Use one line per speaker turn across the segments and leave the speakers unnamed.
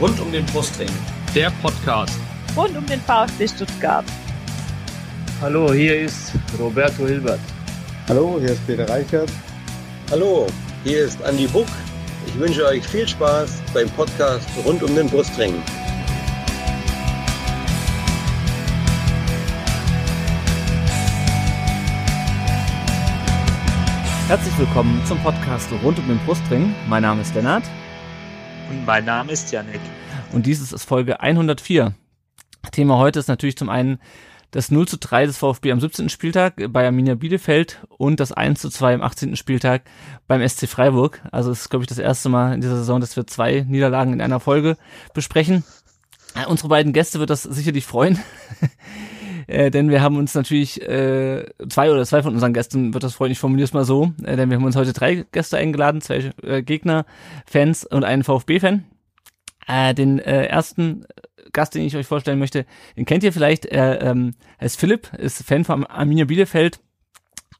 Rund um den Brustring.
Der Podcast.
Rund um den VfB Stuttgart.
Hallo, hier ist Roberto Hilbert.
Hallo, hier ist Peter Reichert.
Hallo, hier ist Andi Buck. Ich wünsche euch viel Spaß beim Podcast Rund um den Brustring.
Herzlich willkommen zum Podcast rund um den Brustring. Mein Name ist Lennart.
Und mein Name ist Janik.
Und dies ist Folge 104. Thema heute ist natürlich zum einen das 0 zu 3 des VfB am 17. Spieltag bei Arminia Bielefeld und das 1 zu 2 am 18. Spieltag beim SC Freiburg. Also es ist, glaube ich, das erste Mal in dieser Saison, dass wir zwei Niederlagen in einer Folge besprechen. Äh, unsere beiden Gäste wird das sicherlich freuen. Äh, denn wir haben uns natürlich äh, zwei oder zwei von unseren Gästen, wird das freundlich formuliert mal so, äh, denn wir haben uns heute drei Gäste eingeladen, zwei äh, Gegner, Fans und einen VfB-Fan. Äh, den äh, ersten Gast, den ich euch vorstellen möchte, den kennt ihr vielleicht, er ähm, heißt Philipp, ist Fan von Arminia Bielefeld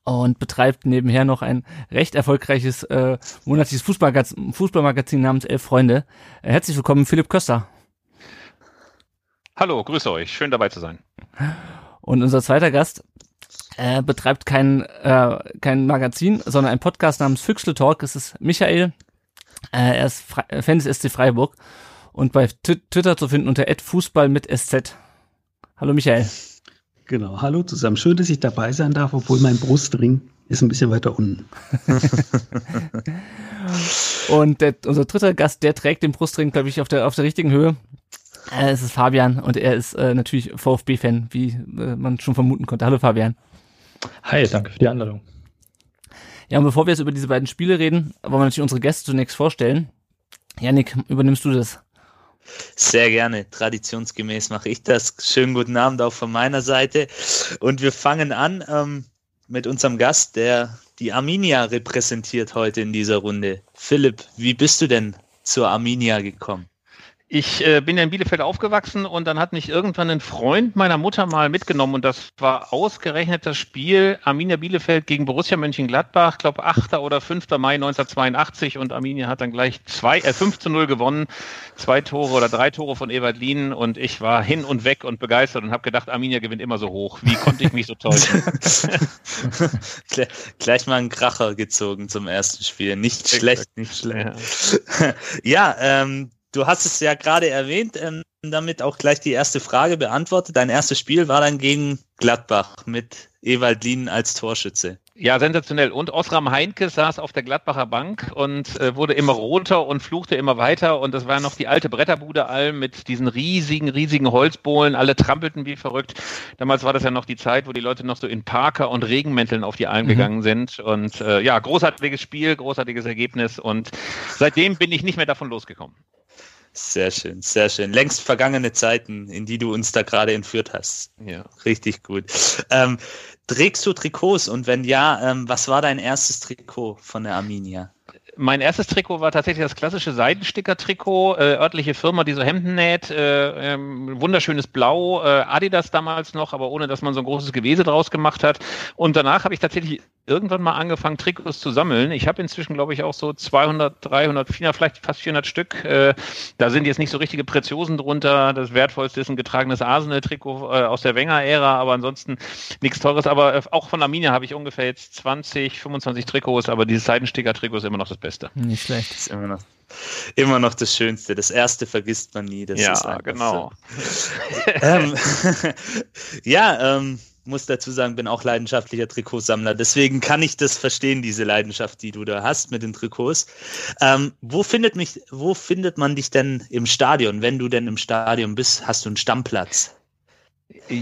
und betreibt nebenher noch ein recht erfolgreiches äh, monatliches Fußballmagazin, Fußballmagazin namens Elf Freunde. Äh, herzlich willkommen, Philipp Köster.
Hallo, grüße euch, schön dabei zu sein.
Und unser zweiter Gast äh, betreibt kein, äh, kein Magazin, sondern ein Podcast namens Füchsle Talk. Es ist Michael. Äh, er ist Fre Fan des SC Freiburg und bei Twitter zu finden unter Fußball mit SZ. Hallo Michael.
Genau, hallo zusammen. Schön, dass ich dabei sein darf, obwohl mein Brustring ist ein bisschen weiter unten.
und der, unser dritter Gast, der trägt den Brustring, glaube ich, auf der, auf der richtigen Höhe. Äh, es ist Fabian und er ist äh, natürlich VfB-Fan, wie äh, man schon vermuten konnte. Hallo Fabian.
Hi, danke für die Einladung.
Ja, und bevor wir jetzt über diese beiden Spiele reden, wollen wir natürlich unsere Gäste zunächst vorstellen. Janik, übernimmst du das?
Sehr gerne. Traditionsgemäß mache ich das. Schönen guten Abend auch von meiner Seite. Und wir fangen an ähm, mit unserem Gast, der die Arminia repräsentiert heute in dieser Runde. Philipp, wie bist du denn zur Arminia gekommen?
Ich äh, bin ja in Bielefeld aufgewachsen und dann hat mich irgendwann ein Freund meiner Mutter mal mitgenommen und das war ausgerechnet das Spiel Arminia Bielefeld gegen Borussia Mönchengladbach, glaube 8. oder 5. Mai 1982 und Arminia hat dann gleich zwei, äh, 5 zu 0 gewonnen, zwei Tore oder drei Tore von Ewald Lien und ich war hin und weg und begeistert und habe gedacht, Arminia gewinnt immer so hoch. Wie konnte ich mich so täuschen?
gleich mal einen Kracher gezogen zum ersten Spiel. Nicht schlecht, nicht schlecht. ja, ähm, Du hast es ja gerade erwähnt, ähm, damit auch gleich die erste Frage beantwortet. Dein erstes Spiel war dann gegen Gladbach mit Ewald Lien als Torschütze.
Ja, sensationell. Und Osram Heinke saß auf der Gladbacher Bank und äh, wurde immer roter und fluchte immer weiter. Und das war noch die alte Bretterbude Alm mit diesen riesigen, riesigen Holzbohlen. Alle trampelten wie verrückt. Damals war das ja noch die Zeit, wo die Leute noch so in Parker und Regenmänteln auf die Alm mhm. gegangen sind. Und äh, ja, großartiges Spiel, großartiges Ergebnis. Und seitdem bin ich nicht mehr davon losgekommen.
Sehr schön, sehr schön. Längst vergangene Zeiten, in die du uns da gerade entführt hast. Ja. Richtig gut. Ähm, trägst du Trikots und wenn ja, ähm, was war dein erstes Trikot von der Arminia?
Mein erstes Trikot war tatsächlich das klassische Seidensticker-Trikot, äh, örtliche Firma, die so Hemden näht, äh, ähm, wunderschönes Blau, äh, Adidas damals noch, aber ohne dass man so ein großes Gewese draus gemacht hat. Und danach habe ich tatsächlich irgendwann mal angefangen, Trikots zu sammeln. Ich habe inzwischen, glaube ich, auch so 200, 300, 400, vielleicht fast 400 Stück. Äh, da sind jetzt nicht so richtige Preziosen drunter. Das wertvollste ist ein getragenes Arsenal-Trikot äh, aus der Wenger-Ära, aber ansonsten nichts Teures. Aber äh, auch von Arminia habe ich ungefähr jetzt 20, 25 Trikots, aber dieses Seidensticker-Trikot ist immer noch das Beste.
Nicht schlecht.
ist immer noch, immer noch das Schönste. Das erste vergisst man nie. Das
ja, genau.
So. ähm, ja, ähm, muss dazu sagen, bin auch leidenschaftlicher Trikotsammler. Deswegen kann ich das verstehen, diese Leidenschaft, die du da hast mit den Trikots. Ähm, wo findet mich, wo findet man dich denn im Stadion? Wenn du denn im Stadion bist, hast du einen Stammplatz?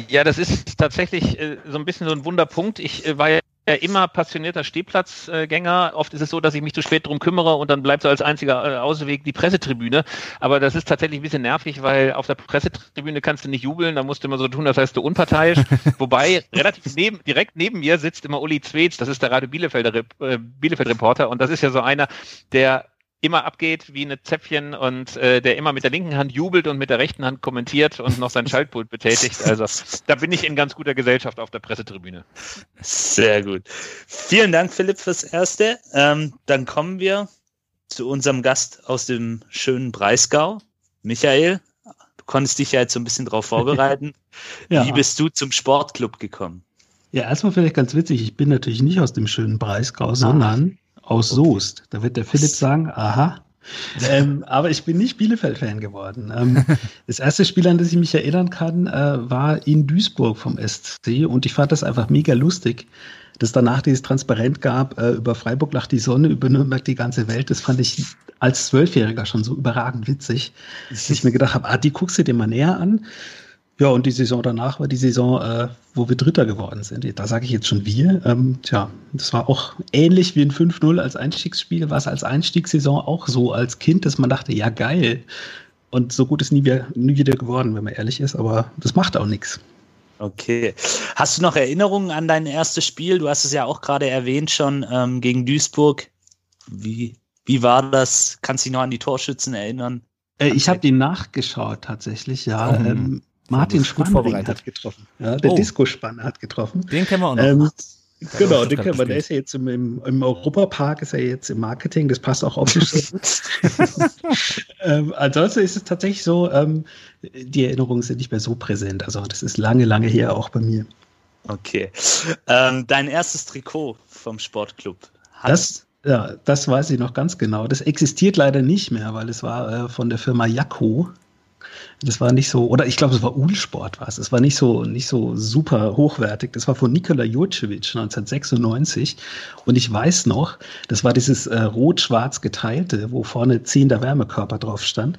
Ja, das ist tatsächlich äh, so ein bisschen so ein Wunderpunkt. Ich äh, war ja immer passionierter Stehplatzgänger. Oft ist es so, dass ich mich zu spät drum kümmere und dann bleibt so als einziger äh, Ausweg die Pressetribüne. Aber das ist tatsächlich ein bisschen nervig, weil auf der Pressetribüne kannst du nicht jubeln, da musst du immer so tun, das heißt du unparteiisch. Wobei relativ neben, direkt neben mir sitzt immer Uli Zwetz, das ist der Radio Bielefelder äh, Bielefeld Reporter und das ist ja so einer, der immer abgeht wie eine Zäpfchen und äh, der immer mit der linken Hand jubelt und mit der rechten Hand kommentiert und noch sein Schaltpult betätigt. Also da bin ich in ganz guter Gesellschaft auf der Pressetribüne.
Sehr gut. Vielen Dank, Philipp, fürs Erste. Ähm, dann kommen wir zu unserem Gast aus dem schönen Breisgau. Michael, du konntest dich ja jetzt so ein bisschen drauf vorbereiten. ja. Wie bist du zum Sportclub gekommen?
Ja, erstmal vielleicht ganz witzig, ich bin natürlich nicht aus dem schönen Breisgau, sondern aus Soest. Da wird der Philipp sagen, aha, ähm, aber ich bin nicht Bielefeld-Fan geworden. Ähm, das erste Spiel, an das ich mich erinnern kann, äh, war in Duisburg vom SC und ich fand das einfach mega lustig, dass danach dieses Transparent gab, äh, über Freiburg lacht die Sonne, über Nürnberg die ganze Welt. Das fand ich als Zwölfjähriger schon so überragend witzig, dass ich mir gedacht habe, ah, die guckst du dir mal näher an. Ja, und die Saison danach war die Saison, äh, wo wir Dritter geworden sind. Da sage ich jetzt schon wir. Ähm, tja, das war auch ähnlich wie ein 5-0 als Einstiegsspiel, war es als Einstiegssaison auch so als Kind, dass man dachte, ja geil. Und so gut ist nie wieder, nie wieder geworden, wenn man ehrlich ist, aber das macht auch nichts.
Okay. Hast du noch Erinnerungen an dein erstes Spiel? Du hast es ja auch gerade erwähnt schon ähm, gegen Duisburg. Wie, wie war das? Kannst du dich noch an die Torschützen erinnern?
Äh, ich habe die nachgeschaut tatsächlich, ja. Oh. Ähm, Martin Spannring hat getroffen. Ja, der oh. Disco-Spanner hat getroffen.
Den kennen wir auch noch. Ähm,
genau, den kennen wir. Der ist ja jetzt im, im, im Europapark, ist er jetzt im Marketing, das passt auch optisch ähm, ansonsten ist es tatsächlich so, ähm, die Erinnerungen sind nicht mehr so präsent. Also das ist lange, lange her auch bei mir.
Okay. Ähm, dein erstes Trikot vom Sportclub.
Das, ja, das weiß ich noch ganz genau. Das existiert leider nicht mehr, weil es war äh, von der Firma Jakko. Das war nicht so, oder ich glaube, es war Ulsport war es. War nicht so, nicht so super hochwertig. Das war von Nikola Jurcevic 1996. Und ich weiß noch, das war dieses äh, rot-schwarz geteilte, wo vorne ziehender Wärmekörper drauf stand.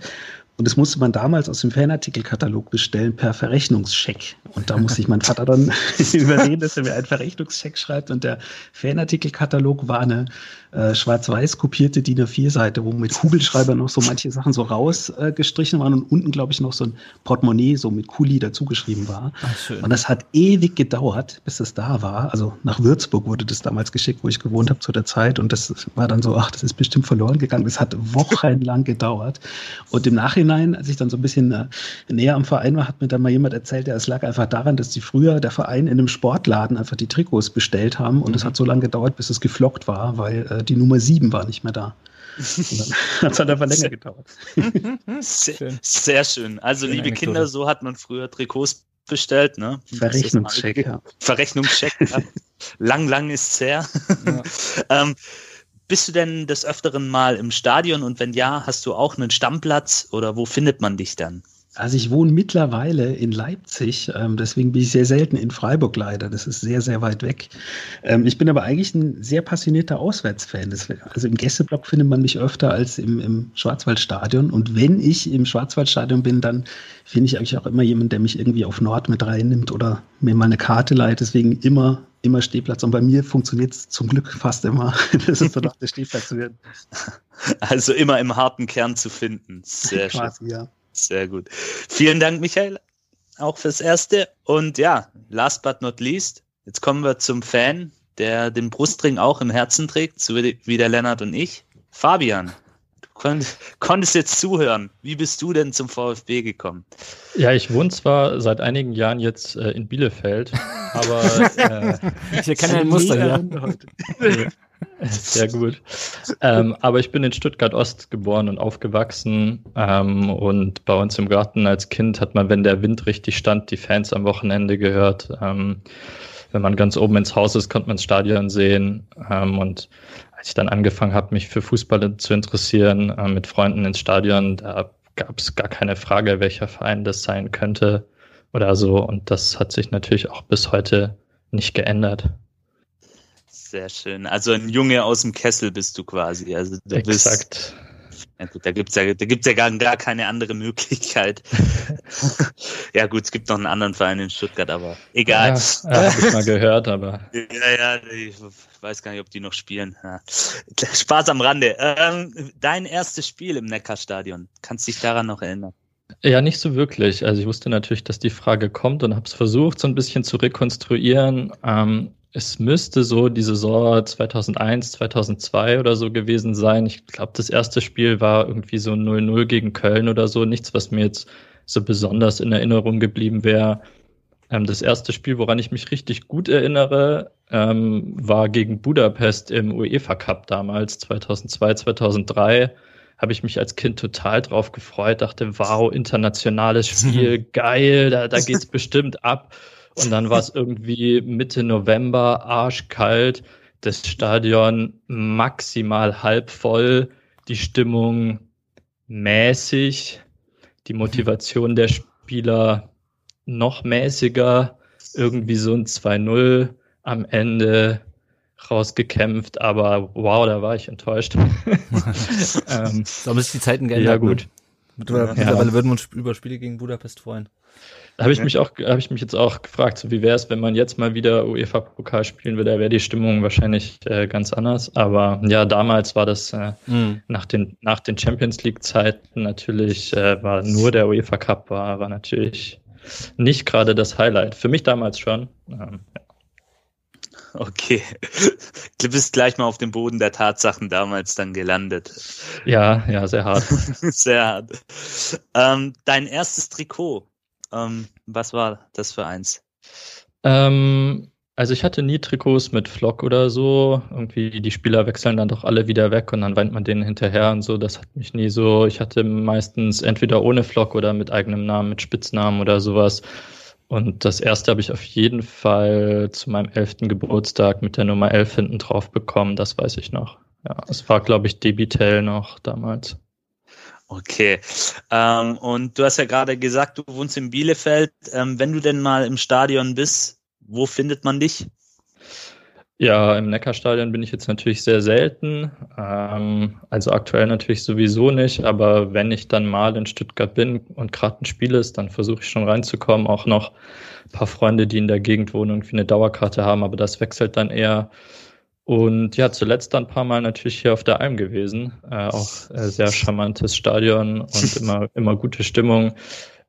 Und das musste man damals aus dem Fanartikelkatalog bestellen per Verrechnungscheck. Und da musste ich meinen Vater dann überreden, dass er mir einen Verrechnungscheck schreibt. Und der Fanartikelkatalog war eine äh, schwarz-weiß kopierte DIN A4-Seite, wo mit Kugelschreiber noch so manche Sachen so rausgestrichen äh, waren und unten, glaube ich, noch so ein Portemonnaie so mit Kuli dazugeschrieben war. Ach, und das hat ewig gedauert, bis es da war. Also nach Würzburg wurde das damals geschickt, wo ich gewohnt habe zu der Zeit. Und das war dann so, ach, das ist bestimmt verloren gegangen. Das hat wochenlang gedauert. Und im Nachhinein, als ich dann so ein bisschen äh, näher am Verein war, hat mir dann mal jemand erzählt, ja, es lag einfach daran, dass die früher der Verein in einem Sportladen einfach die Trikots bestellt haben. Und es mhm. hat so lange gedauert, bis es geflockt war, weil äh, die Nummer 7 war nicht mehr da. hat es halt einfach länger gedauert.
sehr, schön. sehr schön. Also, liebe Kinder, so hat man früher Trikots bestellt, ne?
Verrechnungscheck, ja.
Verrechnungscheck, ja. lang, lang ist's her. Ja. ähm, bist du denn des Öfteren mal im Stadion und wenn ja, hast du auch einen Stammplatz oder wo findet man dich dann?
Also ich wohne mittlerweile in Leipzig, ähm, deswegen bin ich sehr selten in Freiburg leider. Das ist sehr, sehr weit weg. Ähm, ich bin aber eigentlich ein sehr passionierter Auswärtsfan. Also im Gästeblock findet man mich öfter als im, im Schwarzwaldstadion. Und wenn ich im Schwarzwaldstadion bin, dann finde ich eigentlich auch immer jemanden, der mich irgendwie auf Nord mit reinnimmt oder mir mal eine Karte leiht. Deswegen immer, immer Stehplatz. Und bei mir funktioniert es zum Glück fast immer. das ist so doch der Stehplatz werden.
Also immer im harten Kern zu finden. Sehr Quasi, schön. Ja. Sehr gut. Vielen Dank, Michael, auch fürs Erste. Und ja, last but not least, jetzt kommen wir zum Fan, der den Brustring auch im Herzen trägt, so wie der Lennart und ich. Fabian, du konnt, konntest jetzt zuhören. Wie bist du denn zum VfB gekommen?
Ja, ich wohne zwar seit einigen Jahren jetzt äh, in Bielefeld, aber äh,
ich erkenne ein Muster hier.
Sehr gut. Ähm, aber ich bin in Stuttgart Ost geboren und aufgewachsen. Ähm, und bei uns im Garten als Kind hat man, wenn der Wind richtig stand, die Fans am Wochenende gehört. Ähm, wenn man ganz oben ins Haus ist, konnte man das Stadion sehen. Ähm, und als ich dann angefangen habe, mich für Fußball zu interessieren, äh, mit Freunden ins Stadion, da gab es gar keine Frage, welcher Verein das sein könnte oder so. Und das hat sich natürlich auch bis heute nicht geändert.
Sehr schön. Also ein Junge aus dem Kessel bist du quasi. Also du
Exakt.
Bist, ja gut, da gibt's ja, da gibt's ja gar, gar keine andere Möglichkeit. ja gut, es gibt noch einen anderen Verein in Stuttgart, aber egal.
Ja, ja habe ich mal gehört, aber.
Ja, ja, ich weiß gar nicht, ob die noch spielen. Ja. Spaß am Rande. Ähm, dein erstes Spiel im Neckarstadion, kannst du dich daran noch erinnern?
Ja, nicht so wirklich. Also ich wusste natürlich, dass die Frage kommt und habe es versucht, so ein bisschen zu rekonstruieren. Ähm, es müsste so die Saison 2001, 2002 oder so gewesen sein. Ich glaube, das erste Spiel war irgendwie so 0-0 gegen Köln oder so. Nichts, was mir jetzt so besonders in Erinnerung geblieben wäre. Ähm, das erste Spiel, woran ich mich richtig gut erinnere, ähm, war gegen Budapest im UEFA Cup damals, 2002, 2003 habe ich mich als Kind total drauf gefreut, dachte, wow, internationales Spiel, geil, da, da geht's bestimmt ab. Und dann war es irgendwie Mitte November, arschkalt, das Stadion maximal halb voll, die Stimmung mäßig, die Motivation der Spieler noch mäßiger, irgendwie so ein 2-0 am Ende rausgekämpft, aber wow, da war ich enttäuscht.
ähm, haben sich die Zeiten geändert.
Ja, gut.
Ne? Mittlerweile ja. würden wir uns über Spiele gegen Budapest freuen.
Da habe ich mich auch, habe ich mich jetzt auch gefragt, so wie wäre es, wenn man jetzt mal wieder UEFA-Pokal spielen würde, da wäre die Stimmung wahrscheinlich äh, ganz anders. Aber ja, damals war das äh, mhm. nach den nach den Champions League-Zeiten natürlich äh, war nur der UEFA Cup war, war natürlich nicht gerade das Highlight. Für mich damals schon. Ähm, ja.
Okay. Du bist gleich mal auf dem Boden der Tatsachen damals dann gelandet.
Ja, ja, sehr hart.
sehr hart. Ähm, dein erstes Trikot, ähm, was war das für eins?
Ähm, also ich hatte nie Trikots mit Flock oder so. Irgendwie die Spieler wechseln dann doch alle wieder weg und dann weint man denen hinterher und so. Das hat mich nie so. Ich hatte meistens entweder ohne Flock oder mit eigenem Namen, mit Spitznamen oder sowas. Und das erste habe ich auf jeden Fall zu meinem elften Geburtstag mit der Nummer 11 hinten drauf bekommen. Das weiß ich noch. Ja, es war, glaube ich, Debitel noch damals.
Okay. Ähm, und du hast ja gerade gesagt, du wohnst in Bielefeld. Ähm, wenn du denn mal im Stadion bist, wo findet man dich?
Ja, im Neckarstadion bin ich jetzt natürlich sehr selten. Ähm, also aktuell natürlich sowieso nicht, aber wenn ich dann mal in Stuttgart bin und gerade ein Spiel ist, dann versuche ich schon reinzukommen. Auch noch ein paar Freunde, die in der Gegend wohnen, irgendwie eine Dauerkarte haben, aber das wechselt dann eher. Und ja, zuletzt dann ein paar Mal natürlich hier auf der Alm gewesen. Äh, auch äh, sehr charmantes Stadion und immer, immer gute Stimmung.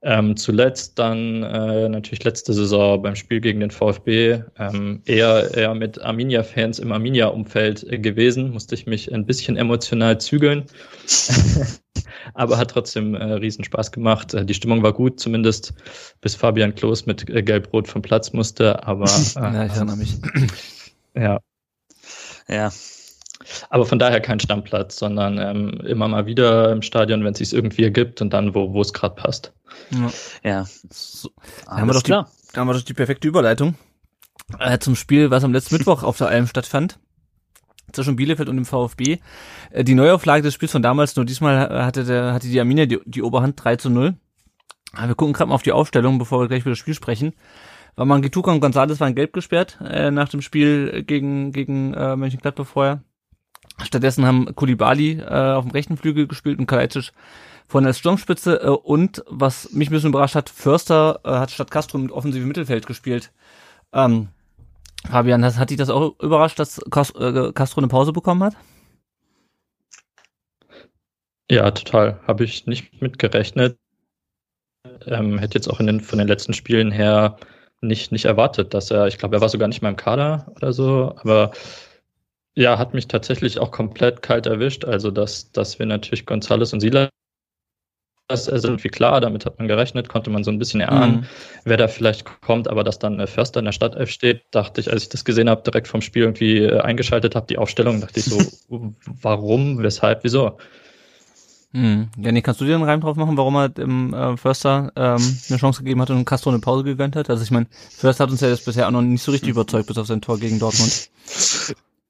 Ähm, zuletzt dann äh, natürlich letzte Saison beim Spiel gegen den VfB ähm, eher, eher mit Arminia-Fans im Arminia-Umfeld äh, gewesen. Musste ich mich ein bisschen emotional zügeln. Aber hat trotzdem äh, riesen Spaß gemacht. Äh, die Stimmung war gut, zumindest bis Fabian Klos mit äh, Gelb-Rot vom Platz musste. Aber äh,
ja, ich erinnere mich.
Ja.
Ja,
aber von daher kein Stammplatz, sondern ähm, immer mal wieder im Stadion, wenn es sich irgendwie ergibt und dann, wo es gerade passt.
Ja. ja.
So, da, haben wir doch die, haben wir doch die perfekte Überleitung äh, zum Spiel, was am letzten Mittwoch auf der Alm stattfand. Zwischen Bielefeld und dem VfB. Äh, die Neuauflage des Spiels von damals, nur diesmal hatte, der, hatte die Arminia die, die Oberhand 3 zu 0. Aber wir gucken gerade mal auf die Aufstellung, bevor wir gleich über das Spiel sprechen. War Mangituka und González waren gelb gesperrt äh, nach dem Spiel gegen, gegen äh, Mönchengladbach vorher. Stattdessen haben Kulibali äh, auf dem rechten Flügel gespielt und Kalajdzic von der Sturmspitze äh, und was mich ein bisschen überrascht hat, Förster äh, hat statt Castro mit offensivem Mittelfeld gespielt. Ähm, Fabian, das, hat dich das auch überrascht, dass äh, Castro eine Pause bekommen hat?
Ja, total. Habe ich nicht mitgerechnet. Ähm, hätte jetzt auch in den, von den letzten Spielen her nicht, nicht erwartet, dass er, ich glaube, er war sogar nicht mal im Kader oder so, aber ja, hat mich tatsächlich auch komplett kalt erwischt. Also, dass, dass wir natürlich Gonzales und Silas das ist irgendwie klar, damit hat man gerechnet, konnte man so ein bisschen erahnen, mhm. wer da vielleicht kommt, aber dass dann Förster in der Stadtelf steht, dachte ich, als ich das gesehen habe, direkt vom Spiel irgendwie äh, eingeschaltet habe, die Aufstellung, dachte ich so, warum, weshalb, wieso?
Hm. Jenny, kannst du dir einen Reim drauf machen, warum er dem äh, Förster ähm, eine Chance gegeben hat und Castro eine Pause gegönnt hat? Also ich meine, Förster hat uns ja das bisher auch noch nicht so richtig überzeugt, bis auf sein Tor gegen Dortmund.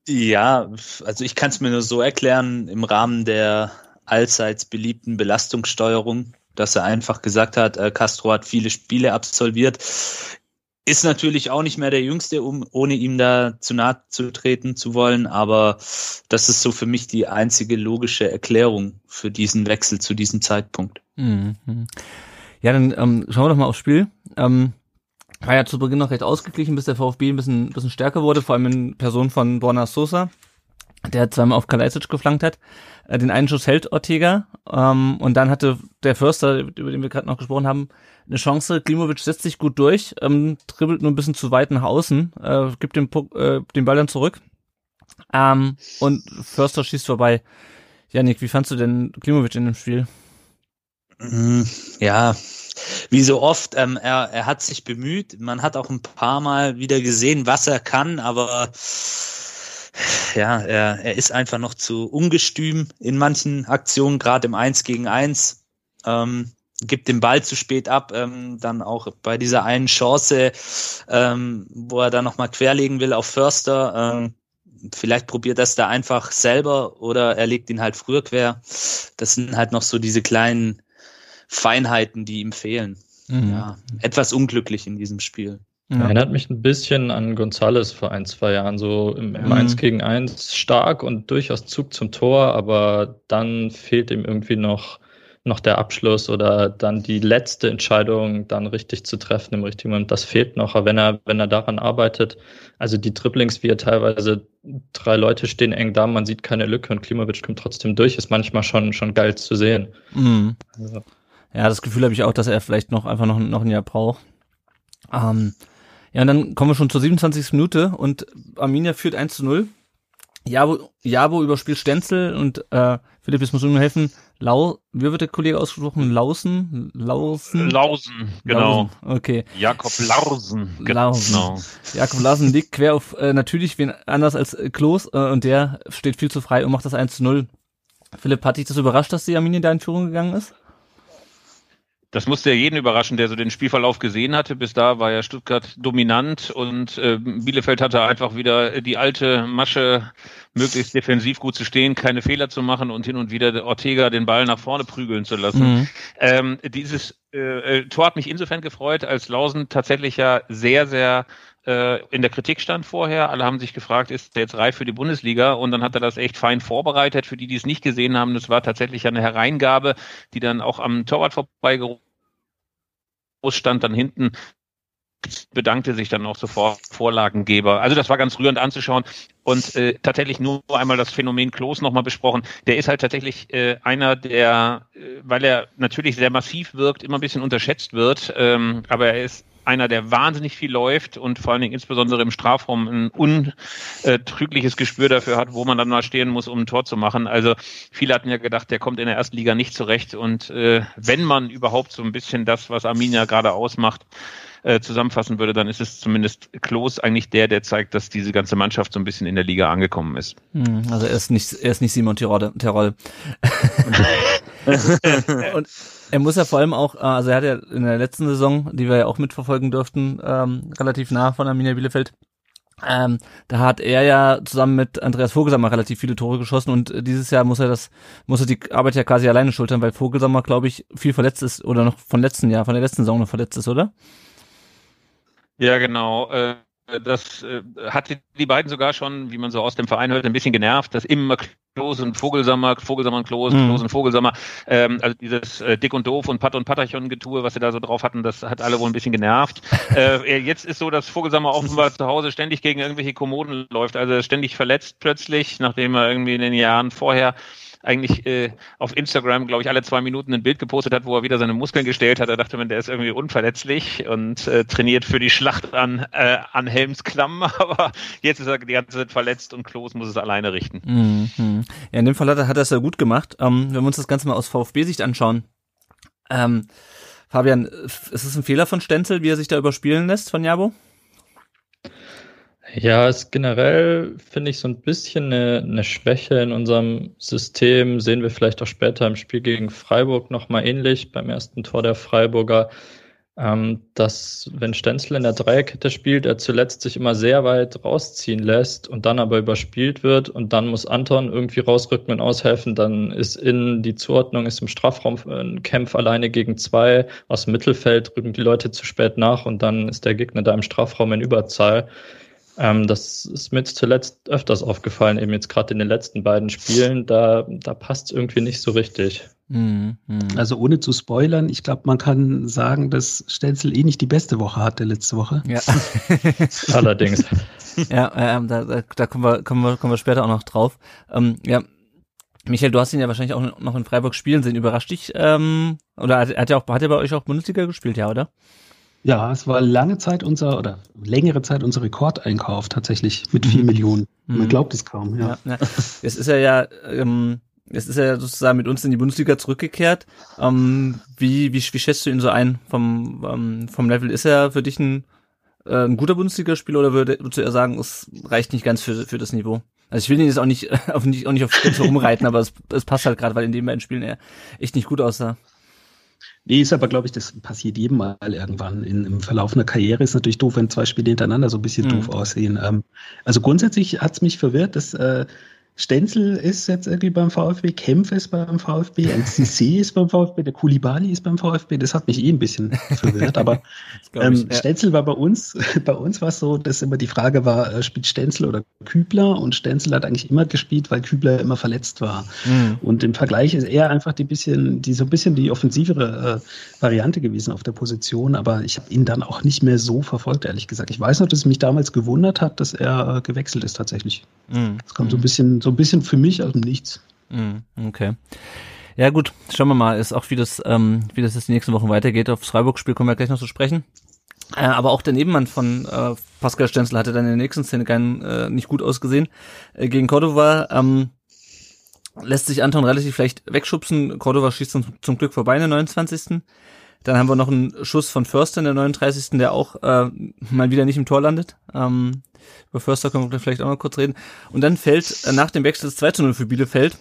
Ja, also ich kann es mir nur so erklären, im Rahmen der allseits beliebten Belastungssteuerung, dass er einfach gesagt hat, äh, Castro hat viele Spiele absolviert. Ist natürlich auch nicht mehr der Jüngste, um ohne ihm da zu nahe zu treten zu wollen, aber das ist so für mich die einzige logische Erklärung für diesen Wechsel zu diesem Zeitpunkt.
Mhm. Ja, dann ähm, schauen wir doch mal aufs Spiel. Ähm, war ja zu Beginn noch recht ausgeglichen, bis der VfB ein bisschen, bisschen stärker wurde, vor allem in Person von Borna Sosa, der zweimal auf Kalajdzic geflankt hat. Äh, den einen Schuss hält Ortega ähm, und dann hatte der Förster, über den wir gerade noch gesprochen haben, eine Chance. Klimovic setzt sich gut durch, ähm, dribbelt nur ein bisschen zu weit nach außen, äh, gibt den, äh, den Ball dann zurück ähm, und Förster schießt vorbei. Janik, wie fandst du denn Klimovic in dem Spiel?
Mhm, ja, wie so oft, ähm, er, er hat sich bemüht. Man hat auch ein paar Mal wieder gesehen, was er kann, aber ja, er, er ist einfach noch zu ungestüm in manchen Aktionen, gerade im Eins gegen Eins. Ähm, gibt den Ball zu spät ab, ähm, dann auch bei dieser einen Chance, ähm, wo er dann nochmal querlegen will auf Förster. Ähm, vielleicht probiert das da einfach selber oder er legt ihn halt früher quer. Das sind halt noch so diese kleinen Feinheiten, die ihm fehlen. Mhm. Ja, etwas unglücklich in diesem Spiel.
Ja. Erinnert mich ein bisschen an Gonzales vor ein, zwei Jahren, so im, im mhm. 1 gegen 1 stark und durchaus Zug zum Tor, aber dann fehlt ihm irgendwie noch, noch der Abschluss oder dann die letzte Entscheidung dann richtig zu treffen im richtigen Moment. Das fehlt noch, aber wenn er, wenn er daran arbeitet, also die Dribblings, wie er teilweise drei Leute stehen eng da, man sieht keine Lücke und Klimowitsch kommt trotzdem durch, ist manchmal schon, schon geil zu sehen. Mhm.
Also. Ja, das Gefühl habe ich auch, dass er vielleicht noch einfach noch, noch ein Jahr braucht. Ähm, ja, und dann kommen wir schon zur 27. Minute und Arminia führt 1 zu 0. Jabo, Jabo überspielt Stenzel und äh, Philipp, jetzt muss mir helfen. Lau, wie wird der Kollege ausgesprochen? Lausen? Lausen?
Lausen, genau.
Lausen, okay.
Jakob Lausen.
Lausen. Genau. Jakob Lausen liegt quer auf äh, natürlich wen anders als äh, Klos äh, und der steht viel zu frei und macht das 1 zu 0. Philipp, hat dich das überrascht, dass die Arminia da in Führung gegangen ist?
Das musste ja jeden überraschen, der so den Spielverlauf gesehen hatte. Bis da war ja Stuttgart dominant und äh, Bielefeld hatte einfach wieder die alte Masche, möglichst defensiv gut zu stehen, keine Fehler zu machen und hin und wieder Ortega den Ball nach vorne prügeln zu lassen. Mhm. Ähm, dieses äh, äh Tor hat mich insofern gefreut, als Lausen tatsächlich ja sehr, sehr äh, in der Kritik stand vorher. Alle haben sich gefragt, ist er jetzt reif für die Bundesliga? Und dann hat er das echt fein vorbereitet. Für die, die es nicht gesehen haben, das war tatsächlich eine Hereingabe, die dann auch am Torwart vorbeigerufen stand dann hinten bedankte sich dann auch sofort Vorlagengeber. Also das war ganz rührend anzuschauen und äh, tatsächlich nur einmal das Phänomen Klos nochmal besprochen. Der ist halt tatsächlich äh, einer, der, äh, weil er natürlich sehr massiv wirkt, immer ein bisschen unterschätzt wird, ähm, aber er ist einer, der wahnsinnig viel läuft und vor allen Dingen insbesondere im Strafraum ein untrügliches Gespür dafür hat, wo man dann mal stehen muss, um ein Tor zu machen. Also viele hatten ja gedacht, der kommt in der ersten Liga nicht zurecht. Und äh, wenn man überhaupt so ein bisschen das, was Arminia gerade ausmacht, äh, zusammenfassen würde, dann ist es zumindest Klos eigentlich der, der zeigt, dass diese ganze Mannschaft so ein bisschen in der Liga angekommen ist.
Hm, also er ist nicht, er ist nicht Simon Tirol. und er muss ja vor allem auch, äh, also er hat ja in der letzten Saison, die wir ja auch mitverfolgen durften, ähm, relativ nah von Arminia Bielefeld, ähm, da hat er ja zusammen mit Andreas Vogelsammer relativ viele Tore geschossen und dieses Jahr muss er das, muss er die Arbeit ja quasi alleine schultern, weil Vogelsammer, glaube ich, viel verletzt ist oder noch von letzten Jahr, von der letzten Saison noch verletzt ist, oder?
Ja, genau. Äh, das äh, hat die beiden sogar schon, wie man so aus dem Verein hört, ein bisschen genervt, dass immer Klos und Vogelsammer, Vogelsammer und Klos, mhm. Klos und Vogelsammer, ähm, also dieses äh, Dick und Doof und Pat und Patachon-Getue, was sie da so drauf hatten, das hat alle wohl ein bisschen genervt. äh, jetzt ist so, dass Vogelsammer offenbar zu Hause ständig gegen irgendwelche Kommoden läuft, also ständig verletzt plötzlich, nachdem er irgendwie in den Jahren vorher eigentlich äh, auf Instagram, glaube ich, alle zwei Minuten ein Bild gepostet hat, wo er wieder seine Muskeln gestellt hat. Da dachte man, der ist irgendwie unverletzlich und äh, trainiert für die Schlacht an, äh, an Helmsklamm, aber jetzt ist er die ganze Zeit verletzt und Klos muss es alleine richten.
Mhm. Ja, in dem Fall hat er, hat es ja gut gemacht. Ähm, wenn wir uns das Ganze mal aus VfB-Sicht anschauen, ähm, Fabian, ist es ein Fehler von Stenzel, wie er sich da überspielen lässt von Jabo?
Ja, es generell finde ich so ein bisschen eine, eine Schwäche in unserem System. Sehen wir vielleicht auch später im Spiel gegen Freiburg nochmal ähnlich beim ersten Tor der Freiburger, ähm, dass wenn Stenzel in der Dreierkette spielt, er zuletzt sich immer sehr weit rausziehen lässt und dann aber überspielt wird und dann muss Anton irgendwie rausrücken und aushelfen. Dann ist in die Zuordnung, ist im Strafraum ein Kämpf alleine gegen zwei. Aus dem Mittelfeld rücken die Leute zu spät nach und dann ist der Gegner da im Strafraum in Überzahl. Ähm, das ist mir zuletzt öfters aufgefallen, eben jetzt gerade in den letzten beiden Spielen. Da, da passt irgendwie nicht so richtig.
Mhm, mh. Also ohne zu spoilern, ich glaube, man kann sagen, dass Stenzel eh nicht die beste Woche hatte letzte Woche.
Ja.
Allerdings.
Ja, ähm, da, da, da kommen, wir, kommen, wir, kommen wir später auch noch drauf. Ähm, ja, Michael, du hast ihn ja wahrscheinlich auch noch in Freiburg spielen sehen. Überrascht dich, ähm, oder hat, hat er auch, hat er bei euch auch Bundesliga gespielt, ja, oder?
Ja, es war lange Zeit unser oder längere Zeit unser Rekordeinkauf tatsächlich mit vier mhm. Millionen. Man mhm. glaubt es kaum, ja. ja, ja.
Es ist ja ja, ähm, es ist ja sozusagen mit uns in die Bundesliga zurückgekehrt. Ähm, wie, wie, wie schätzt du ihn so ein vom, ähm, vom Level? Ist er für dich ein, äh, ein guter Bundesligaspieler oder würde, würdest du eher sagen, es reicht nicht ganz für, für das Niveau? Also ich will ihn jetzt auch nicht auf, nicht, auch nicht auf Stenzel rumreiten, aber es, es passt halt gerade, weil in den beiden Spielen er echt nicht gut aussah.
Nee, ist aber, glaube ich, das passiert jedem Mal irgendwann. In, Im Verlauf einer Karriere ist natürlich doof, wenn zwei Spiele hintereinander so ein bisschen mhm. doof aussehen. Ähm, also grundsätzlich hat's mich verwirrt, dass äh, Stenzel ist jetzt irgendwie beim VfB, Kempf ist beim VfB, NCC ist beim VfB, der Kulibali ist beim VfB. Das hat mich eh ein bisschen verwirrt. Aber ähm, ich, ja. Stenzel war bei uns, bei uns war es so, dass immer die Frage war, äh, spielt Stenzel oder Kübler? Und Stenzel hat eigentlich immer gespielt, weil Kübler immer verletzt war. Mhm. Und im Vergleich ist er einfach die bisschen, die so ein bisschen die offensivere äh, Variante gewesen auf der Position. Aber ich habe ihn dann auch nicht mehr so verfolgt, ehrlich gesagt. Ich weiß noch, dass es mich damals gewundert hat, dass er äh, gewechselt ist tatsächlich. Mhm. Das kommt so ein bisschen so ein bisschen für mich aus dem Nichts.
Mhm, okay. Ja gut, schauen wir mal, ist auch wie das, ähm, wie das jetzt die nächsten Wochen weitergeht. Aufs Freiburg-Spiel kommen wir gleich noch zu sprechen. Äh, aber auch der Nebenmann von äh, Pascal Stenzel hatte dann in der nächsten Szene kein, äh, nicht gut ausgesehen. Äh, gegen Cordova ähm, lässt sich Anton relativ vielleicht wegschubsen. Cordova schießt zum, zum Glück vorbei in der 29. Dann haben wir noch einen Schuss von Förster in der 39. der auch äh, mal wieder nicht im Tor landet. Ähm, über Förster können wir vielleicht auch noch kurz reden. Und dann fällt äh, nach dem Wechsel das 2 zu 0 für Bielefeld.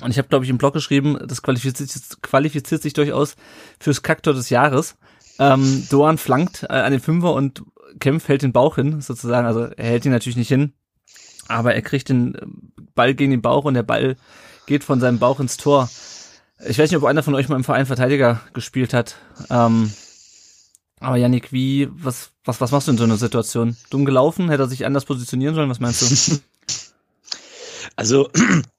Und ich habe, glaube ich, im Blog geschrieben, das qualifiziert, qualifiziert sich durchaus fürs Kaktor des Jahres. Ähm, Doan flankt äh, an den Fünfer und Kempf hält den Bauch hin, sozusagen. Also er hält ihn natürlich nicht hin, aber er kriegt den Ball gegen den Bauch und der Ball geht von seinem Bauch ins Tor. Ich weiß nicht, ob einer von euch mal im Verein Verteidiger gespielt hat. Ähm, aber Yannick, wie, was, was, was machst du in so einer Situation? Dumm gelaufen? Hätte er sich anders positionieren sollen? Was meinst du?
Also,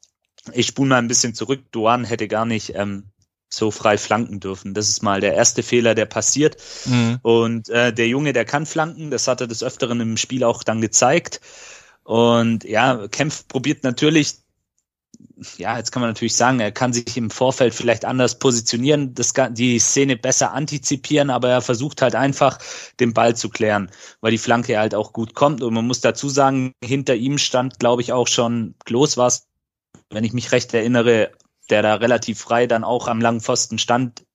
ich spule mal ein bisschen zurück. Duan hätte gar nicht ähm, so frei flanken dürfen. Das ist mal der erste Fehler, der passiert. Mhm. Und äh, der Junge, der kann flanken. Das hat er des Öfteren im Spiel auch dann gezeigt. Und ja, Kempf probiert natürlich ja, jetzt kann man natürlich sagen, er kann sich im Vorfeld vielleicht anders positionieren, das, die Szene besser antizipieren, aber er versucht halt einfach, den Ball zu klären, weil die Flanke halt auch gut kommt. Und man muss dazu sagen, hinter ihm stand, glaube ich, auch schon Klos was, wenn ich mich recht erinnere, der da relativ frei dann auch am langen Pfosten stand.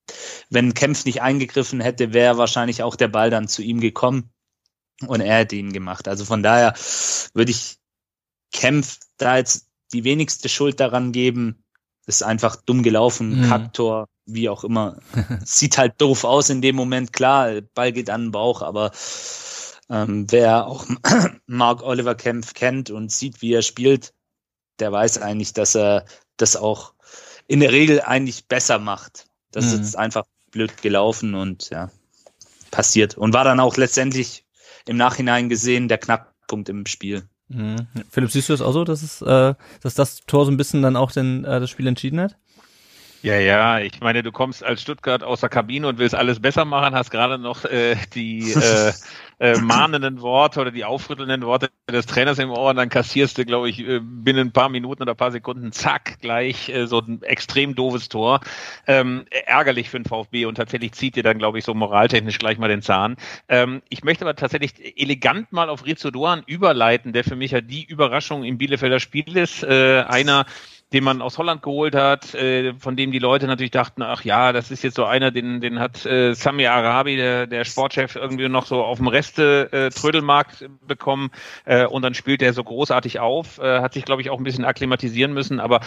Wenn Kempf nicht eingegriffen hätte, wäre wahrscheinlich auch der Ball dann zu ihm gekommen und er hätte ihn gemacht. Also von daher würde ich Kempf da jetzt die wenigste Schuld daran geben. ist einfach dumm gelaufen, mhm. Kaktor, wie auch immer. Sieht halt doof aus in dem Moment, klar, Ball geht an den Bauch, aber ähm, wer auch Mark Oliver Kempf kennt und sieht, wie er spielt, der weiß eigentlich, dass er das auch in der Regel eigentlich besser macht. Das mhm. ist jetzt einfach blöd gelaufen und ja, passiert. Und war dann auch letztendlich im Nachhinein gesehen der Knackpunkt im Spiel.
Mhm. Philipp, siehst du das auch so, dass es, äh, dass das Tor so ein bisschen dann auch den, äh, das Spiel entschieden hat?
Ja, ja, ich meine, du kommst als Stuttgart aus der Kabine und willst alles besser machen, hast gerade noch äh, die äh, äh, mahnenden Worte oder die aufrüttelnden Worte des Trainers im Ohr und dann kassierst du, glaube ich, äh, binnen ein paar Minuten oder ein paar Sekunden, zack, gleich äh, so ein extrem doofes Tor. Ähm, ärgerlich für den VfB und tatsächlich zieht dir dann, glaube ich, so moraltechnisch gleich mal den Zahn. Ähm, ich möchte aber tatsächlich elegant mal auf Rizzo Doan überleiten, der für mich ja die Überraschung im Bielefelder Spiel ist. Äh, einer, den man aus Holland geholt hat, äh, von dem die Leute natürlich dachten, ach ja, das ist jetzt so einer, den, den hat äh, Sami Arabi, der, der Sportchef, irgendwie noch so auf dem Reste äh, Trödelmarkt bekommen äh, und dann spielt er so großartig auf, äh, hat sich, glaube ich, auch ein bisschen akklimatisieren müssen, aber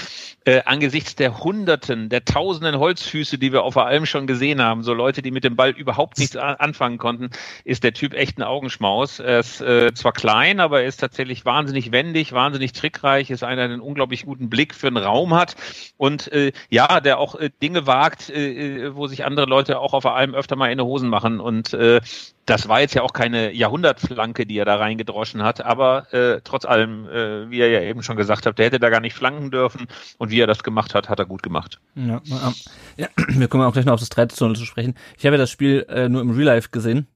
äh, angesichts der Hunderten, der Tausenden Holzfüße, die wir auf der Alm schon gesehen haben, so Leute, die mit dem Ball überhaupt nichts anfangen konnten, ist der Typ echt ein Augenschmaus. Er ist äh, zwar klein, aber er ist tatsächlich wahnsinnig wendig, wahnsinnig trickreich, ist einer, der einen unglaublich guten Blick für einen Raum hat und äh, ja, der auch äh, Dinge wagt, äh, äh wo sich andere Leute auch auf allem öfter mal in die Hosen machen und äh, das war jetzt ja auch keine Jahrhundertflanke, die er da reingedroschen hat, aber äh, trotz allem, äh, wie er ja eben schon gesagt hat, der hätte da gar nicht flanken dürfen und wie er das gemacht hat, hat er gut gemacht.
Ja, ja wir kommen auch gleich noch auf das 3 zu sprechen. Ich habe ja das Spiel äh, nur im Real Life gesehen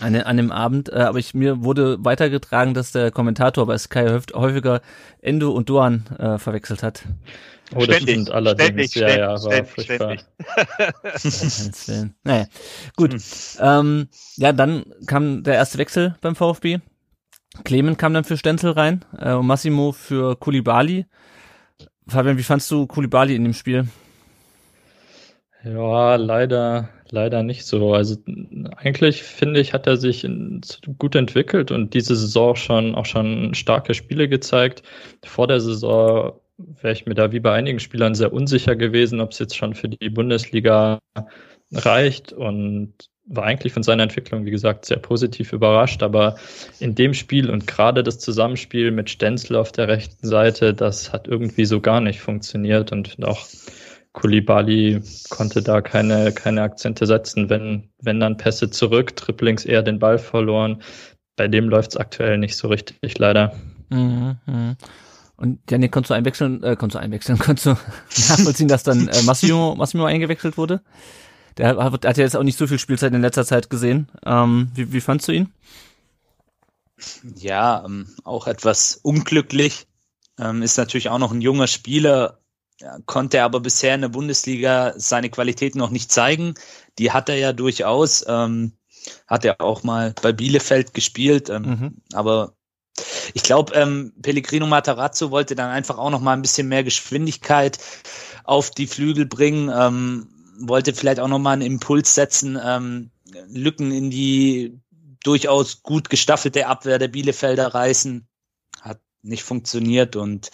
an, an dem Abend, äh, aber ich mir wurde weitergetragen, dass der Kommentator bei Sky häufiger Endo und Duan äh, verwechselt hat.
Oh, das ständig, stimmt allerdings. Ständig, ja, ja, war ständig, furchtbar.
Ständig. naja, gut. Hm. Ähm, ja, dann kam der erste Wechsel beim VfB. Clement kam dann für Stenzel rein äh, und Massimo für Kulibali. Fabian, wie fandst du Kulibali in dem Spiel?
Ja, leider, leider nicht so. Also eigentlich finde ich, hat er sich gut entwickelt und diese Saison schon auch schon starke Spiele gezeigt. Vor der Saison wäre ich mir da wie bei einigen Spielern sehr unsicher gewesen, ob es jetzt schon für die Bundesliga reicht und war eigentlich von seiner Entwicklung, wie gesagt, sehr positiv überrascht. Aber in dem Spiel und gerade das Zusammenspiel mit Stenzel auf der rechten Seite, das hat irgendwie so gar nicht funktioniert und auch Kulibali konnte da keine, keine Akzente setzen. Wenn, wenn dann Pässe zurück, Triplings eher den Ball verloren. Bei dem läuft es aktuell nicht so richtig, leider. Mhm,
mh. Und Janik, konntest du einwechseln, äh, konntest du einwechseln, konntest du nachvollziehen, dass dann äh, Massimo, Massimo eingewechselt wurde? Der hat, hat ja jetzt auch nicht so viel Spielzeit in letzter Zeit gesehen. Ähm, wie, wie fandst du ihn?
Ja, ähm, auch etwas unglücklich. Ähm, ist natürlich auch noch ein junger Spieler, ja, konnte aber bisher in der Bundesliga seine Qualität noch nicht zeigen. Die hat er ja durchaus. Ähm, hat er auch mal bei Bielefeld gespielt, ähm, mhm. aber ich glaube, ähm, Pellegrino Matarazzo wollte dann einfach auch noch mal ein bisschen mehr Geschwindigkeit auf die Flügel bringen, ähm, wollte vielleicht auch noch mal einen Impuls setzen, ähm, Lücken in die durchaus gut gestaffelte Abwehr der Bielefelder reißen. Hat nicht funktioniert und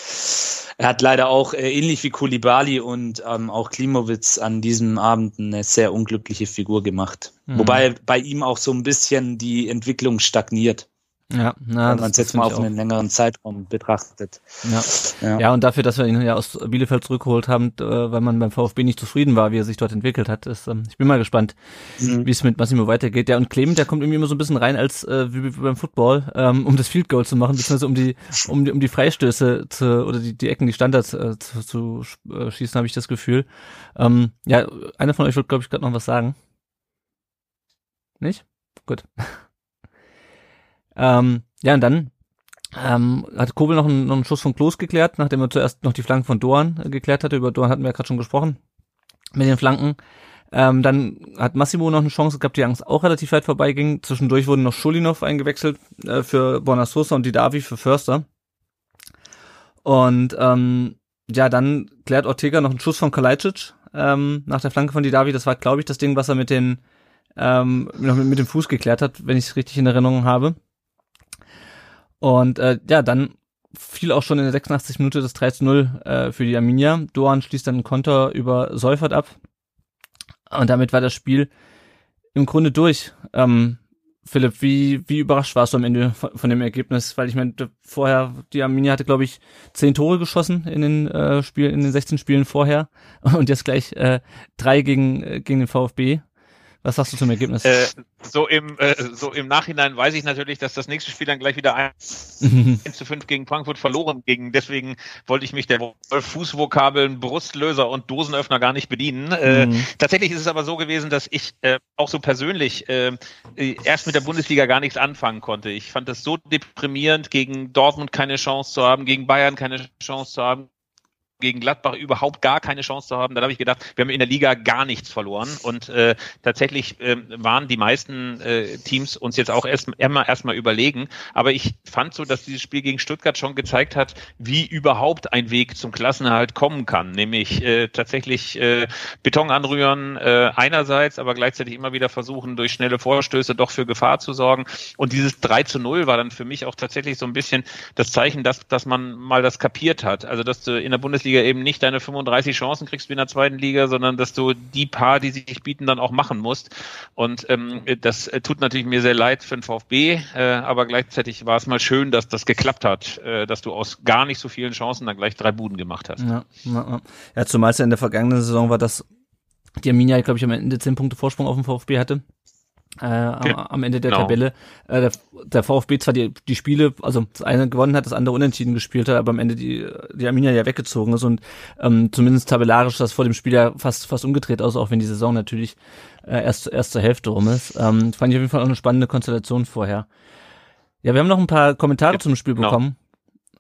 er hat leider auch äh, ähnlich wie Kulibali und ähm, auch Klimowitz an diesem Abend eine sehr unglückliche Figur gemacht. Mhm. Wobei bei ihm auch so ein bisschen die Entwicklung stagniert.
Ja,
na, wenn man es jetzt mal auf einen längeren Zeitraum betrachtet.
Ja. ja. Ja. und dafür, dass wir ihn ja aus Bielefeld zurückgeholt haben, äh, weil man beim VfB nicht zufrieden war, wie er sich dort entwickelt hat, ist, ähm, ich bin mal gespannt, mhm. wie es mit Massimo weitergeht. Ja, und Clement, der kommt irgendwie immer so ein bisschen rein, als äh, wie, wie beim Football, ähm, um das Field Goal zu machen, beziehungsweise um die, um die, um die Freistöße zu, oder die, die Ecken, die Standards äh, zu, zu äh, schießen, habe ich das Gefühl. Ähm, ja, einer von euch wird, glaube ich, gerade noch was sagen. Nicht? Gut. Ähm, ja, und dann ähm, hat Kobel noch einen, noch einen Schuss von Klos geklärt, nachdem er zuerst noch die Flanken von Doan äh, geklärt hatte. Über Doan hatten wir ja gerade schon gesprochen mit den Flanken. Ähm, dann hat Massimo noch eine Chance gehabt, die Angst auch relativ weit vorbeiging. Zwischendurch wurden noch Schulinov eingewechselt äh, für Bonasosa und die Davi für Förster. Und ähm, ja, dann klärt Ortega noch einen Schuss von Kalajdzic ähm, nach der Flanke von Didavi. Das war, glaube ich, das Ding, was er mit den ähm, mit, mit dem Fuß geklärt hat, wenn ich es richtig in Erinnerung habe. Und äh, ja, dann fiel auch schon in der 86 Minute das 3 zu 0 äh, für die Arminia. Doan schließt dann einen Konter über Seufert ab. Und damit war das Spiel im Grunde durch. Ähm, Philipp, wie, wie überrascht warst du am Ende von, von dem Ergebnis? Weil ich meine, vorher, die Arminia hatte, glaube ich, zehn Tore geschossen in den äh, Spielen, in den 16 Spielen vorher und jetzt gleich äh, drei gegen, äh, gegen den VfB. Was sagst du zum Ergebnis?
Äh, so, im, äh, so im Nachhinein weiß ich natürlich, dass das nächste Spiel dann gleich wieder 1 zu 5 gegen Frankfurt verloren ging. Deswegen wollte ich mich der Fußvokabeln Brustlöser und Dosenöffner gar nicht bedienen. Äh, mhm. tatsächlich ist es aber so gewesen, dass ich äh, auch so persönlich äh, erst mit der Bundesliga gar nichts anfangen konnte. Ich fand das so deprimierend, gegen Dortmund keine Chance zu haben, gegen Bayern keine Chance zu haben, gegen Gladbach überhaupt gar keine Chance zu haben. Dann habe ich gedacht, wir haben in der Liga gar nichts verloren. Und äh, tatsächlich äh, waren die meisten äh, Teams uns jetzt auch erst, immer erstmal überlegen. Aber ich fand so, dass dieses Spiel gegen Stuttgart schon gezeigt hat, wie überhaupt ein Weg zum Klassenerhalt kommen kann. Nämlich äh, tatsächlich äh, Beton anrühren äh, einerseits, aber gleichzeitig immer wieder versuchen, durch schnelle Vorstöße doch für Gefahr zu sorgen. Und dieses 3 zu 0 war dann für mich auch tatsächlich so ein bisschen das Zeichen, dass, dass man mal das kapiert hat. Also dass du in der Bundesliga Bundesliga eben nicht deine 35 Chancen kriegst wie in der zweiten Liga, sondern dass du die paar, die sich bieten, dann auch machen musst. Und ähm, das tut natürlich mir sehr leid für den VfB, äh, aber gleichzeitig war es mal schön, dass das geklappt hat, äh, dass du aus gar nicht so vielen Chancen dann gleich drei Buden gemacht hast.
Ja, ja, ja zumal es ja in der vergangenen Saison war, dass die Arminia, glaube ich, am Ende zehn Punkte Vorsprung auf dem VfB hatte äh, am, am Ende der genau. Tabelle. Äh, der, der, VfB zwar die, die Spiele, also das eine gewonnen hat, das andere unentschieden gespielt hat, aber am Ende die, die Arminia ja weggezogen ist und ähm, zumindest tabellarisch das vor dem Spiel ja fast, fast umgedreht aus, auch wenn die Saison natürlich äh, erst, erst zur Hälfte rum ist. Ähm, fand ich auf jeden Fall auch eine spannende Konstellation vorher. Ja, wir haben noch ein paar Kommentare zum Spiel genau. bekommen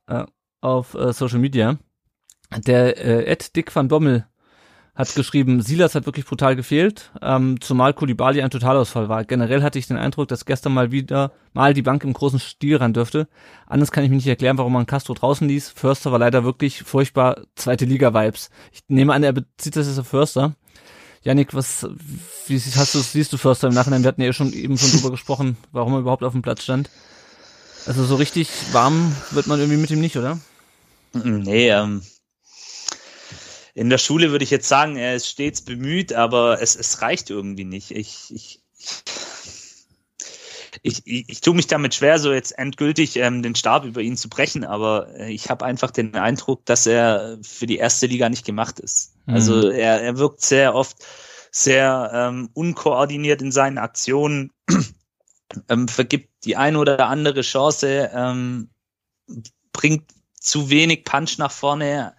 äh, auf äh, Social Media. Der äh, Ed Dick van Bommel hat geschrieben, Silas hat wirklich brutal gefehlt, ähm, zumal Kulibali ein Totalausfall war. Generell hatte ich den Eindruck, dass gestern mal wieder mal die Bank im großen Stil ran dürfte. Anders kann ich mir nicht erklären, warum man Castro draußen ließ. Förster war leider wirklich furchtbar zweite Liga-Vibes. Ich nehme an, er bezieht das jetzt auf Förster. Janik, was, wie hast du, siehst du Förster im Nachhinein? Wir hatten ja schon eben schon drüber gesprochen, warum er überhaupt auf dem Platz stand. Also so richtig warm wird man irgendwie mit ihm nicht, oder?
Nee, ähm, in der Schule würde ich jetzt sagen, er ist stets bemüht, aber es, es reicht irgendwie nicht. Ich, ich, ich, ich, ich tue mich damit schwer, so jetzt endgültig ähm, den Stab über ihn zu brechen, aber äh, ich habe einfach den Eindruck, dass er für die erste Liga nicht gemacht ist. Mhm. Also er, er wirkt sehr oft sehr ähm, unkoordiniert in seinen Aktionen, ähm, vergibt die eine oder andere Chance, ähm, bringt zu wenig Punch nach vorne.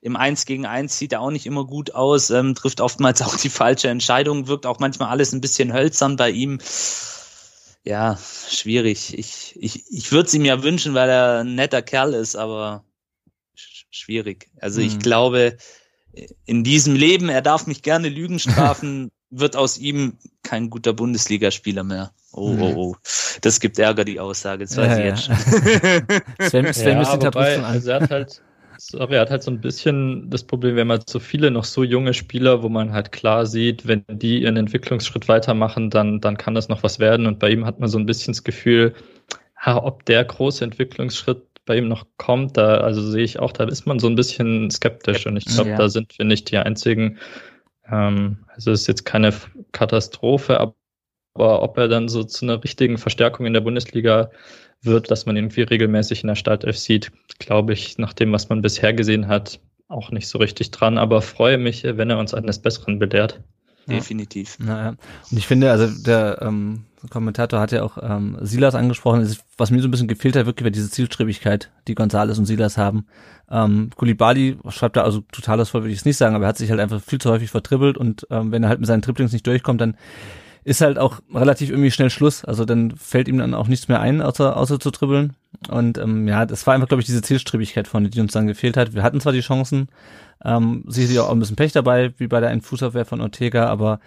Im Eins gegen Eins sieht er auch nicht immer gut aus, ähm, trifft oftmals auch die falsche Entscheidung, wirkt auch manchmal alles ein bisschen hölzern bei ihm ja, schwierig. Ich, ich, ich würde es ihm ja wünschen, weil er ein netter Kerl ist, aber schwierig. Also ich mhm. glaube, in diesem Leben, er darf mich gerne Lügen strafen, wird aus ihm kein guter Bundesligaspieler mehr. Oh, oh, oh. Das gibt Ärger, die Aussage. Das weiß ja, ich jetzt schon.
Sven, Sven ja, wobei, also er hat halt Sorry, er hat halt so ein bisschen das Problem, wenn man so viele noch so junge Spieler, wo man halt klar sieht, wenn die ihren Entwicklungsschritt weitermachen, dann, dann kann das noch was werden. Und bei ihm hat man so ein bisschen das Gefühl, ha, ob der große Entwicklungsschritt bei ihm noch kommt, da, also sehe ich auch, da ist man so ein bisschen skeptisch. Und ich glaube, ja. da sind wir nicht die einzigen. Ähm, also es ist jetzt keine Katastrophe, aber ob er dann so zu einer richtigen Verstärkung in der Bundesliga wird, dass man irgendwie regelmäßig in der Startelf sieht, glaube ich, nach dem, was man bisher gesehen hat, auch nicht so richtig dran, aber freue mich, wenn er uns eines Besseren belehrt.
Definitiv.
Naja. Und ich finde, also der ähm, Kommentator hat ja auch ähm, Silas angesprochen, was mir so ein bisschen gefehlt hat, wirklich war diese Zielstrebigkeit, die Gonzales und Silas haben. Ähm, Kulibali schreibt da also totales voll, würde ich es nicht sagen, aber er hat sich halt einfach viel zu häufig vertribbelt und ähm, wenn er halt mit seinen Triplings nicht durchkommt, dann ist halt auch relativ irgendwie schnell Schluss. Also dann fällt ihm dann auch nichts mehr ein, außer, außer zu dribbeln. Und ähm, ja, das war einfach, glaube ich, diese Zielstrebigkeit von, die uns dann gefehlt hat. Wir hatten zwar die Chancen, ähm, sicherlich auch ein bisschen Pech dabei, wie bei der einen Fußabwehr von Ortega, aber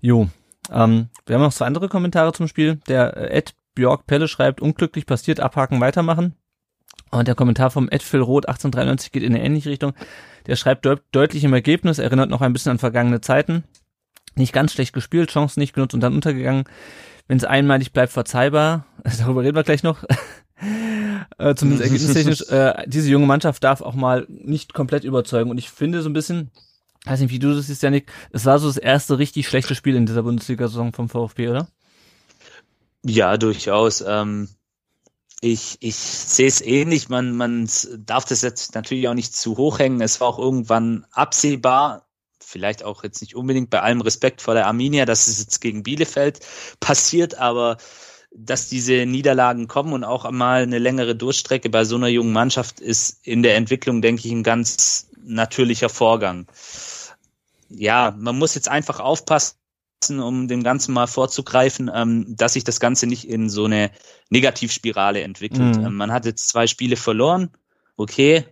jo. Ähm, wir haben noch zwei andere Kommentare zum Spiel. Der äh, Ed Björk Pelle schreibt, unglücklich passiert, abhaken, weitermachen. Und der Kommentar vom Ed Phil Roth 1893 geht in eine ähnliche Richtung. Der schreibt deut deutlich im Ergebnis, erinnert noch ein bisschen an vergangene Zeiten nicht ganz schlecht gespielt, Chancen nicht genutzt und dann untergegangen. Wenn es einmalig bleibt, verzeihbar. Darüber reden wir gleich noch. äh, zumindest ergebnistechnisch. Äh, diese junge Mannschaft darf auch mal nicht komplett überzeugen. Und ich finde so ein bisschen, weiß nicht, wie du das siehst, Janik, es war so das erste richtig schlechte Spiel in dieser Bundesliga-Saison vom VfB, oder?
Ja, durchaus. Ähm, ich, ich sehe es ähnlich. Man, man darf das jetzt natürlich auch nicht zu hoch hängen. Es war auch irgendwann absehbar, vielleicht auch jetzt nicht unbedingt bei allem Respekt vor der Arminia, dass es jetzt gegen Bielefeld passiert, aber dass diese Niederlagen kommen und auch einmal eine längere Durchstrecke bei so einer jungen Mannschaft ist in der Entwicklung, denke ich, ein ganz natürlicher Vorgang. Ja, man muss jetzt einfach aufpassen, um dem Ganzen mal vorzugreifen, ähm, dass sich das Ganze nicht in so eine Negativspirale entwickelt. Mhm. Ähm, man hat jetzt zwei Spiele verloren, okay,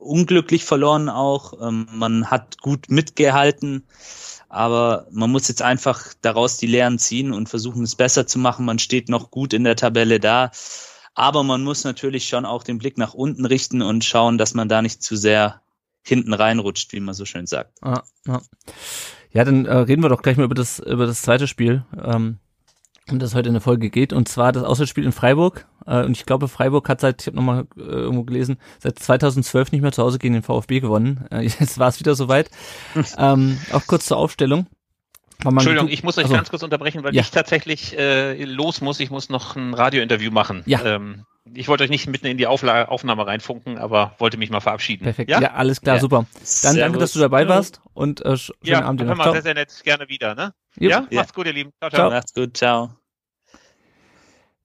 unglücklich verloren auch. Ähm, man hat gut mitgehalten, aber man muss jetzt einfach daraus die Lehren ziehen und versuchen, es besser zu machen. Man steht noch gut in der Tabelle da, aber man muss natürlich schon auch den Blick nach unten richten und schauen, dass man da nicht zu sehr hinten reinrutscht, wie man so schön sagt.
Ah, ah. Ja, dann äh, reden wir doch gleich mal über das über das zweite Spiel. Ähm um das heute in der Folge geht, und zwar das Auswärtsspiel in Freiburg. Äh, und ich glaube, Freiburg hat seit, ich habe nochmal äh, irgendwo gelesen, seit 2012 nicht mehr zu Hause gegen den VfB gewonnen. Äh, jetzt war es wieder soweit. ähm, auch kurz zur Aufstellung.
Entschuldigung, ich muss euch also, ganz kurz unterbrechen, weil ja. ich tatsächlich äh, los muss. Ich muss noch ein Radiointerview machen.
Ja.
Ähm, ich wollte euch nicht mitten in die Aufla Aufnahme reinfunken, aber wollte mich mal verabschieden.
Perfekt. Ja, ja alles klar, ja. super. Dann Servus. danke, dass du dabei warst und äh, schönen
ja, Abend dir noch. Ja, sehr, sehr nett. Gerne wieder. Ne? Ja? Macht's gut, ihr Lieben.
Ciao, ciao. ciao. Macht's gut. Ciao.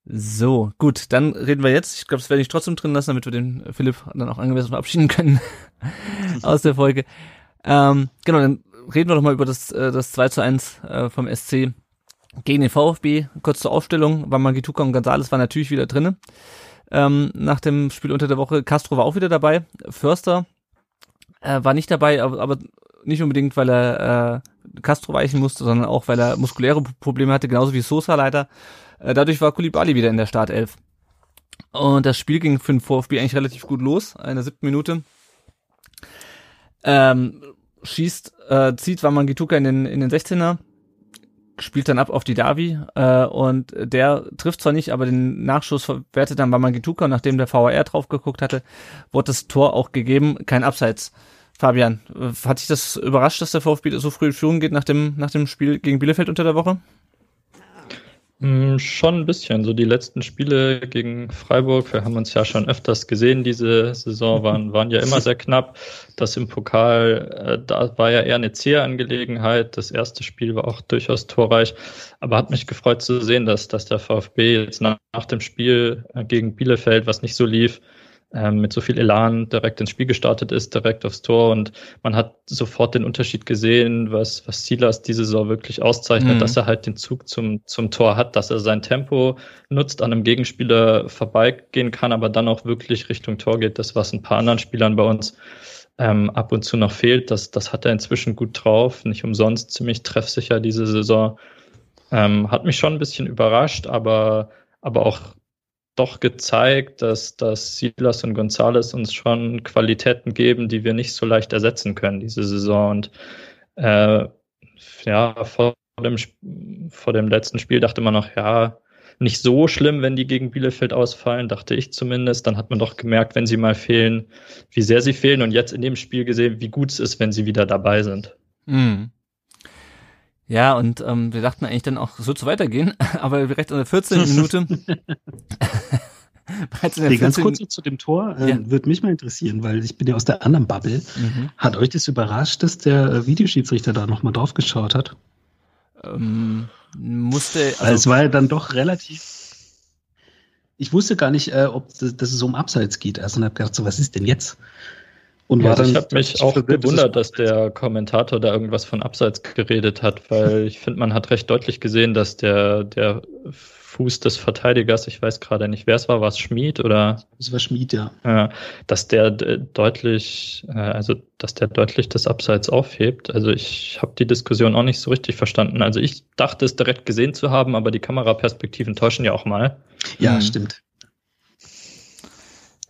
So, gut, dann reden wir jetzt. Ich glaube, das werde ich trotzdem drin lassen, damit wir den Philipp dann auch angemessen verabschieden können aus der Folge. Ähm, genau, dann reden wir doch mal über das, äh, das 2 zu 1 äh, vom SC gegen den VfB. Kurz zur Aufstellung, Wamangituka und Gonzales waren natürlich wieder drinne. Ähm, nach dem Spiel unter der Woche, Castro war auch wieder dabei. Förster äh, war nicht dabei, aber, aber nicht unbedingt, weil er äh, Castro weichen musste, sondern auch, weil er muskuläre Probleme hatte, genauso wie Sosa leider. Äh, dadurch war Kulibali wieder in der Startelf. Und das Spiel ging für den VfB eigentlich relativ gut los, in der siebten Minute. Ähm, schießt, äh, zieht Wamangituka in den, in den 16er, spielt dann ab auf die Davi äh, und der trifft zwar nicht, aber den Nachschuss verwertet dann Wamangituka und nachdem der VAR drauf geguckt hatte, wurde das Tor auch gegeben, kein Abseits. Fabian, äh, hat dich das überrascht, dass der VfB so früh in Führung geht nach dem, nach dem Spiel gegen Bielefeld unter der Woche?
Mm, schon ein bisschen. So die letzten Spiele gegen Freiburg, wir haben uns ja schon öfters gesehen, diese Saison waren, waren ja immer sehr knapp. Das im Pokal, äh, da war ja eher eine zähe Angelegenheit. Das erste Spiel war auch durchaus torreich. Aber hat mich gefreut zu sehen, dass, dass der VfB jetzt nach, nach dem Spiel äh, gegen Bielefeld, was nicht so lief, mit so viel Elan direkt ins Spiel gestartet ist, direkt aufs Tor und man hat sofort den Unterschied gesehen, was, was Silas diese Saison wirklich auszeichnet, mhm. dass er halt den Zug zum, zum Tor hat, dass er sein Tempo nutzt, an einem Gegenspieler vorbeigehen kann, aber dann auch wirklich Richtung Tor geht, das was ein paar anderen Spielern bei uns ähm, ab und zu noch fehlt, das, das hat er inzwischen gut drauf, nicht umsonst ziemlich treffsicher diese Saison. Ähm, hat mich schon ein bisschen überrascht, aber, aber auch doch gezeigt, dass, dass Silas und Gonzales uns schon Qualitäten geben, die wir nicht so leicht ersetzen können diese Saison. Und äh, ja, vor dem, vor dem letzten Spiel dachte man noch, ja, nicht so schlimm, wenn die gegen Bielefeld ausfallen, dachte ich zumindest. Dann hat man doch gemerkt, wenn sie mal fehlen, wie sehr sie fehlen und jetzt in dem Spiel gesehen, wie gut es ist, wenn sie wieder dabei sind.
Mhm. Ja, und ähm, wir dachten eigentlich dann auch, so zu weitergehen, aber direkt in der 14. Minute.
bereits in der nee, ganz kurz zu dem Tor, äh, ja. würde mich mal interessieren, weil ich bin ja aus der anderen Bubble. Mhm. Hat euch das überrascht, dass der äh, Videoschiedsrichter da nochmal drauf geschaut hat?
Ähm, musste.
Also weil es war ja dann doch relativ. Ich wusste gar nicht, äh, ob das, dass es um Abseits geht. Also habe gedacht, so was ist denn jetzt?
Und ja, war dann, ich habe mich auch gewundert, dass der Kommentator da irgendwas von Abseits geredet hat, weil ich finde, man hat recht deutlich gesehen, dass der, der Fuß des Verteidigers, ich weiß gerade nicht, wer es war, war es Schmied oder?
Es war Schmied, ja.
ja dass der deutlich, äh, also dass der deutlich das Abseits aufhebt. Also ich habe die Diskussion auch nicht so richtig verstanden. Also ich dachte es direkt gesehen zu haben, aber die Kameraperspektiven täuschen ja auch mal.
Ja, hm. stimmt.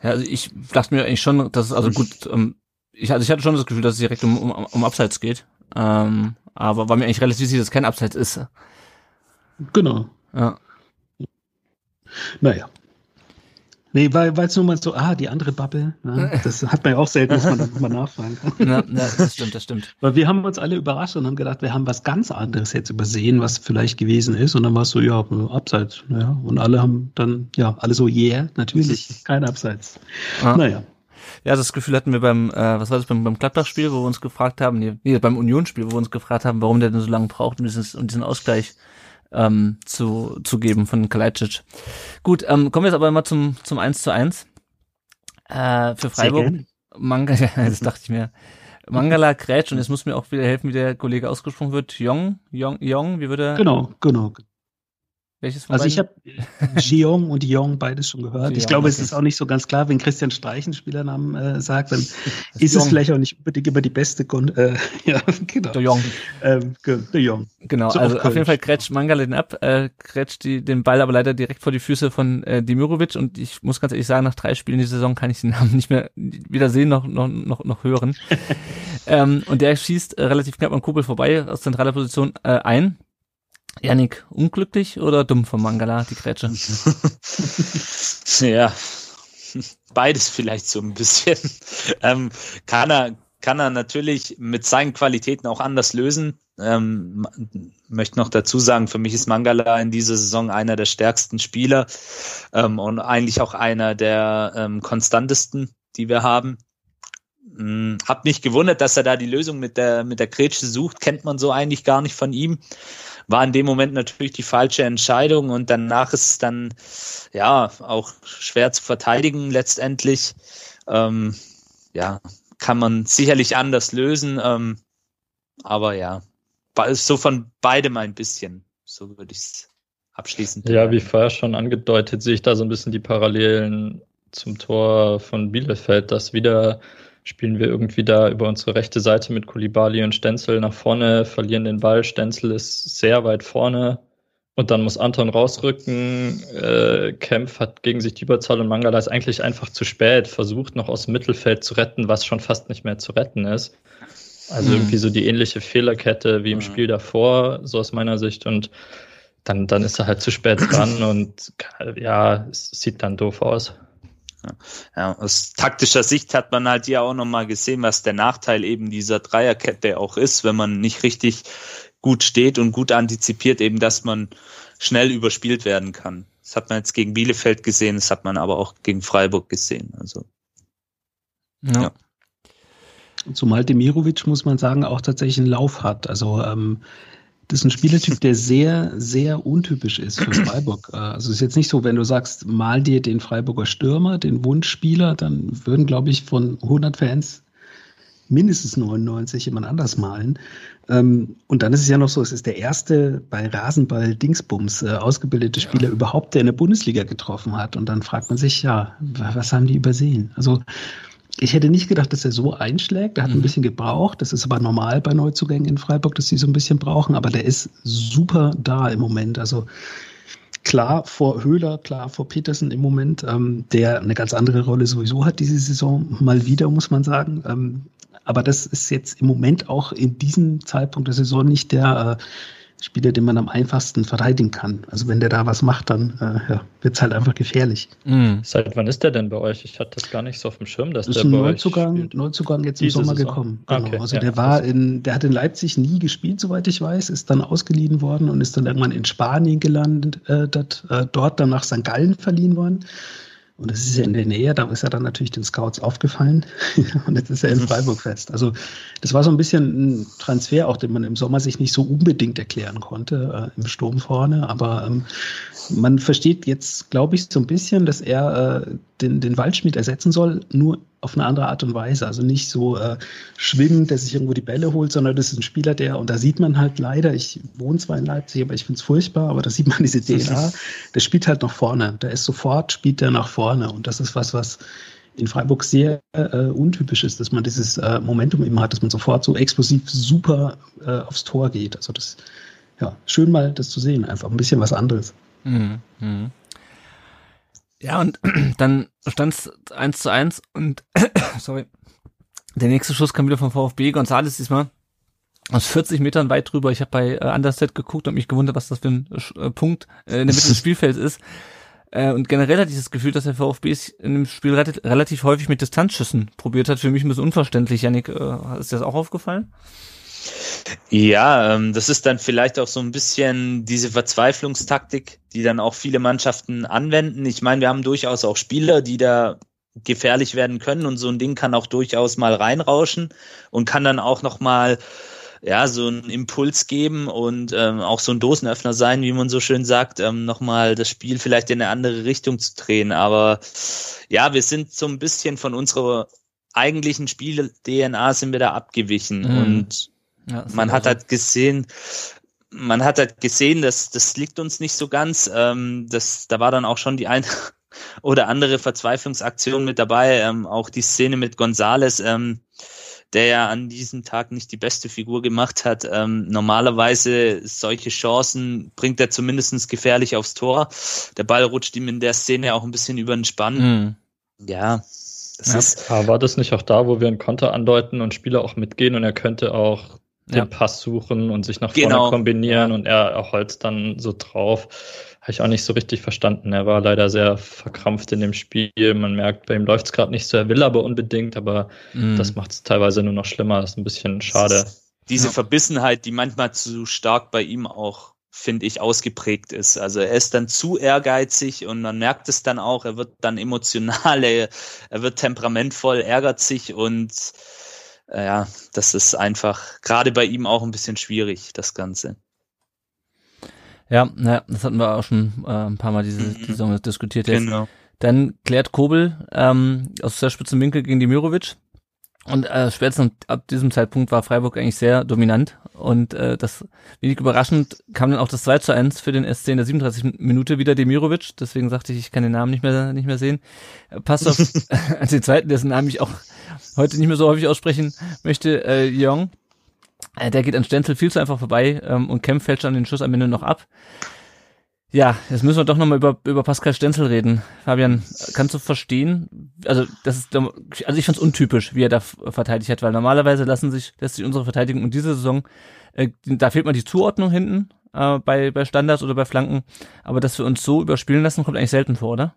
Ja, also ich dachte mir eigentlich schon, dass es also gut, ähm, ich, also ich hatte schon das Gefühl, dass es direkt um, um, um Abseits geht. Ähm, aber war mir eigentlich relativ sicher, dass es kein Abseits ist.
Genau.
Ja.
Naja. Nee, weil es nur mal so, ah, die andere Bubble, ja, das hat man ja auch selten, dass man dann mal nachfragen kann.
Ja, ja, das stimmt, das stimmt.
Weil wir haben uns alle überrascht und haben gedacht, wir haben was ganz anderes jetzt übersehen, was vielleicht gewesen ist. Und dann war es so, ja, Abseits. Ja. Und alle haben dann, ja, alle so, yeah, natürlich, kein Abseits.
Ah. Naja. Ja, das Gefühl hatten wir beim, äh, was war das, beim, beim Gladbach-Spiel, wo wir uns gefragt haben, nee, nee beim Union-Spiel, wo wir uns gefragt haben, warum der denn so lange braucht, um diesen, um diesen Ausgleich ähm, zu, zu geben von Kalajdzic. Gut, ähm, kommen wir jetzt aber mal zum, zum 1 zu 1. Äh, für Freiburg. Manga, ja, das dachte ich mir. Mangala Kretsch, und jetzt muss mir auch wieder helfen, wie der Kollege ausgesprochen wird. Jong, Jong, Jong, wie würde er?
Genau, genau. Welches Also ich habe Jiong und Yong beides schon gehört. Jiong, ich glaube, okay. es ist auch nicht so ganz klar, wenn Christian Streich einen Spielernamen äh, sagt, dann ist Jong. es vielleicht auch nicht unbedingt immer die beste Grund. Äh, ja, genau.
De Jong.
Ähm, De Jong.
Genau, so also auf, auf jeden Fall Kretsch Mangala den ab, äh, Kretsch die, den Ball aber leider direkt vor die Füße von äh, Dimirovic und ich muss ganz ehrlich sagen, nach drei Spielen die Saison kann ich den Namen nicht mehr weder sehen noch, noch, noch, noch hören. ähm, und der schießt äh, relativ knapp am Kuppel vorbei aus zentraler Position äh, ein Janik, unglücklich oder dumm vom Mangala, die Grätsche?
ja, beides vielleicht so ein bisschen. Ähm, kann, er, kann er natürlich mit seinen Qualitäten auch anders lösen. Ähm, möchte noch dazu sagen, für mich ist Mangala in dieser Saison einer der stärksten Spieler ähm, und eigentlich auch einer der ähm, konstantesten, die wir haben. Hm, hab mich gewundert, dass er da die Lösung mit der, mit der Grätsche sucht, kennt man so eigentlich gar nicht von ihm war in dem Moment natürlich die falsche Entscheidung und danach ist es dann ja auch schwer zu verteidigen letztendlich. Ähm, ja, kann man sicherlich anders lösen, ähm, aber ja, so von beidem ein bisschen, so würde ich es abschließend.
Ja, wie vorher schon angedeutet, sehe ich da so ein bisschen die Parallelen zum Tor von Bielefeld, dass wieder spielen wir irgendwie da über unsere rechte Seite mit Kulibali und Stenzel nach vorne, verlieren den Ball. Stenzel ist sehr weit vorne und dann muss Anton rausrücken. Äh, Kempf hat gegen sich die Überzahl und Mangala ist eigentlich einfach zu spät, versucht noch aus dem Mittelfeld zu retten, was schon fast nicht mehr zu retten ist. Also mhm. irgendwie so die ähnliche Fehlerkette wie im mhm. Spiel davor, so aus meiner Sicht. Und dann, dann ist er halt zu spät dran und ja, es sieht dann doof aus.
Ja, aus taktischer Sicht hat man halt ja auch nochmal gesehen, was der Nachteil eben dieser Dreierkette auch ist, wenn man nicht richtig gut steht und gut antizipiert, eben, dass man schnell überspielt werden kann. Das hat man jetzt gegen Bielefeld gesehen, das hat man aber auch gegen Freiburg gesehen. Also,
ja. ja. Zumal Demirovic, muss man sagen, auch tatsächlich einen Lauf hat. Also ähm, das ist ein Spielertyp, der sehr, sehr untypisch ist für Freiburg. Äh, also es ist jetzt nicht so, wenn du sagst, mal dir den Freiburger Stürmer, den Wunschspieler, dann würden, glaube ich, von 100 Fans mindestens 99 jemand anders malen. Ähm, und dann ist es ja noch so, es ist der erste bei Rasenball Dingsbums äh, ausgebildete Spieler ja. überhaupt, der in der Bundesliga getroffen hat. Und dann fragt man sich, ja, was haben die übersehen? Also ich hätte nicht gedacht, dass er so einschlägt. Er hat mhm. ein bisschen gebraucht. Das ist aber normal bei Neuzugängen in Freiburg, dass sie so ein bisschen brauchen. Aber der ist super da im Moment. Also klar vor Höhler, klar vor Petersen im Moment, ähm, der eine ganz andere Rolle sowieso hat diese Saison. Mal wieder, muss man sagen. Ähm, aber das ist jetzt im Moment auch in diesem Zeitpunkt der Saison nicht der äh, Spieler, den man am einfachsten verteidigen kann. Also wenn der da was macht, dann äh, ja, wird es halt einfach gefährlich.
Mhm. Seit wann ist der denn bei euch? Ich hatte das gar nicht so auf dem Schirm, dass das der ist ein bei
Neuzugang, euch Neuzugang jetzt im Sommer Saison. gekommen. Genau. Okay, also ja, der war in, der hat in Leipzig nie gespielt, soweit ich weiß, ist dann ausgeliehen worden und ist dann irgendwann in Spanien gelandet, äh, dat, äh, dort dann nach St. Gallen verliehen worden. Und das ist ja in der Nähe, da ist er dann natürlich den Scouts aufgefallen. und jetzt ist er in Freiburg fest. Also das war so ein bisschen ein Transfer, auch den man im Sommer sich nicht so unbedingt erklären konnte, äh, im Sturm vorne. Aber ähm, man versteht jetzt, glaube ich, so ein bisschen, dass er äh, den, den Waldschmied ersetzen soll, nur auf eine andere Art und Weise. Also nicht so äh, schwimmend, der sich irgendwo die Bälle holt, sondern das ist ein Spieler, der, und da sieht man halt leider, ich wohne zwar in Leipzig, aber ich finde es furchtbar, aber da sieht man diese DNA, der spielt halt nach vorne. Der ist sofort, spielt der nach vorne. Und das ist was, was in Freiburg sehr äh, untypisch ist, dass man dieses äh, Momentum immer hat, dass man sofort so explosiv super äh, aufs Tor geht. Also das, ja, schön mal das zu sehen, einfach ein bisschen was anderes. Mhm. Mhm.
Ja, und dann stand es 1 zu 1 und sorry. Der nächste Schuss kam wieder vom VfB, Gonzales diesmal aus 40 Metern weit drüber. Ich habe bei äh, Underset geguckt und mich gewundert, was das für ein äh, Punkt äh, in der Mitte des Spielfelds ist. Äh, und generell hatte ich das Gefühl, dass der VfB es in dem Spiel relativ, relativ häufig mit Distanzschüssen probiert hat. Für mich ein bisschen unverständlich. Janik, äh, ist dir das auch aufgefallen?
Ja, ähm, das ist dann vielleicht auch so ein bisschen diese Verzweiflungstaktik, die dann auch viele Mannschaften anwenden. Ich meine, wir haben durchaus auch Spieler, die da gefährlich werden können und so ein Ding kann auch durchaus mal reinrauschen und kann dann auch noch mal ja so einen Impuls geben und ähm, auch so ein Dosenöffner sein, wie man so schön sagt, ähm, noch mal das Spiel vielleicht in eine andere Richtung zu drehen. Aber ja, wir sind so ein bisschen von unserer eigentlichen Spiel-DNA sind wir da abgewichen mhm. und ja, man hat halt gesehen, man hat halt gesehen, dass das liegt uns nicht so ganz. Ähm, das, da war dann auch schon die eine oder andere Verzweiflungsaktion mit dabei. Ähm, auch die Szene mit Gonzales, ähm, der ja an diesem Tag nicht die beste Figur gemacht hat. Ähm, normalerweise solche Chancen bringt er zumindest gefährlich aufs Tor. Der Ball rutscht ihm in der Szene auch ein bisschen über den Spann. Mhm. Ja,
das ja. ist. Aber war das nicht auch da, wo wir einen Konter andeuten und Spieler auch mitgehen und er könnte auch den ja. Pass suchen und sich nach vorne genau. kombinieren und er holzt dann so drauf. Habe ich auch nicht so richtig verstanden. Er war leider sehr verkrampft in dem Spiel. Man merkt, bei ihm läuft es gerade nicht so. Er will aber unbedingt, aber mm. das macht es teilweise nur noch schlimmer. Das ist ein bisschen schade.
Diese ja. Verbissenheit, die manchmal zu stark bei ihm auch, finde ich, ausgeprägt ist. Also er ist dann zu ehrgeizig und man merkt es dann auch. Er wird dann emotional, er, er wird temperamentvoll, ärgert sich und äh, ja, das ist einfach gerade bei ihm auch ein bisschen schwierig, das Ganze.
Ja, naja, das hatten wir auch schon äh, ein paar Mal diese, mhm. die Saison diskutiert jetzt. Genau. Dann klärt Kobel ähm, aus sehr spitzen Winkel gegen Dimirovic. Und äh, spätestens ab diesem Zeitpunkt war Freiburg eigentlich sehr dominant. Und äh, das wenig überraschend kam dann auch das 2 zu 1 für den SC in der 37. Minute wieder Demirovic. Deswegen sagte ich, ich kann den Namen nicht mehr nicht mehr sehen. Passt auf den zweiten, dessen Namen ich auch heute nicht mehr so häufig aussprechen möchte, äh, Young. Äh, der geht an Stenzel viel zu einfach vorbei ähm, und Kempf fällt schon den Schuss am Ende noch ab. Ja, jetzt müssen wir doch nochmal über, über Pascal Stenzel reden. Fabian, kannst du verstehen? Also, das ist, also ich fand's untypisch, wie er da verteidigt hat, weil normalerweise lassen sich, lässt sich unsere Verteidigung in dieser Saison, äh, da fehlt mal die Zuordnung hinten, äh, bei, bei Standards oder bei Flanken. Aber dass wir uns so überspielen lassen, kommt eigentlich selten vor, oder?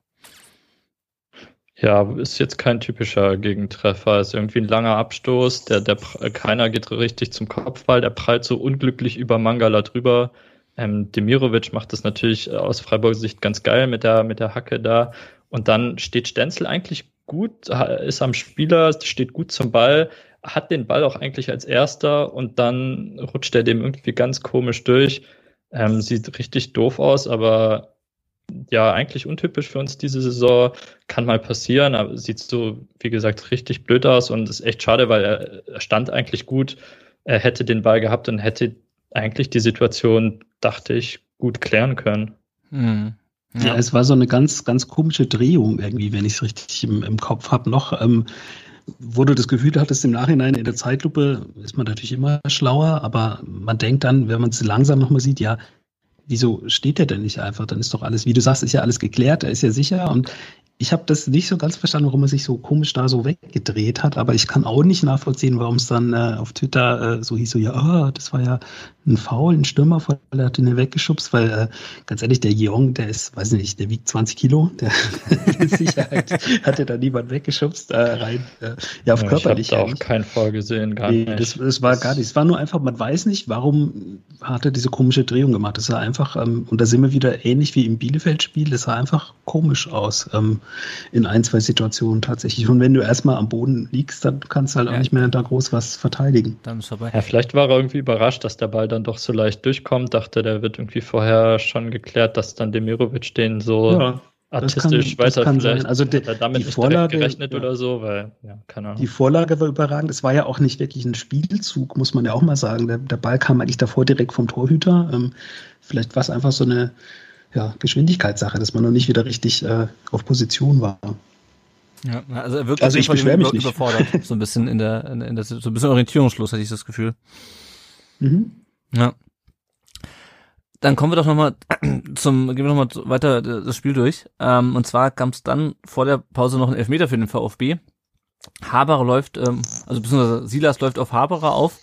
Ja, ist jetzt kein typischer Gegentreffer. Ist irgendwie ein langer Abstoß. Der, der, keiner geht richtig zum Kopfball. Der prallt so unglücklich über Mangala drüber. Ähm, Demirovic macht das natürlich aus Freiburgs Sicht ganz geil mit der, mit der Hacke da. Und dann steht Stenzel eigentlich gut, ist am Spieler, steht gut zum Ball, hat den Ball auch eigentlich als erster und dann rutscht er dem irgendwie ganz komisch durch. Ähm, sieht richtig doof aus, aber ja, eigentlich untypisch für uns diese Saison. Kann mal passieren, aber sieht so, wie gesagt, richtig blöd aus und ist echt schade, weil er stand eigentlich gut. Er hätte den Ball gehabt und hätte eigentlich die Situation, dachte ich, gut klären können.
Hm. Ja. ja. es war so eine ganz, ganz komische Drehung irgendwie, wenn ich es richtig im, im Kopf habe noch. Ähm, wo du das Gefühl hattest, im Nachhinein in der Zeitlupe ist man natürlich immer schlauer, aber man denkt dann, wenn man es langsam nochmal sieht, ja, wieso steht der denn nicht einfach? Dann ist doch alles, wie du sagst, ist ja alles geklärt, er ist ja sicher und ich habe das nicht so ganz verstanden, warum er sich so komisch da so weggedreht hat, aber ich kann auch nicht nachvollziehen, warum es dann äh, auf Twitter äh, so hieß, so ja, oh, das war ja ein Foul, ein Stürmer, der hat ihn weggeschubst, weil äh, ganz ehrlich, der Jong, der ist, weiß nicht, der wiegt 20 Kilo, der Sicherheit hat er da niemand weggeschubst, äh, rein, äh, ja, auf ja, körperlich.
Ich habe auch kein Foul gesehen, gar nee, nicht.
Das, das war gar nicht, es war nur einfach, man weiß nicht, warum hat er diese komische Drehung gemacht, das sah einfach, ähm, und da sind wir wieder ähnlich wie im Bielefeld-Spiel, das sah einfach komisch aus. Ähm, in ein, zwei Situationen tatsächlich. Und wenn du erstmal am Boden liegst, dann kannst du halt ja. auch nicht mehr da groß was verteidigen.
Dann ist vorbei. Ja, vielleicht war er irgendwie überrascht, dass der Ball dann doch so leicht durchkommt. Dachte, der wird irgendwie vorher schon geklärt, dass dann Demirovic den so ja, artistisch kann, weiter
kann vielleicht sein. Also de,
damit
die Vorlage,
gerechnet ja. oder so, weil, ja, keine Ahnung.
Die Vorlage war überragend. Es war ja auch nicht wirklich ein Spielzug, muss man ja auch mal sagen. Der, der Ball kam eigentlich davor direkt vom Torhüter. Ähm, vielleicht war es einfach so eine ja, Geschwindigkeitssache, dass man noch nicht wieder richtig äh, auf Position war.
Ja, also wirkt also ich beschwere mich über, überfordert, so ein bisschen in der, in, der, so ein bisschen Orientierungsschluss hatte ich das Gefühl. Mhm. Ja. Dann kommen wir doch nochmal zum, gehen wir nochmal weiter das Spiel durch. Ähm, und zwar kam es dann vor der Pause noch ein Elfmeter für den VfB. Haberer läuft, ähm, also beziehungsweise Silas läuft auf Haberer auf.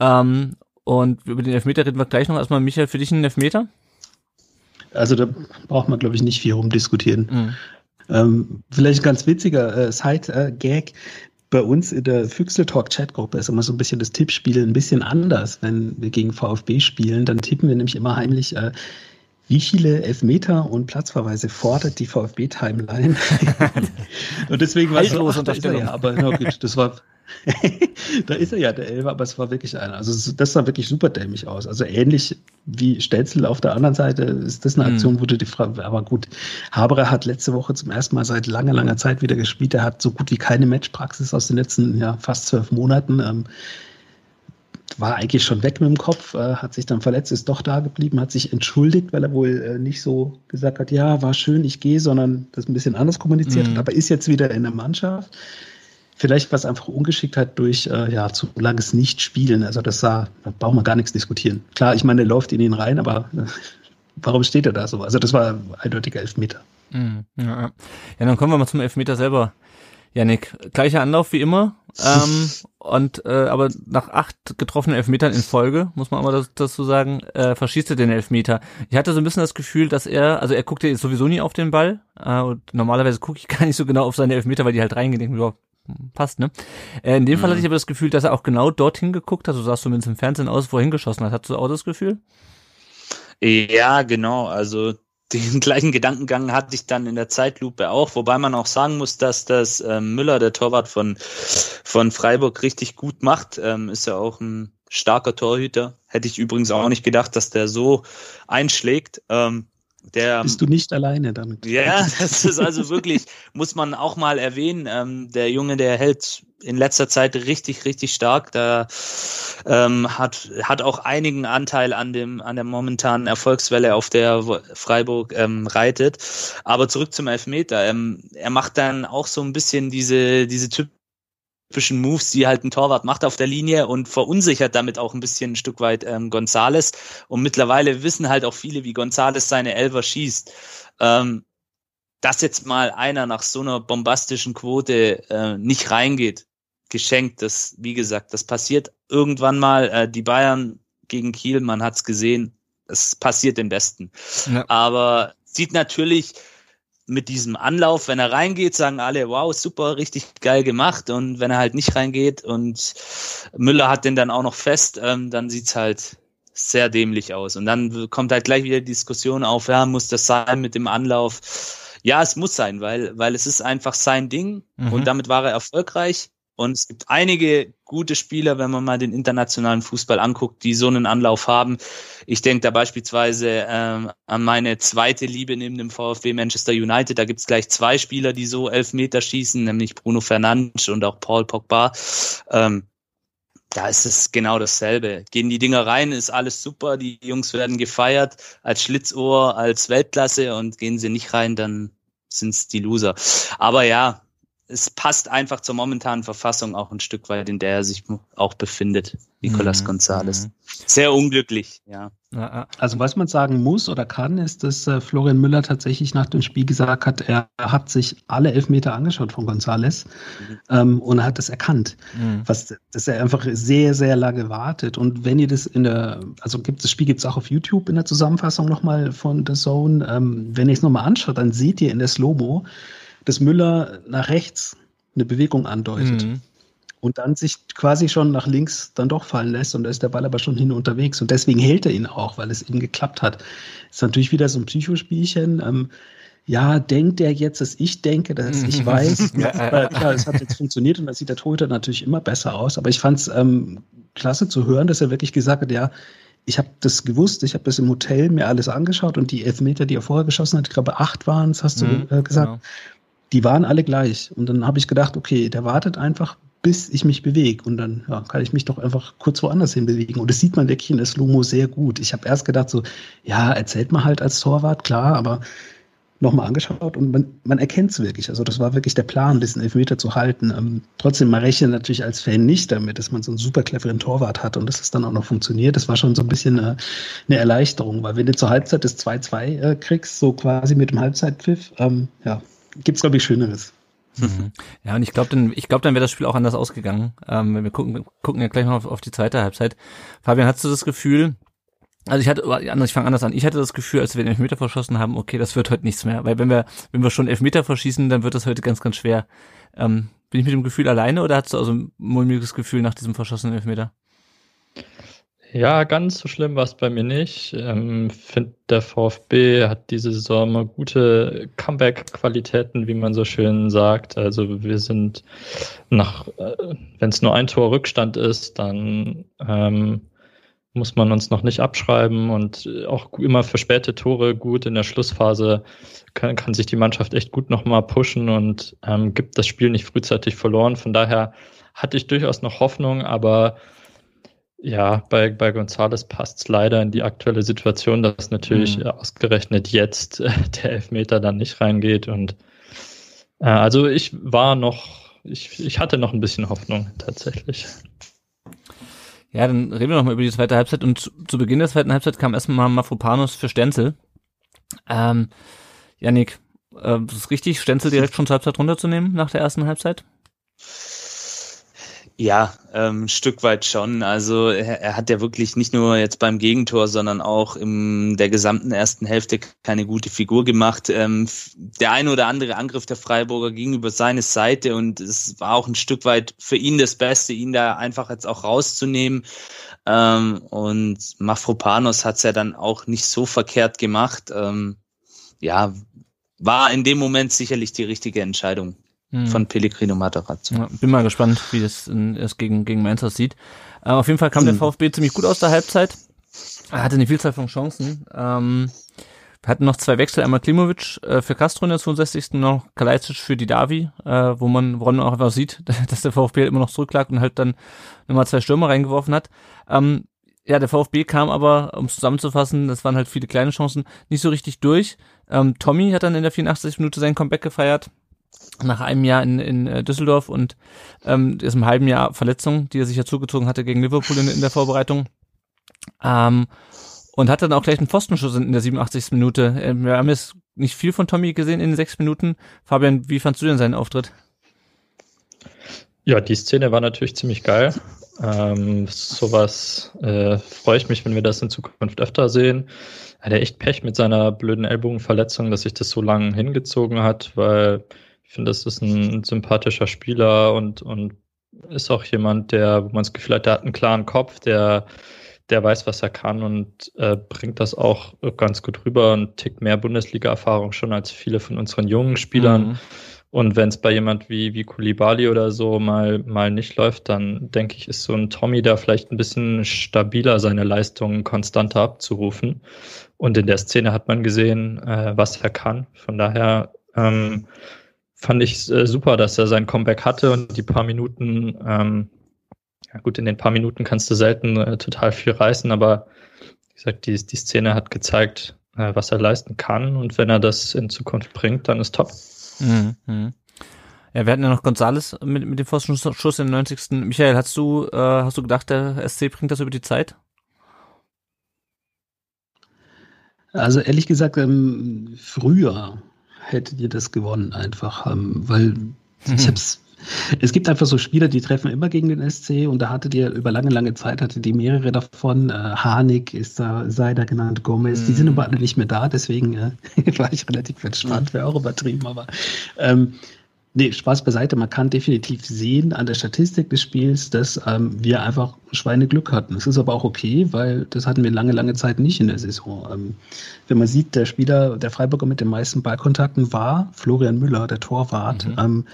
Ähm, und über den Elfmeter reden wir gleich noch. Erstmal, Michael, für dich ein Elfmeter?
Also da braucht man, glaube ich, nicht viel rumdiskutieren. Mhm. Ähm, vielleicht ein ganz witziger äh, Side-Gag. Bei uns in der Füchsel Talk Chatgruppe ist immer so ein bisschen das Tippspiel ein bisschen anders. Wenn wir gegen VfB spielen, dann tippen wir nämlich immer heimlich, äh, wie viele Elfmeter und Platzverweise fordert die VfB-Timeline? und deswegen war es so, ach, ja, aber na gut, das war da ist er ja, der Elfer, aber es war wirklich einer. Also das sah wirklich super dämlich aus. Also ähnlich wie Stelzel auf der anderen Seite ist das eine mhm. Aktion, wo du die Frage, aber gut, Haberer hat letzte Woche zum ersten Mal seit langer, langer Zeit wieder gespielt. Er hat so gut wie keine Matchpraxis aus den letzten ja, fast zwölf Monaten. Ähm, war eigentlich schon weg mit dem Kopf, äh, hat sich dann verletzt, ist doch da geblieben, hat sich entschuldigt, weil er wohl äh, nicht so gesagt hat, ja, war schön, ich gehe, sondern das ein bisschen anders kommuniziert mhm. hat, aber ist jetzt wieder in der Mannschaft. Vielleicht war es einfach Ungeschicktheit durch äh, ja, zu langes Nicht-Spielen. Also das sah, da brauchen wir gar nichts diskutieren. Klar, ich meine, der läuft in ihn rein, aber äh, warum steht er da so? Also das war eindeutiger Elfmeter.
Mhm, ja, ja. dann kommen wir mal zum Elfmeter selber. Janik, gleicher Anlauf wie immer. ähm, und äh, aber nach acht getroffenen Elfmetern in Folge, muss man aber dazu sagen, äh, verschießt er den Elfmeter. Ich hatte so ein bisschen das Gefühl, dass er, also er guckt ja sowieso nie auf den Ball. Äh, und normalerweise gucke ich gar nicht so genau auf seine Elfmeter, weil die halt reingehen. Ja, passt, ne? Äh, in dem mhm. Fall hatte ich aber das Gefühl, dass er auch genau dorthin geguckt hat. So sahst du zumindest im Fernsehen aus, wo er hingeschossen hat. Hattest du auch das Gefühl?
Ja, genau. Also den gleichen Gedankengang hatte ich dann in der Zeitlupe auch, wobei man auch sagen muss, dass das ähm, Müller, der Torwart von, von Freiburg, richtig gut macht. Ähm, ist ja auch ein starker Torhüter. Hätte ich übrigens auch nicht gedacht, dass der so einschlägt. Ähm, der,
Bist du nicht alleine damit?
Ja, das ist also wirklich, muss man auch mal erwähnen. Ähm, der Junge, der hält in letzter Zeit richtig, richtig stark. Da ähm, hat, hat auch einigen Anteil an dem, an der momentanen Erfolgswelle, auf der Freiburg ähm, reitet. Aber zurück zum Elfmeter. Ähm, er macht dann auch so ein bisschen diese, diese Typ typischen Moves, die halt ein Torwart macht auf der Linie und verunsichert damit auch ein bisschen ein Stück weit ähm, Gonzales. Und mittlerweile wissen halt auch viele, wie Gonzales seine Elfer schießt. Ähm, dass jetzt mal einer nach so einer bombastischen Quote äh, nicht reingeht, geschenkt, das, wie gesagt, das passiert irgendwann mal. Äh, die Bayern gegen Kiel, man hat's gesehen, es passiert den Besten. Ja. Aber sieht natürlich mit diesem Anlauf, wenn er reingeht, sagen alle, wow, super, richtig geil gemacht. Und wenn er halt nicht reingeht und Müller hat den dann auch noch fest, ähm, dann sieht's halt sehr dämlich aus. Und dann kommt halt gleich wieder die Diskussion auf, ja, muss das sein mit dem Anlauf? Ja, es muss sein, weil, weil es ist einfach sein Ding mhm. und damit war er erfolgreich. Und es gibt einige gute Spieler, wenn man mal den internationalen Fußball anguckt, die so einen Anlauf haben. Ich denke da beispielsweise ähm, an meine zweite Liebe neben dem VfB Manchester United. Da gibt es gleich zwei Spieler, die so elf Meter schießen, nämlich Bruno Fernandes und auch Paul Pogba. Ähm, da ist es genau dasselbe. Gehen die Dinger rein, ist alles super, die Jungs werden gefeiert als Schlitzohr, als Weltklasse und gehen sie nicht rein, dann sind's die Loser. Aber ja, es passt einfach zur momentanen Verfassung auch ein Stück weit, in der er sich auch befindet, Nicolas mhm. González. Mhm. Sehr unglücklich, ja.
Also was man sagen muss oder kann, ist, dass äh, Florian Müller tatsächlich nach dem Spiel gesagt hat, er hat sich alle Elfmeter angeschaut von González mhm. ähm, und hat es erkannt. Mhm. Was, dass er einfach sehr, sehr lange wartet. Und wenn ihr das in der, also gibt das Spiel gibt es auch auf YouTube in der Zusammenfassung nochmal von The Zone. Ähm, wenn ihr es nochmal anschaut, dann seht ihr in der Slow-Mo, dass Müller nach rechts eine Bewegung andeutet. Mhm. Und dann sich quasi schon nach links dann doch fallen lässt und da ist der Ball aber schon hin unterwegs. Und deswegen hält er ihn auch, weil es eben geklappt hat. Ist natürlich wieder so ein Psychospielchen. Ähm, ja, denkt er jetzt, dass ich denke, dass ich weiß. ja, aber klar, es hat jetzt funktioniert und da sieht der Torhüter natürlich immer besser aus. Aber ich fand es ähm, klasse zu hören, dass er wirklich gesagt hat, ja, ich habe das gewusst, ich habe das im Hotel mir alles angeschaut und die Elfmeter, die er vorher geschossen hat, ich glaube acht waren es, hast du mhm, äh, gesagt. Genau die waren alle gleich. Und dann habe ich gedacht, okay, der wartet einfach, bis ich mich bewege. Und dann ja, kann ich mich doch einfach kurz woanders hin bewegen. Und das sieht man wirklich in der Slow-Mo sehr gut. Ich habe erst gedacht, so, ja, erzählt man halt als Torwart, klar, aber nochmal angeschaut und man, man erkennt es wirklich. Also das war wirklich der Plan, diesen Elfmeter zu halten. Ähm, trotzdem, man rechnet natürlich als Fan nicht damit, dass man so einen super cleveren Torwart hat und dass es dann auch noch funktioniert. Das war schon so ein bisschen eine, eine Erleichterung, weil wenn du zur Halbzeit das 2-2 äh, kriegst, so quasi mit dem Halbzeitpfiff, ähm, ja, gibt's glaube ich Schöneres.
Mhm. Ja, und ich glaube, dann, ich glaube, dann wäre das Spiel auch anders ausgegangen. Ähm, wir gucken, gucken ja gleich noch auf, auf die zweite Halbzeit. Fabian, hast du das Gefühl, also ich hatte, ich fange anders an. Ich hatte das Gefühl, als wir den Elfmeter verschossen haben, okay, das wird heute nichts mehr. Weil wenn wir, wenn wir schon Elfmeter verschießen, dann wird das heute ganz, ganz schwer. Ähm, bin ich mit dem Gefühl alleine oder hast du also ein mulmiges Gefühl nach diesem verschossenen Elfmeter?
Ja, ganz so schlimm war es bei mir nicht. Ähm, finde, der VfB hat diese Saison mal gute Comeback-Qualitäten, wie man so schön sagt. Also wir sind nach, äh, wenn es nur ein Tor Rückstand ist, dann ähm, muss man uns noch nicht abschreiben und auch immer für späte Tore gut in der Schlussphase kann, kann sich die Mannschaft echt gut nochmal pushen und ähm, gibt das Spiel nicht frühzeitig verloren. Von daher hatte ich durchaus noch Hoffnung, aber ja, bei, bei Gonzales passt es leider in die aktuelle Situation, dass natürlich mhm. ausgerechnet jetzt äh, der Elfmeter dann nicht reingeht. Und äh, also ich war noch, ich, ich hatte noch ein bisschen Hoffnung tatsächlich.
Ja, dann reden wir nochmal über die zweite Halbzeit. Und zu, zu, Beginn der zweiten Halbzeit kam erstmal Mafropanos für Stenzel. Ähm, Janik, äh, ist es richtig, Stenzel direkt schon zur Halbzeit runterzunehmen nach der ersten Halbzeit?
Ja, ähm, ein Stück weit schon. Also er, er, hat ja wirklich nicht nur jetzt beim Gegentor, sondern auch in der gesamten ersten Hälfte keine gute Figur gemacht. Ähm, der eine oder andere Angriff der Freiburger ging über seine Seite und es war auch ein Stück weit für ihn das Beste, ihn da einfach jetzt auch rauszunehmen. Ähm, und Mafropanos hat es ja dann auch nicht so verkehrt gemacht. Ähm, ja, war in dem Moment sicherlich die richtige Entscheidung von Pellegrino Matarazzo.
Ja, bin mal gespannt, wie das es gegen, gegen Mainz aussieht. Äh, auf jeden Fall kam hm. der VfB ziemlich gut aus der Halbzeit. Er hatte eine Vielzahl von Chancen. Ähm, wir hatten noch zwei Wechsel, einmal Klimovic äh, für Castro in der 62. noch Kalajdzic für die Davi, äh, wo man, woran man auch einfach sieht, dass der VfB halt immer noch zurücklag und halt dann nochmal zwei Stürmer reingeworfen hat. Ähm, ja, der VfB kam aber, um es zusammenzufassen, das waren halt viele kleine Chancen, nicht so richtig durch. Ähm, Tommy hat dann in der 84. Minute sein Comeback gefeiert nach einem Jahr in, in äh, Düsseldorf und ähm, im halben Jahr Verletzung, die er sich ja zugezogen hatte gegen Liverpool in, in der Vorbereitung. Ähm, und hat dann auch gleich einen Pfostenschuss in der 87. Minute. Ähm, wir haben jetzt nicht viel von Tommy gesehen in den sechs Minuten. Fabian, wie fandst du denn seinen Auftritt?
Ja, die Szene war natürlich ziemlich geil. Ähm, sowas äh, freue ich mich, wenn wir das in Zukunft öfter sehen. Er hat echt Pech mit seiner blöden Ellbogenverletzung, dass sich das so lange hingezogen hat, weil finde, das ist ein sympathischer Spieler und, und ist auch jemand, der, wo man das Gefühl hat, der hat einen klaren Kopf, der, der weiß, was er kann und äh, bringt das auch ganz gut rüber und tickt mehr Bundesliga-Erfahrung schon als viele von unseren jungen Spielern. Mhm. Und wenn es bei jemand wie, wie Kulibali oder so mal, mal nicht läuft, dann denke ich, ist so ein Tommy da vielleicht ein bisschen stabiler, seine Leistungen konstanter abzurufen. Und in der Szene hat man gesehen, äh, was er kann. Von daher ähm, fand ich äh, super, dass er sein Comeback hatte und die paar Minuten, ähm, ja gut, in den paar Minuten kannst du selten äh, total viel reißen, aber wie gesagt, die, die Szene hat gezeigt, äh, was er leisten kann. Und wenn er das in Zukunft bringt, dann ist top. Mhm,
mhm. Ja, wir hatten ja noch Gonzales mit, mit dem Pfostenschuss in den 90. Michael, hast du, äh, hast du gedacht, der SC bringt das über die Zeit?
Also ehrlich gesagt, ähm, früher hättet ihr das gewonnen einfach, ähm, weil mhm. ich hab's es gibt einfach so Spieler, die treffen immer gegen den SC und da hattet ihr über lange, lange Zeit hattet ihr mehrere davon. Äh, Harnik ist da, sei da genannt, Gomez, mhm. die sind mhm. aber alle nicht mehr da, deswegen äh, war ich relativ entspannt, wäre auch übertrieben, aber ähm, Nee, Spaß beiseite. Man kann definitiv sehen an der Statistik des Spiels, dass ähm, wir einfach Schweineglück hatten. Es ist aber auch okay, weil das hatten wir lange, lange Zeit nicht in der Saison. Ähm, wenn man sieht, der Spieler, der Freiburger mit den meisten Ballkontakten war Florian Müller, der Torwart. Mhm. Ähm,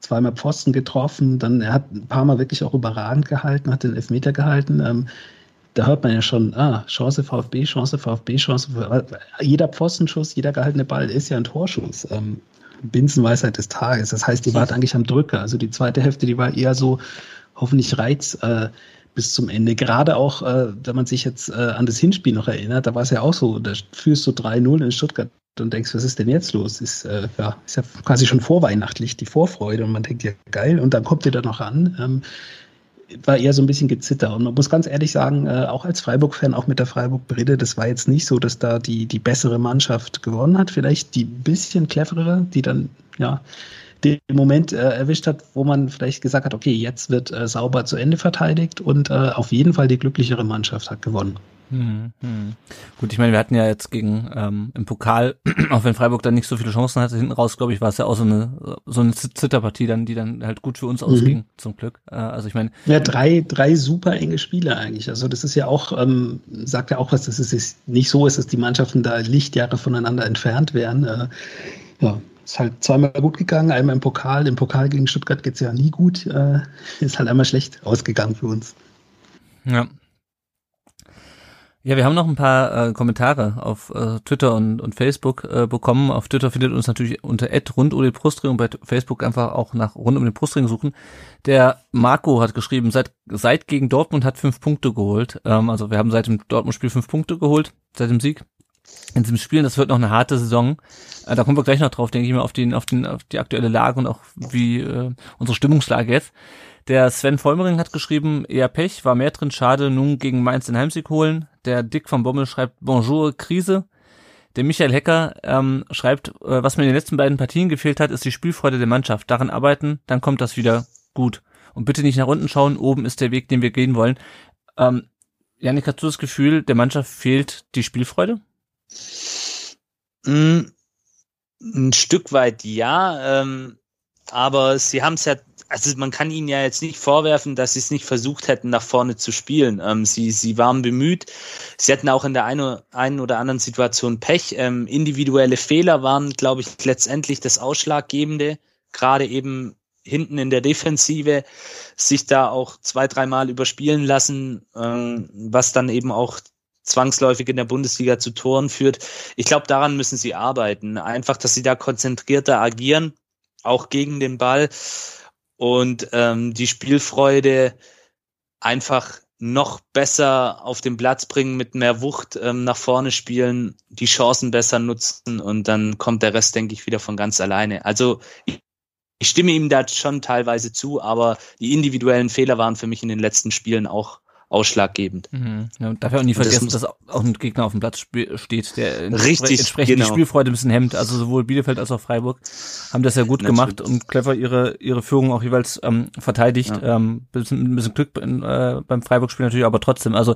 zweimal Pfosten getroffen, dann er hat ein paar Mal wirklich auch überragend gehalten, hat den Elfmeter gehalten. Ähm, da hört man ja schon, ah, Chance VfB, Chance VfB, Chance. Jeder Pfostenschuss, jeder gehaltene Ball ist ja ein Torschuss. Ähm, Binsenweisheit des Tages. Das heißt, die war eigentlich am Drücker. Also die zweite Hälfte, die war eher so hoffentlich Reiz äh, bis zum Ende. Gerade auch, äh, wenn man sich jetzt äh, an das Hinspiel noch erinnert, da war es ja auch so, da führst du 3-0 in Stuttgart und denkst, was ist denn jetzt los? Ist, äh, ja, ist ja quasi schon vorweihnachtlich, die Vorfreude und man denkt, ja geil, und dann kommt ihr da noch an. Ähm, war eher so ein bisschen gezitter. Und man muss ganz ehrlich sagen, äh, auch als Freiburg-Fan, auch mit der Freiburg-Brille, das war jetzt nicht so, dass da die, die bessere Mannschaft gewonnen hat. Vielleicht die bisschen cleverere, die dann, ja, den Moment äh, erwischt hat, wo man vielleicht gesagt hat, okay, jetzt wird äh, sauber zu Ende verteidigt und äh, auf jeden Fall die glücklichere Mannschaft hat gewonnen.
Hm, hm. Gut, ich meine, wir hatten ja jetzt gegen ähm, im Pokal, auch wenn Freiburg dann nicht so viele Chancen hatte, hinten raus, glaube ich, war es ja auch so eine so eine Zitterpartie dann, die dann halt gut für uns mhm. ausging, zum Glück. Äh, also ich meine.
Ja, drei, drei super enge Spiele eigentlich. Also das ist ja auch, ähm, sagt ja auch was, dass es nicht so ist, dass die Mannschaften da Lichtjahre voneinander entfernt wären. Äh, ja, ist halt zweimal gut gegangen, einmal im Pokal. Im Pokal gegen Stuttgart geht's ja nie gut. Äh, ist halt einmal schlecht ausgegangen für uns.
Ja, ja, wir haben noch ein paar äh, Kommentare auf äh, Twitter und, und Facebook äh, bekommen. Auf Twitter findet uns natürlich unter rund um den Brustring und bei Facebook einfach auch nach rund um den Brustring suchen. Der Marco hat geschrieben, seit, seit gegen Dortmund hat fünf Punkte geholt. Ähm, also wir haben seit dem Dortmund-Spiel fünf Punkte geholt, seit dem Sieg. In diesem Spiel, das wird noch eine harte Saison. Äh, da kommen wir gleich noch drauf, denke ich mal, auf, den, auf, den, auf die aktuelle Lage und auch wie äh, unsere Stimmungslage jetzt. Der Sven Vollmering hat geschrieben, eher Pech, war mehr drin, schade, nun gegen Mainz den Heimsieg holen. Der Dick von Bommel schreibt Bonjour, Krise. Der Michael Hecker ähm, schreibt, äh, was mir in den letzten beiden Partien gefehlt hat, ist die Spielfreude der Mannschaft. Daran arbeiten, dann kommt das wieder gut. Und bitte nicht nach unten schauen, oben ist der Weg, den wir gehen wollen. Ähm, Janik, hast du das Gefühl, der Mannschaft fehlt die Spielfreude?
Mm, ein Stück weit ja, ähm, aber sie haben es ja also man kann ihnen ja jetzt nicht vorwerfen, dass sie es nicht versucht hätten, nach vorne zu spielen. Ähm, sie, sie waren bemüht. Sie hatten auch in der einen, einen oder anderen Situation Pech. Ähm, individuelle Fehler waren, glaube ich, letztendlich das Ausschlaggebende. Gerade eben hinten in der Defensive sich da auch zwei, dreimal überspielen lassen, ähm, was dann eben auch zwangsläufig in der Bundesliga zu Toren führt. Ich glaube, daran müssen sie arbeiten. Einfach, dass sie da konzentrierter agieren, auch gegen den Ball und ähm, die Spielfreude einfach noch besser auf den Platz bringen, mit mehr Wucht ähm, nach vorne spielen, die Chancen besser nutzen und dann kommt der Rest, denke ich, wieder von ganz alleine. Also ich, ich stimme ihm da schon teilweise zu, aber die individuellen Fehler waren für mich in den letzten Spielen auch ausschlaggebend.
Mhm. Ja, darf ja auch nie vergessen, das dass auch ein Gegner auf dem Platz steht, der
richtig,
entsprechend
genau.
die Spielfreude ein bisschen hemmt. Also sowohl Bielefeld als auch Freiburg haben das ja gut
Natürlich.
gemacht und clever ihre ihre Führung auch jeweils ähm, verteidigt.
Ja.
Ähm, bisschen, ein bisschen Glück äh, beim Freiburg-Spiel natürlich, aber trotzdem. Also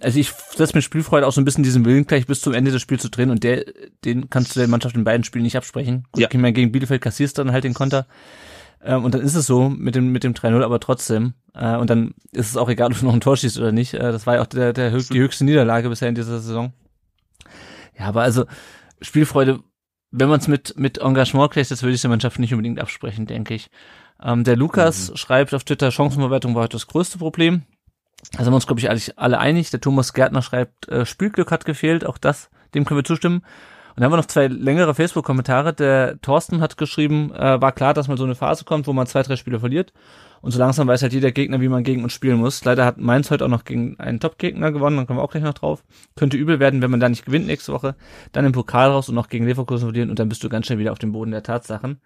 also ich setze mit Spielfreude auch so ein bisschen diesen Willen gleich bis zum Ende des Spiels zu drehen und der, den kannst du der Mannschaft in beiden Spielen nicht absprechen. Gut,
Ja.
ich meine, gegen Bielefeld kassierst du dann halt den Konter. Ähm, und dann ist es so mit dem, mit dem 3-0, aber trotzdem. Äh, und dann ist es auch egal, ob du noch ein Tor schießt oder nicht. Äh, das war ja auch der, der, hö- die höchste Niederlage bisher in dieser Saison. Ja, aber also Spielfreude, wenn man es mit, mit Engagement kriegt, das würde ich der Mannschaft nicht unbedingt absprechen, denke ich. Ähm, der Lukas schreibt auf Twitter, Chancenverwertung war heute das größte Problem. Da sind wir uns, glaube ich, alle, alle einig. Der Thomas Gärtner schreibt, äh, Spielglück hat gefehlt, auch das, dem können wir zustimmen. Dann haben wir noch zwei längere Facebook-Kommentare. Der Thorsten hat geschrieben, äh, war klar, dass mal so eine Phase kommt, wo man zwei, drei Spiele verliert. Und so langsam weiß halt jeder Gegner, wie man gegen uns spielen muss. Leider hat Mainz heute auch noch gegen einen Top-Gegner gewonnen, dann kommen wir auch gleich noch drauf. Könnte übel werden, wenn man da nicht gewinnt nächste Woche. Dann im Pokal raus und noch gegen Leverkusen verlieren und dann bist du ganz schnell wieder auf dem Boden der Tatsachen.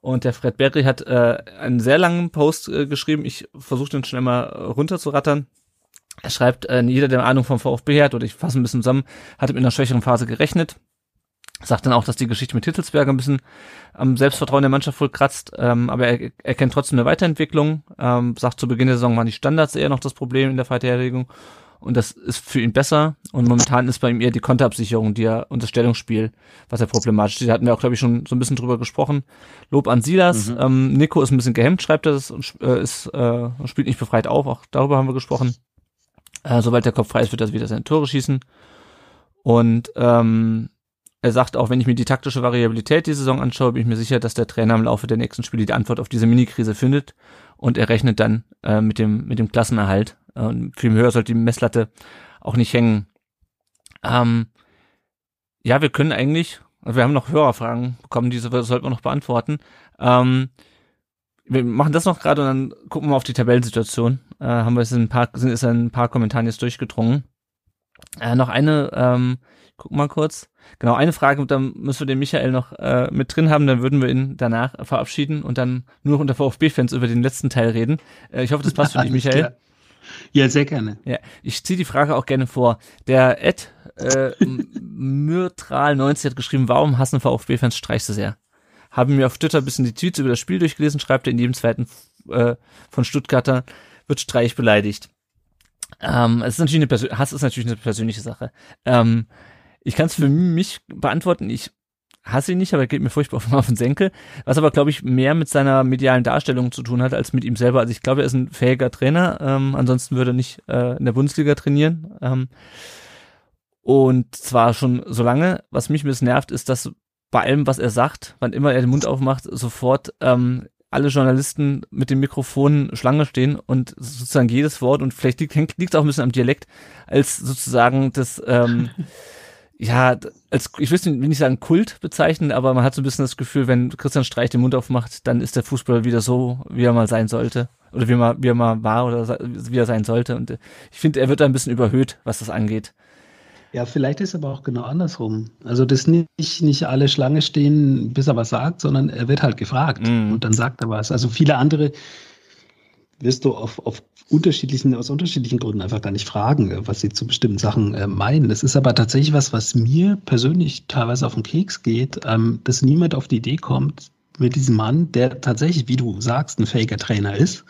Und der Fred Berry hat äh, einen sehr langen Post äh, geschrieben. Ich versuche den schnell mal runterzurattern. Er schreibt, äh, jeder, der Ahnung vom VfB hat, oder ich fasse ein bisschen zusammen, hat in einer schwächeren Phase gerechnet. Sagt dann auch, dass die Geschichte mit Hittelsberger ein bisschen am Selbstvertrauen der Mannschaft wohl kratzt, ähm, aber er erkennt trotzdem eine Weiterentwicklung. Ähm, sagt, zu Beginn der Saison waren die Standards eher noch das Problem in der Verteidigung und das ist für ihn besser. Und momentan ist bei ihm eher die Konterabsicherung, die er und das Stellungsspiel, was er problematisch ist. Da hatten wir auch, glaube ich, schon so ein bisschen drüber gesprochen. Lob an Silas.
Mhm.
Ähm, Nico ist ein bisschen gehemmt, schreibt er das und äh, ist, äh, spielt nicht befreit auf. Auch darüber haben wir gesprochen. Äh, sobald der Kopf frei ist, wird er wieder seine Tore schießen. Und ähm, er sagt auch, wenn ich mir die taktische Variabilität die Saison anschaue, bin ich mir sicher, dass der Trainer im Laufe der nächsten Spiele die Antwort auf diese Mini-Krise findet und er rechnet dann äh, mit dem mit dem Klassenerhalt. Und viel höher sollte die Messlatte auch nicht hängen. Ähm, ja, wir können eigentlich, also wir haben noch Hörerfragen bekommen, diese sollten wir noch beantworten. Ähm, wir machen das noch gerade und dann gucken wir auf die Tabellensituation. Äh, haben wir es in ein paar, sind in ein paar Kommentaren jetzt durchgedrungen. Äh, noch eine, ähm, guck mal kurz. Genau, eine Frage, dann müssen wir den Michael noch äh, mit drin haben, dann würden wir ihn danach verabschieden und dann nur noch unter VfB-Fans über den letzten Teil reden. Äh, ich hoffe, das passt für dich, Michael.
klar. Ja, sehr gerne.
Ja, ich ziehe die Frage auch gerne vor. Der Ed äh, Myrtral90 hat geschrieben, warum hassen VfB-Fans Streich so sehr? Haben mir auf Twitter ein bisschen die Tweets über das Spiel durchgelesen, schreibt er in jedem zweiten äh, von Stuttgarter wird Streich beleidigt. Ähm, es ist natürlich eine Persön Hass ist natürlich eine persönliche Sache. Ähm, ich kann es für mich beantworten. Ich hasse ihn nicht, aber er geht mir furchtbar auf, den Senkel. Was aber, glaube ich, mehr mit seiner medialen Darstellung zu tun hat, als mit ihm selber. Also ich glaube, er ist ein fähiger Trainer. Ähm, ansonsten würde er nicht äh, in der Bundesliga trainieren. Ähm, und zwar schon so lange. Was mich ein bisschen nervt, ist, dass bei allem, was er sagt, wann immer er den Mund aufmacht, sofort ähm, alle Journalisten mit dem Mikrofon Schlange stehen und sozusagen jedes Wort und vielleicht liegt liegt auch ein bisschen am Dialekt als sozusagen das ähm, ja als ich will nicht will nicht sagen Kult bezeichnen, aber man hat so ein bisschen das Gefühl, wenn Christian Streich den Mund aufmacht, dann ist der Fußball wieder so, wie er mal sein sollte oder wie er mal wie er mal war oder wie er sein sollte und äh, ich finde, er wird da ein bisschen überhöht, was das angeht.
Ja, vielleicht ist aber auch genau andersrum. Also, dass nicht, nicht alle Schlange stehen, bis er was sagt, sondern er wird halt gefragt
Mhm.
und dann sagt er was. Also viele andere wirst du auf, auf unterschiedlichen, aus unterschiedlichen Gründen einfach gar nicht fragen, was sie zu bestimmten Sachen äh, meinen. Das ist aber tatsächlich was, was mir persönlich teilweise auf den Keks geht, ähm, dass niemand auf die Idee kommt, mit diesem Mann, der tatsächlich, wie du sagst, ein fähiger Trainer ist,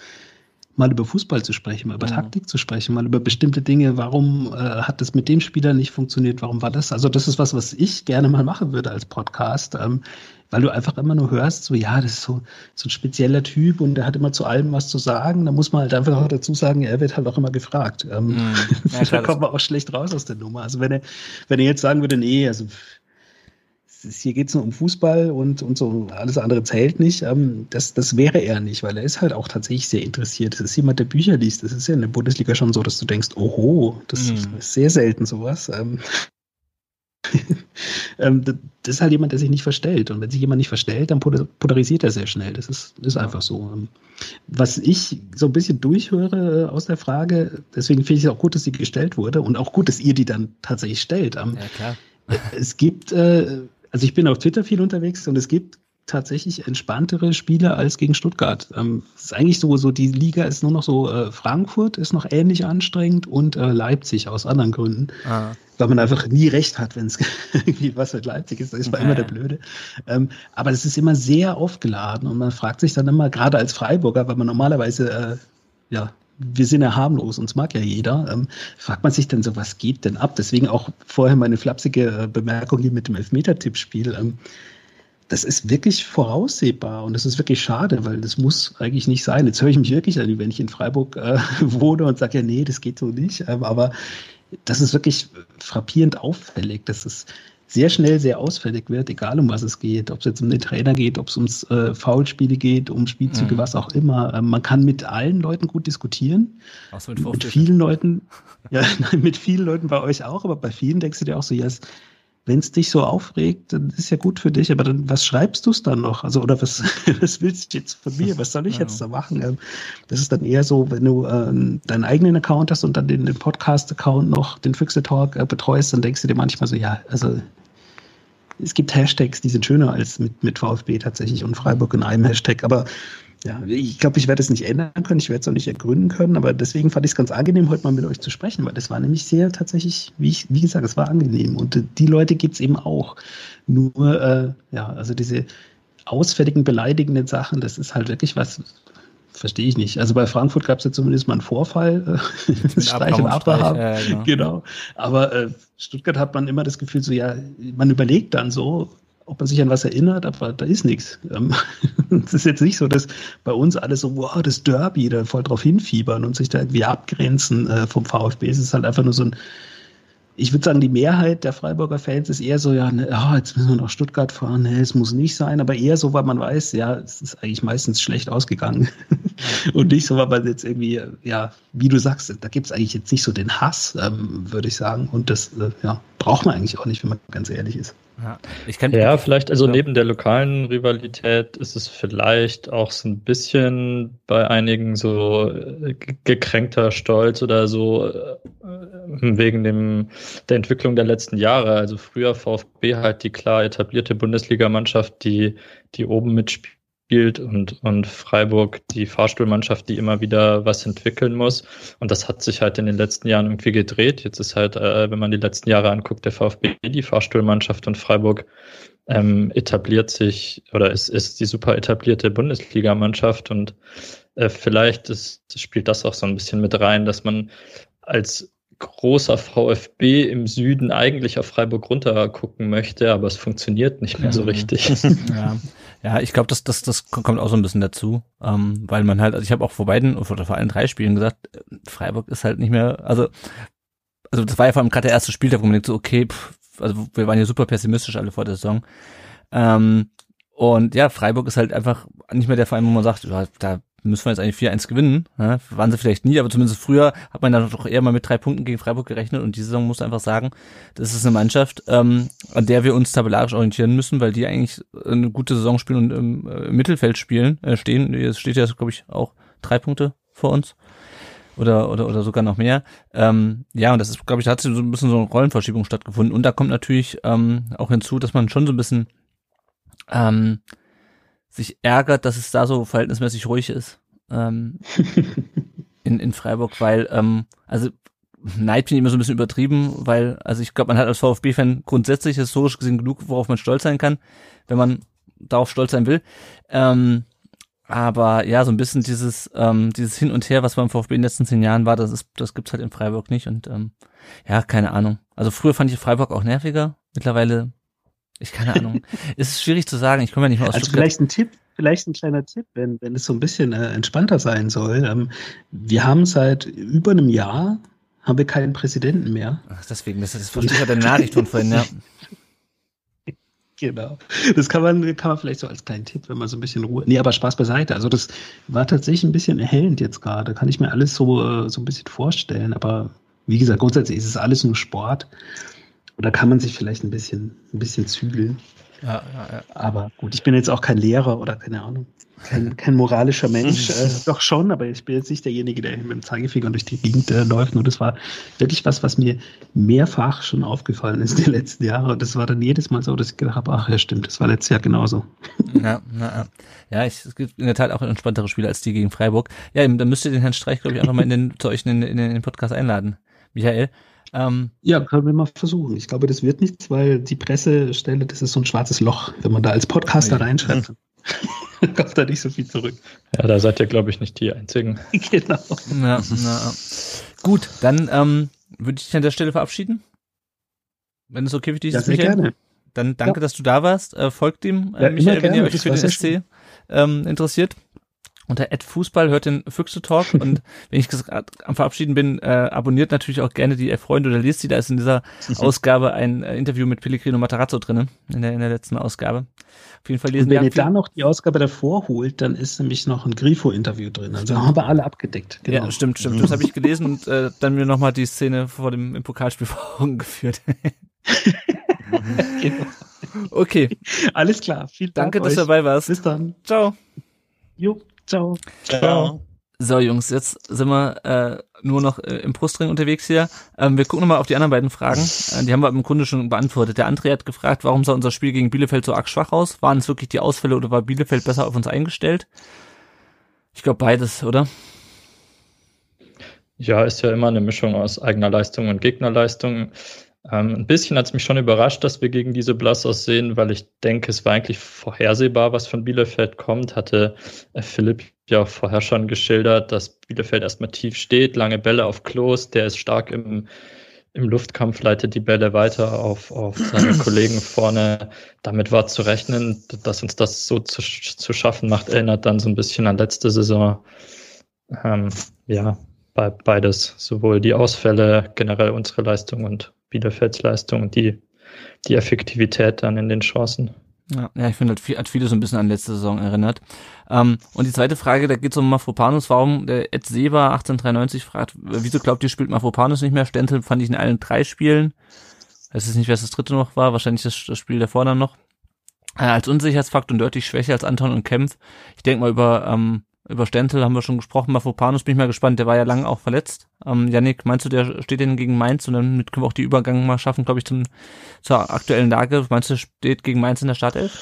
mal über Fußball zu sprechen, mal über
Mhm.
Taktik zu sprechen, mal über bestimmte Dinge, warum äh, hat das mit dem Spieler nicht funktioniert, warum war das? Also das ist was, was ich gerne mal machen würde als Podcast, ähm, weil du einfach immer nur hörst, so ja, das ist so, so ein spezieller Typ und der hat immer zu allem was zu sagen. Da muss man halt einfach auch dazu sagen, er wird halt auch immer gefragt. Ähm,
Mhm. Ja,
da kommt man auch schlecht raus aus der Nummer. Also wenn er, wenn er jetzt sagen würde, nee, also hier geht es nur um Fußball und, und so, alles andere zählt nicht. Ähm, das, das wäre er nicht, weil er ist halt auch tatsächlich sehr interessiert. Das ist jemand, der Bücher liest. Das ist ja in der Bundesliga schon so, dass du denkst, oho, das
Mhm.
ist sehr selten sowas. Ähm, ähm, das ist halt jemand, der sich nicht verstellt. Und wenn sich jemand nicht verstellt, dann polar- polarisiert er sehr schnell. Das ist, ist einfach so. Ähm, Was ich so ein bisschen durchhöre äh, aus der Frage, deswegen finde ich es auch gut, dass sie gestellt wurde und auch gut, dass ihr die dann tatsächlich stellt. Ähm,
Ja, klar.
es gibt, äh, also ich bin auf Twitter viel unterwegs und es gibt tatsächlich entspanntere Spiele als gegen Stuttgart. Ähm, es ist eigentlich so, so die Liga ist nur noch so, äh, Frankfurt ist noch ähnlich anstrengend und äh, Leipzig aus anderen Gründen. Ah. Weil man einfach nie recht hat, wenn es irgendwie was mit Leipzig ist. Das ist okay. immer der Blöde. Ähm, aber es ist immer sehr aufgeladen und man fragt sich dann immer, gerade als Freiburger, weil man normalerweise äh, ja, wir sind ja harmlos, uns mag ja jeder. Ähm, fragt man sich dann so, was geht denn ab? Deswegen auch vorher meine flapsige äh, Bemerkung hier mit dem Elfmeter-Tippspiel. Ähm, das ist wirklich voraussehbar und das ist wirklich schade, weil das muss eigentlich nicht sein. Jetzt höre ich mich wirklich an, wenn ich in Freiburg äh, wohne und sage, ja, nee, das geht so nicht. Ähm, aber das ist wirklich frappierend auffällig. Das ist sehr schnell sehr ausfällig wird, egal um was es geht, ob es jetzt um den Trainer geht, ob es ums äh, Foulspiele geht, um Spielzüge, mhm. was auch immer. Ähm, man kann mit allen Leuten gut diskutieren. Auch so mit, mit vielen Leuten, ja, nein, mit vielen Leuten bei euch auch, aber bei vielen denkst du dir auch so, ja, wenn es dich so aufregt, dann ist ja gut für dich, aber dann, was schreibst du es dann noch? Also, oder was, was willst du jetzt von mir? Was soll ich jetzt da machen? Ähm, das ist dann eher so, wenn du äh, deinen eigenen Account hast und dann den, den Podcast-Account noch, den Füchse Talk äh, betreust, dann denkst du dir manchmal so, ja, also es gibt Hashtags, die sind schöner als mit, mit VfB tatsächlich und Freiburg in einem Hashtag. Aber ja, ich glaube, ich werde es nicht ändern können, ich werde es auch nicht ergründen können, aber deswegen fand ich es ganz angenehm, heute mal mit euch zu sprechen, weil das war nämlich sehr tatsächlich, wie, ich, wie gesagt, es war angenehm. Und die Leute gibt es eben auch. Nur, äh, ja, also diese ausfälligen, beleidigenden Sachen, das ist halt wirklich was, verstehe ich nicht. Also bei Frankfurt gab es ja zumindest mal einen Vorfall, äh, Streich und Abraham. Äh, genau. genau. Aber äh, Stuttgart hat man immer das Gefühl, so ja, man überlegt dann so, ob man sich an was erinnert, aber da ist nichts. Ähm, es ist jetzt nicht so, dass bei uns alle so, wow, das Derby, da voll drauf hinfiebern und sich da irgendwie abgrenzen äh, vom VfB. Es ist halt einfach nur so ein ich würde sagen, die Mehrheit der Freiburger Fans ist eher so, ja, ne, oh, jetzt müssen wir nach Stuttgart fahren, nee, es muss nicht sein, aber eher so, weil man weiß, ja, es ist eigentlich meistens schlecht ausgegangen. und nicht so, weil man jetzt irgendwie, ja, wie du sagst, da gibt es eigentlich jetzt nicht so den Hass, ähm, würde ich sagen. Und das, äh, ja, braucht man eigentlich auch nicht, wenn man ganz ehrlich ist.
Ja, ich kann, ja vielleicht, also ja. neben der lokalen Rivalität ist es vielleicht auch so ein bisschen bei einigen so äh, gekränkter Stolz oder so äh, wegen dem, der Entwicklung der letzten Jahre. Also früher VfB halt die klar etablierte Bundesligamannschaft, die, die oben mitspielt spielt und, und Freiburg die Fahrstuhlmannschaft, die immer wieder was entwickeln muss. Und das hat sich halt in den letzten Jahren irgendwie gedreht. Jetzt ist halt, äh, wenn man die letzten Jahre anguckt, der VfB die Fahrstuhlmannschaft und Freiburg ähm, etabliert sich oder ist, ist die super etablierte Bundesligamannschaft und äh, vielleicht ist, spielt das auch so ein bisschen mit rein, dass man als großer VfB im Süden eigentlich auf Freiburg runter gucken möchte, aber es funktioniert nicht mehr so mhm. richtig.
Ja, ja ich glaube, das, das, das kommt auch so ein bisschen dazu, ähm, weil man halt, also ich habe auch vor beiden oder vor allen drei Spielen gesagt, Freiburg ist halt nicht mehr, also also das war ja vor allem gerade der erste Spieltag, wo man denkt so, okay, pff, also wir waren ja super pessimistisch alle vor der Saison. Ähm, und ja, Freiburg ist halt einfach nicht mehr der Verein, wo man sagt, da müssen wir jetzt eigentlich 4-1 gewinnen. Ja, waren sie vielleicht nie, aber zumindest früher hat man dann doch eher mal mit drei Punkten gegen Freiburg gerechnet und diese Saison muss einfach sagen, das ist eine Mannschaft, ähm, an der wir uns tabellarisch orientieren müssen, weil die eigentlich eine gute Saison spielen und im, äh, Mittelfeld spielen, äh, stehen. Es steht ja, glaube ich, auch drei Punkte vor uns. Oder, oder, oder sogar noch mehr. Ähm, ja, und das ist, glaube ich, da hat so ein bisschen so eine Rollenverschiebung stattgefunden. Und da kommt natürlich ähm, auch hinzu, dass man schon so ein bisschen ähm, sich ärgert, dass es da so verhältnismäßig ruhig ist ähm, in, in Freiburg, weil, ähm, also Neid finde ich immer so ein bisschen übertrieben, weil, also ich glaube, man hat als VfB-Fan grundsätzlich historisch gesehen genug, worauf man stolz sein kann, wenn man darauf stolz sein will. Ähm, aber ja, so ein bisschen dieses, ähm, dieses Hin und Her, was beim VfB in den letzten zehn Jahren war, das ist, das gibt's halt in Freiburg nicht. Und ähm, ja, keine Ahnung. Also früher fand ich Freiburg auch nerviger. Mittlerweile ich keine Ahnung. es ist schwierig zu sagen. Ich komme ja nicht mehr aus
Also Stuttgart. vielleicht ein Tipp, vielleicht ein kleiner Tipp, wenn, wenn es so ein bisschen äh, entspannter sein soll. Ähm, wir haben seit über einem Jahr haben wir keinen Präsidenten mehr.
Ach, deswegen, das, das verstehe ich ja deine Nachricht von vorhin, ja.
Genau. Das kann man, kann man vielleicht so als kleinen Tipp, wenn man so ein bisschen Ruhe. Nee, aber Spaß beiseite. Also das war tatsächlich ein bisschen erhellend jetzt gerade. Kann ich mir alles so, äh, so ein bisschen vorstellen. Aber wie gesagt, grundsätzlich ist es alles nur Sport. Oder kann man sich vielleicht ein bisschen, ein bisschen zügeln? Ja, ja, ja. Aber gut, ich bin jetzt auch kein Lehrer oder keine Ahnung kein, kein moralischer Mensch, äh, doch schon, aber ich bin jetzt nicht derjenige, der mit dem Zeigefinger durch die Gegend äh, läuft. Nur das war wirklich was, was mir mehrfach schon aufgefallen ist die letzten Jahre. Und das war dann jedes Mal so, dass ich gedacht habe, ach ja, stimmt, das war letztes Jahr genauso.
Ja, na, ja, ich, es gibt in der Tat auch entspanntere Spiele als die gegen Freiburg. Ja, dann müsst ihr den Herrn Streich, glaube ich, einfach mal in den, zu euch in den, in den Podcast einladen. Michael.
Ähm, ja, können wir mal versuchen. Ich glaube, das wird nichts, weil die Pressestelle, das ist so ein schwarzes Loch, wenn man da als Podcaster reinschreibt. kommt da nicht so viel zurück.
Ja, da seid ihr, glaube ich, nicht die Einzigen. genau.
Ja, na, gut, dann ähm, würde ich dich an der Stelle verabschieden. Wenn es okay für dich
ist, ja, Michael. Gerne.
Dann danke, ja. dass du da warst. Äh, folgt ihm, äh, ja, Michael, wenn ihr euch für den SC ähm, interessiert unter Fußball hört den Füchse Talk und wenn ich am Verabschieden bin, äh, abonniert natürlich auch gerne die Freunde oder liest sie. Da ist in dieser Ausgabe ein äh, Interview mit Pellegrino Matarazzo drin, in der, in der letzten Ausgabe.
Auf jeden Fall lesen und wenn ihr da noch die Ausgabe davor holt, dann ist nämlich noch ein Grifo-Interview drin. Also haben wir alle abgedeckt.
Genau. Ja, stimmt, stimmt. Das habe ich gelesen und äh, dann mir nochmal die Szene vor dem im Pokalspiel vor Augen geführt. genau. Okay.
Alles klar.
Vielen Dank. Danke, dass du dabei warst.
Bis dann.
Ciao.
Jo. Ciao.
Ciao. So, Jungs, jetzt sind wir äh, nur noch äh, im Brustring unterwegs hier. Ähm, wir gucken nochmal auf die anderen beiden Fragen. Äh, die haben wir im Grunde schon beantwortet. Der André hat gefragt, warum sah unser Spiel gegen Bielefeld so arg schwach aus? Waren es wirklich die Ausfälle oder war Bielefeld besser auf uns eingestellt? Ich glaube beides, oder?
Ja, ist ja immer eine Mischung aus eigener Leistung und Gegnerleistung. Ähm, ein bisschen hat es mich schon überrascht, dass wir gegen diese Blass aussehen, weil ich denke, es war eigentlich vorhersehbar, was von Bielefeld kommt. Hatte äh, Philipp ja vorher schon geschildert, dass Bielefeld erstmal tief steht, lange Bälle auf Klos, der ist stark im, im Luftkampf, leitet die Bälle weiter auf, auf seine Kollegen vorne. Damit war zu rechnen, dass uns das so zu, zu schaffen macht, erinnert dann so ein bisschen an letzte Saison. Ähm, ja, bei, beides, sowohl die Ausfälle, generell unsere Leistung und Bielefelds Leistung und die, die Effektivität dann in den Chancen.
Ja, ja ich finde, hat, viele so ein bisschen an letzte Saison erinnert. Ähm, und die zweite Frage, da geht es um Mafropanus. Warum der Ed Seba 1893 fragt, wieso glaubt ihr, spielt Mafropanus nicht mehr? Stentel fand ich in allen drei Spielen. Es ist nicht, wer das dritte noch war, wahrscheinlich das, das Spiel davor dann noch. Äh, als Unsicherheitsfaktor und deutlich schwächer als Anton und Kempf. Ich denke mal über ähm, über Stentel haben wir schon gesprochen, Mafropanus bin ich mal gespannt, der war ja lange auch verletzt. Ähm, Yannick, meinst du, der steht denn gegen Mainz und damit können wir auch die Übergang mal schaffen, glaube ich, zum, zur aktuellen Lage. Meinst du, steht gegen Mainz in der Startelf?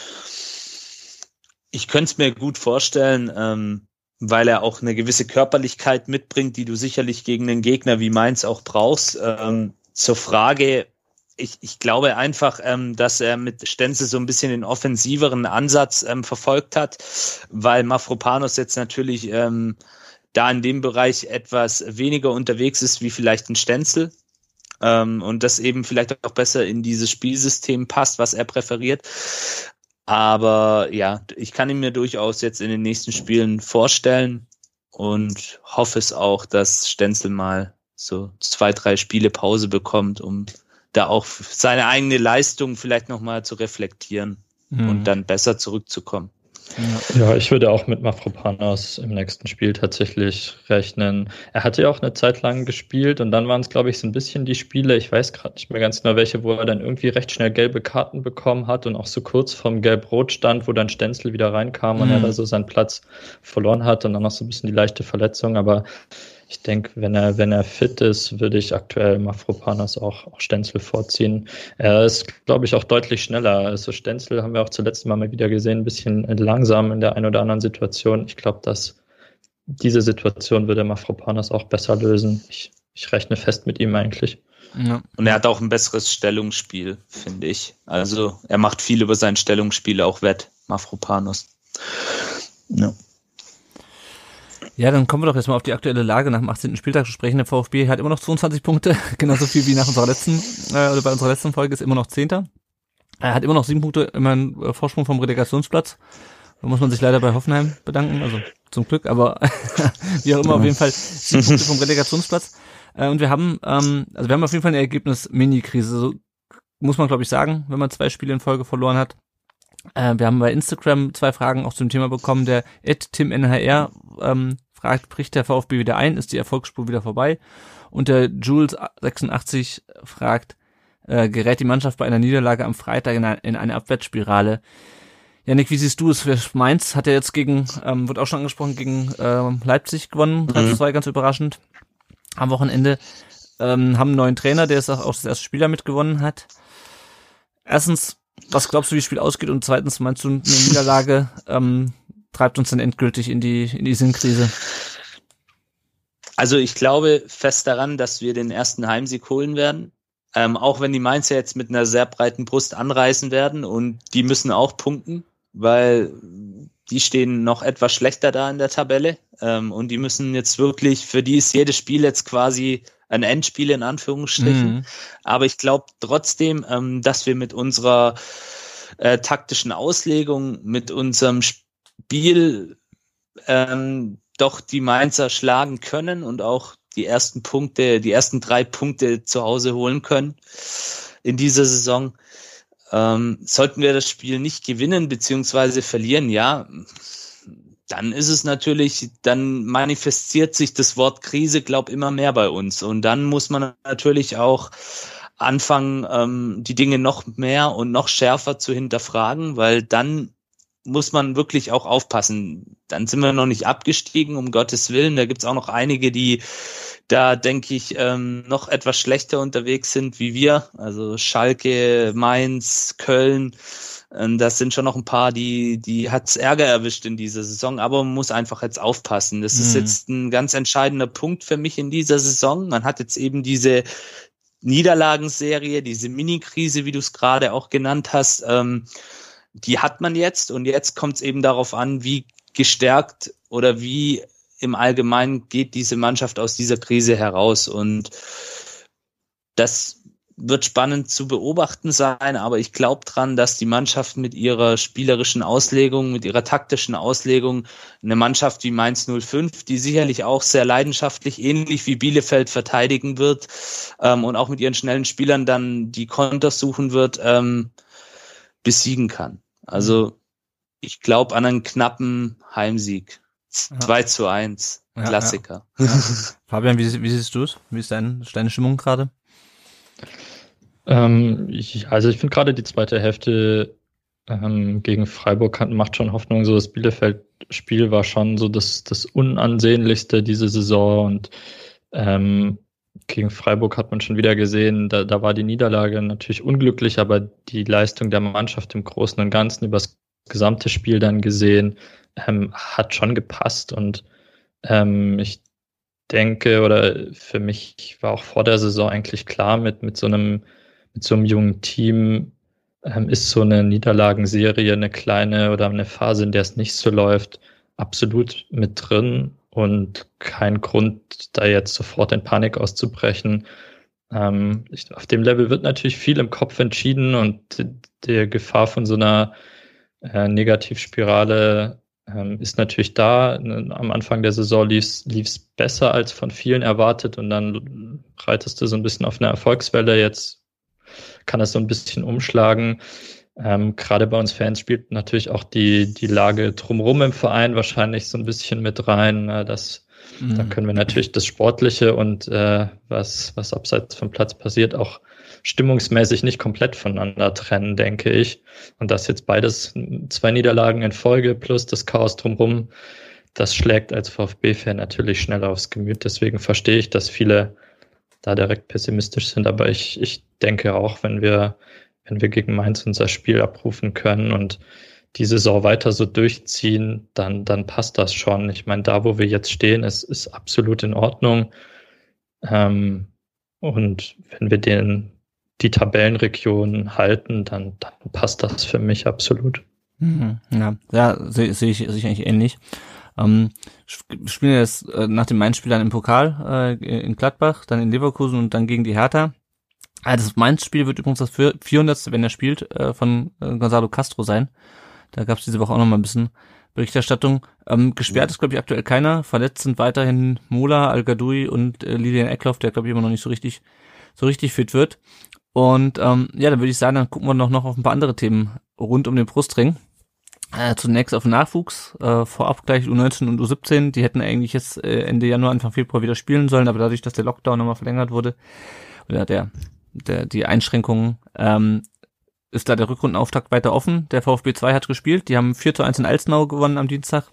Ich könnte es mir gut vorstellen, ähm, weil er auch eine gewisse Körperlichkeit mitbringt, die du sicherlich gegen einen Gegner wie Mainz auch brauchst. Ähm, zur Frage, ich, ich glaube einfach, ähm, dass er mit Stenzel so ein bisschen den offensiveren Ansatz ähm, verfolgt hat, weil Mafropanos jetzt natürlich ähm, da in dem Bereich etwas weniger unterwegs ist wie vielleicht ein Stenzel. Ähm, und das eben vielleicht auch besser in dieses Spielsystem passt, was er präferiert. Aber ja, ich kann ihn mir durchaus jetzt in den nächsten Spielen vorstellen und hoffe es auch, dass Stenzel mal so zwei, drei Spiele Pause bekommt, um da auch seine eigene Leistung vielleicht nochmal zu reflektieren mhm. und dann besser zurückzukommen.
Ja, ich würde auch mit Mafropanos im nächsten Spiel tatsächlich rechnen. Er hatte ja auch eine Zeit lang gespielt und dann waren es, glaube ich, so ein bisschen die Spiele, ich weiß gerade nicht mehr ganz genau welche, wo er dann irgendwie recht schnell gelbe Karten bekommen hat und auch so kurz vorm Gelb-Rot stand, wo dann Stenzel wieder reinkam mhm. und er da so seinen Platz verloren hat und dann noch so ein bisschen die leichte Verletzung. Aber ich denke, wenn er, wenn er fit ist, würde ich aktuell Mafropanos auch, auch Stenzel vorziehen. Er ist, glaube ich, auch deutlich schneller. Also Stenzel haben wir auch zuletzt mal wieder gesehen, ein bisschen langsam in der einen oder anderen Situation. Ich glaube, dass diese Situation würde Mafropanos auch besser lösen. Ich, ich rechne fest mit ihm eigentlich.
Ja. Und er hat auch ein besseres Stellungsspiel, finde ich. Also er macht viel über sein Stellungsspiel auch wett, Mafropanos.
Ja. Ja, dann kommen wir doch jetzt mal auf die aktuelle Lage nach dem 18. Spieltag zu sprechen. Der VfB hat immer noch 22 Punkte, genauso viel wie nach unserer letzten, äh, oder bei unserer letzten Folge ist immer noch Zehnter. Er hat immer noch sieben Punkte, immer einen äh, Vorsprung vom Relegationsplatz. Da muss man sich leider bei Hoffenheim bedanken, also zum Glück, aber wie auch immer, auf jeden Fall sieben Punkte vom Relegationsplatz. Äh, und wir haben, ähm, also wir haben auf jeden Fall eine Ergebnis-Mini-Krise, so muss man glaube ich sagen, wenn man zwei Spiele in Folge verloren hat. Äh, wir haben bei Instagram zwei Fragen auch zum Thema bekommen. Der Ed Tim NHR ähm, fragt, bricht der VfB wieder ein? Ist die Erfolgsspur wieder vorbei? Und der Jules86 fragt, äh, gerät die Mannschaft bei einer Niederlage am Freitag in, eine, in eine Abwärtsspirale. Janik, wie siehst du es? Mainz hat ja jetzt gegen, ähm, wird auch schon angesprochen, gegen äh, Leipzig gewonnen, 3 mhm. 2, ganz überraschend. Am Wochenende ähm, haben einen neuen Trainer, der es auch, auch das erste Spiel damit gewonnen hat. Erstens, was glaubst du, wie das Spiel ausgeht? Und zweitens, meinst du, eine Niederlage ähm, treibt uns dann endgültig in die, in die Sinnkrise?
Also ich glaube fest daran, dass wir den ersten Heimsieg holen werden. Ähm, auch wenn die Mainzer jetzt mit einer sehr breiten Brust anreißen werden und die müssen auch punkten, weil die stehen noch etwas schlechter da in der Tabelle ähm, und die müssen jetzt wirklich, für die ist jedes Spiel jetzt quasi ein Endspiel in Anführungsstrichen. Mhm. Aber ich glaube trotzdem, ähm, dass wir mit unserer äh, taktischen Auslegung, mit unserem Spiel ähm, doch die Mainzer schlagen können und auch die ersten Punkte, die ersten drei Punkte zu Hause holen können in dieser Saison. Ähm, sollten wir das Spiel nicht gewinnen beziehungsweise verlieren, ja, dann ist es natürlich, dann manifestiert sich das Wort Krise, glaub immer mehr bei uns. Und dann muss man natürlich auch anfangen, ähm, die Dinge noch mehr und noch schärfer zu hinterfragen, weil dann muss man wirklich auch aufpassen. Dann sind wir noch nicht abgestiegen, um Gottes Willen. Da gibt's auch noch einige, die da, denke ich, ähm, noch etwas schlechter unterwegs sind wie wir. Also Schalke, Mainz, Köln. Ähm, das sind schon noch ein paar, die, die hat's Ärger erwischt in dieser Saison, aber man muss einfach jetzt aufpassen. Das mhm. ist jetzt ein ganz entscheidender Punkt für mich in dieser Saison. Man hat jetzt eben diese Niederlagenserie, diese Mini-Krise, wie du es gerade auch genannt hast. Ähm, die hat man jetzt und jetzt kommt es eben darauf an, wie gestärkt oder wie im Allgemeinen geht diese Mannschaft aus dieser Krise heraus. Und das wird spannend zu beobachten sein, aber ich glaube dran, dass die Mannschaft mit ihrer spielerischen Auslegung, mit ihrer taktischen Auslegung, eine Mannschaft wie Mainz 05, die sicherlich auch sehr leidenschaftlich, ähnlich wie Bielefeld verteidigen wird ähm, und auch mit ihren schnellen Spielern dann die Konter suchen wird, ähm, besiegen kann. Also ich glaube an einen knappen Heimsieg. 2 ja. zu 1. Klassiker.
Ja, ja. Fabian, wie, wie siehst du es? Wie ist dein, deine Stimmung gerade?
Ähm, ich, also ich finde gerade die zweite Hälfte ähm, gegen Freiburg macht schon Hoffnung. So das Bielefeld-Spiel war schon so das, das unansehnlichste diese Saison und ähm, gegen Freiburg hat man schon wieder gesehen, da, da war die Niederlage natürlich unglücklich, aber die Leistung der Mannschaft im Großen und Ganzen über das gesamte Spiel dann gesehen, ähm, hat schon gepasst. Und ähm, ich denke oder für mich war auch vor der Saison eigentlich klar mit, mit so einem, mit so einem jungen Team ähm, ist so eine Niederlagenserie, eine kleine oder eine Phase, in der es nicht so läuft, absolut mit drin und kein Grund, da jetzt sofort in Panik auszubrechen. Ähm, ich, auf dem Level wird natürlich viel im Kopf entschieden und die Gefahr von so einer äh, Negativspirale ähm, ist natürlich da. Am Anfang der Saison lief es besser als von vielen erwartet und dann reitest du so ein bisschen auf eine Erfolgswelle. Jetzt kann es so ein bisschen umschlagen. Ähm, Gerade bei uns Fans spielt natürlich auch die, die Lage drumherum im Verein wahrscheinlich so ein bisschen mit rein. Äh, dass, mhm. Da können wir natürlich das Sportliche und äh, was, was abseits vom Platz passiert, auch stimmungsmäßig nicht komplett voneinander trennen, denke ich. Und dass jetzt beides zwei Niederlagen in Folge plus das Chaos drumherum, das schlägt als VfB-Fan natürlich schneller aufs Gemüt. Deswegen verstehe ich, dass viele da direkt pessimistisch sind. Aber ich, ich denke auch, wenn wir wenn wir gegen Mainz unser Spiel abrufen können und die Saison weiter so durchziehen, dann, dann passt das schon. Ich meine, da, wo wir jetzt stehen, ist, ist absolut in Ordnung. Ähm, und wenn wir den, die Tabellenregion halten, dann, dann passt das für mich absolut.
Mhm, ja, ja sehe seh ich, eigentlich ähnlich. Ähm, spielen jetzt äh, nach dem Mainz-Spiel dann im Pokal äh, in Gladbach, dann in Leverkusen und dann gegen die Hertha. Ah, das Mainz-Spiel wird übrigens das 400. wenn er spielt, äh, von äh, Gonzalo Castro sein. Da gab es diese Woche auch noch mal ein bisschen Berichterstattung. Ähm, gesperrt ist, glaube ich, aktuell keiner. Verletzt sind weiterhin Mola, al und äh, Lilian Eckloff, der, glaube ich, immer noch nicht so richtig, so richtig fit wird. Und ähm, ja, dann würde ich sagen, dann gucken wir noch, noch auf ein paar andere Themen rund um den Brustring. Äh, zunächst auf Nachwuchs, äh, vorab gleich U19 und U17. Die hätten eigentlich jetzt äh, Ende Januar, Anfang Februar wieder spielen sollen, aber dadurch, dass der Lockdown nochmal verlängert wurde, oder der der, die Einschränkungen, ähm, ist da der Rückrundenauftakt weiter offen. Der VfB 2 hat gespielt. Die haben 4 zu 1 in Alzenau gewonnen am Dienstag.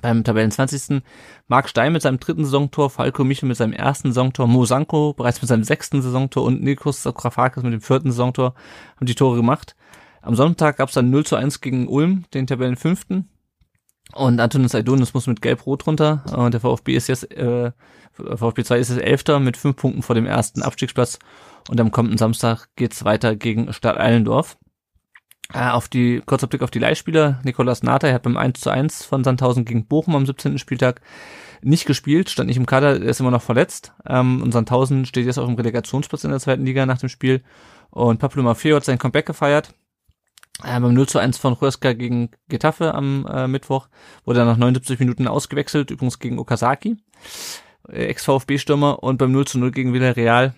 Beim Tabellen 20. Marc Stein mit seinem dritten Saisontor, Falco Michel mit seinem ersten Saisontor, Mo Sanko bereits mit seinem sechsten Saisontor und Nikos Sokrafakis mit dem vierten Saisontor haben die Tore gemacht. Am Sonntag gab es dann 0 zu 1 gegen Ulm, den Tabellen fünften. Und Antonis Aidonis muss mit Gelb-Rot runter. Und der VfB ist jetzt, äh, VfB 2 ist jetzt Elfter mit fünf Punkten vor dem ersten Abstiegsplatz. Und am kommenden Samstag geht's weiter gegen Stadt Eilendorf. Äh, auf die, kurzer Blick auf die Leihspieler. Nikolas Nater hat beim 1 zu 1 von Sandhausen gegen Bochum am 17. Spieltag nicht gespielt, stand nicht im Kader, ist immer noch verletzt. Ähm, und Sandhausen steht jetzt auf dem Relegationsplatz in der zweiten Liga nach dem Spiel. Und Pablo Maffeo hat sein Comeback gefeiert. Äh, beim 0 zu 1 von Huesca gegen Getafe am äh, Mittwoch wurde er nach 79 Minuten ausgewechselt, übrigens gegen Okazaki, äh, Ex-VfB-Stürmer. Und beim 0 zu 0 gegen Villarreal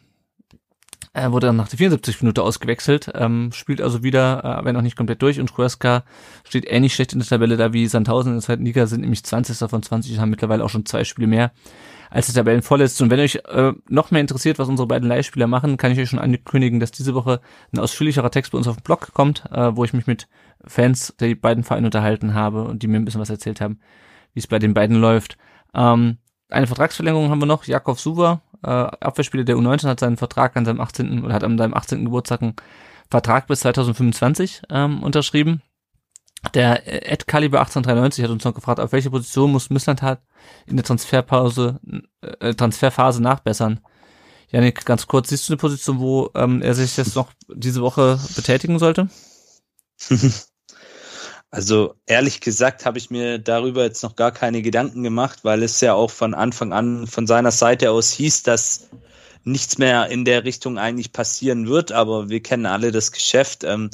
er wurde dann nach der 74 Minute ausgewechselt, ähm, spielt also wieder, äh, wenn auch nicht komplett durch. Und Huesca steht ähnlich schlecht in der Tabelle da wie Sandhausen in der zweiten Liga, sind nämlich 20. von 20 und haben mittlerweile auch schon zwei Spiele mehr als die Tabellenvorletzte. Und wenn euch äh, noch mehr interessiert, was unsere beiden Leihspieler machen, kann ich euch schon ankündigen, dass diese Woche ein ausführlicherer Text bei uns auf dem Blog kommt, äh, wo ich mich mit Fans der beiden Vereine unterhalten habe und die mir ein bisschen was erzählt haben, wie es bei den beiden läuft. Ähm, eine Vertragsverlängerung haben wir noch. Jakov Suva, äh, Abwehrspieler der U19, hat seinen Vertrag an seinem 18. oder hat an seinem 18. Geburtstag einen Vertrag bis 2025 ähm, unterschrieben. Der äh, Ed Caliber 1893 hat uns noch gefragt, auf welche Position muss Misslandtat in der Transferpause, äh, Transferphase nachbessern. Janik, ganz kurz, siehst du eine Position, wo ähm, er sich jetzt noch diese Woche betätigen sollte?
Also ehrlich gesagt habe ich mir darüber jetzt noch gar keine Gedanken gemacht, weil es ja auch von Anfang an von seiner Seite aus hieß, dass nichts mehr in der Richtung eigentlich passieren wird. Aber wir kennen alle das Geschäft. Ähm,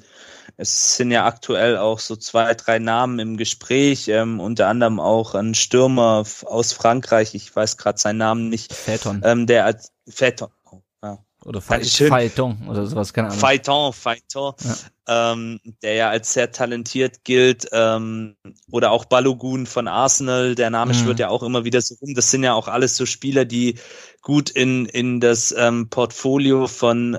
es sind ja aktuell auch so zwei, drei Namen im Gespräch, ähm, unter anderem auch ein Stürmer aus Frankreich, ich weiß gerade seinen Namen nicht.
Phaeton.
Ähm, der als Phaeton.
Oder Phaeton oder sowas, keine Ahnung.
Phaeton, Phaeton, ja. ähm, der ja als sehr talentiert gilt. Ähm, oder auch Balogun von Arsenal, der Name mhm. schwirrt ja auch immer wieder so rum. Das sind ja auch alles so Spieler, die gut in, in das ähm, Portfolio von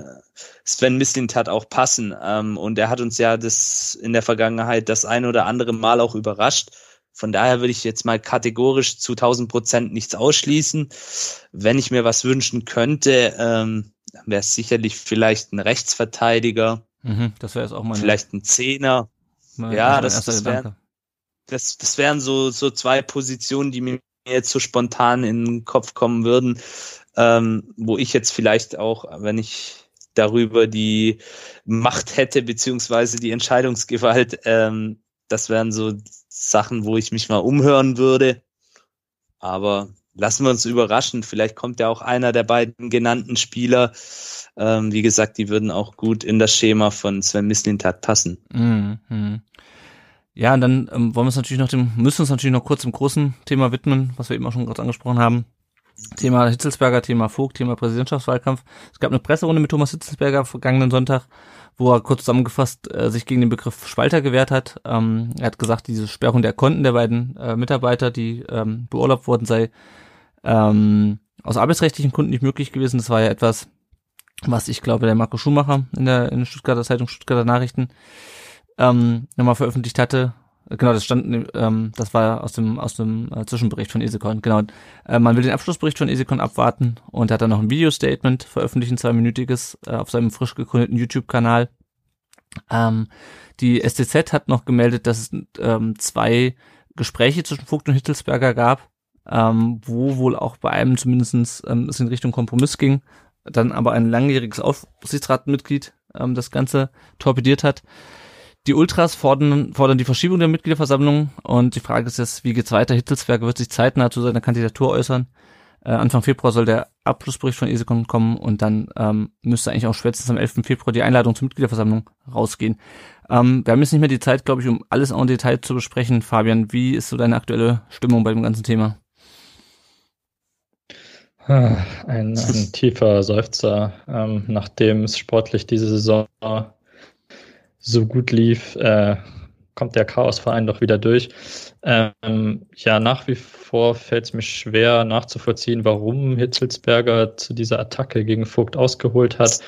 Sven Mislintat auch passen. Ähm, und er hat uns ja das in der Vergangenheit das ein oder andere Mal auch überrascht. Von daher würde ich jetzt mal kategorisch zu 1000 Prozent nichts ausschließen. Wenn ich mir was wünschen könnte, ähm, wäre es sicherlich vielleicht ein Rechtsverteidiger.
Mhm, das wäre es auch mal.
Vielleicht ein Zehner. Ja, das, das, wären, das, das wären so, so zwei Positionen, die mir jetzt so spontan in den Kopf kommen würden, ähm, wo ich jetzt vielleicht auch, wenn ich darüber die Macht hätte, beziehungsweise die Entscheidungsgewalt, ähm, das wären so Sachen, wo ich mich mal umhören würde. Aber lassen wir uns überraschen. Vielleicht kommt ja auch einer der beiden genannten Spieler. Ähm, wie gesagt, die würden auch gut in das Schema von Sven Mislintat passen.
Mhm. Ja, und dann ähm, wollen wir uns natürlich noch dem, müssen uns natürlich noch kurz dem großen Thema widmen, was wir eben auch schon gerade angesprochen haben. Thema Hitzelsberger, Thema Vogt, Thema Präsidentschaftswahlkampf. Es gab eine Presserunde mit Thomas Hitzelsberger vergangenen Sonntag, wo er kurz zusammengefasst äh, sich gegen den Begriff Spalter gewehrt hat. Ähm, er hat gesagt, diese Sperrung der Konten der beiden äh, Mitarbeiter, die ähm, beurlaubt worden sei, ähm, aus arbeitsrechtlichen Gründen nicht möglich gewesen. Das war ja etwas, was ich glaube, der Marco Schumacher in der, in der Stuttgarter Zeitung Stuttgarter Nachrichten ähm, nochmal veröffentlicht hatte. Genau, das stand, ähm, das war aus dem aus dem äh, Zwischenbericht von Esekon. Genau, äh, man will den Abschlussbericht von Esekon abwarten und hat dann noch ein Video-Statement veröffentlicht, ein zweiminütiges äh, auf seinem frisch gegründeten YouTube-Kanal. Ähm, die STZ hat noch gemeldet, dass es ähm, zwei Gespräche zwischen Vogt und Hittelsberger gab, ähm, wo wohl auch bei einem zumindestens ähm, es in Richtung Kompromiss ging, dann aber ein langjähriges Aufsichtsratmitglied ähm, das Ganze torpediert hat. Die Ultras fordern, fordern die Verschiebung der Mitgliederversammlung und die Frage ist jetzt, wie geht's weiter? Hittelsberger wird sich zeitnah zu seiner Kandidatur äußern. Äh, Anfang Februar soll der Abschlussbericht von Esekon kommen und dann ähm, müsste eigentlich auch spätestens am 11. Februar die Einladung zur Mitgliederversammlung rausgehen. Ähm, wir haben jetzt nicht mehr die Zeit, glaube ich, um alles en Detail zu besprechen. Fabian, wie ist so deine aktuelle Stimmung bei dem ganzen Thema?
Ein, ein tiefer Seufzer, ähm, nachdem es sportlich diese Saison so gut lief, äh, kommt der Chaosverein doch wieder durch. Ähm, ja, nach wie vor fällt es mir schwer nachzuvollziehen, warum Hitzelsberger zu dieser Attacke gegen Vogt ausgeholt hat.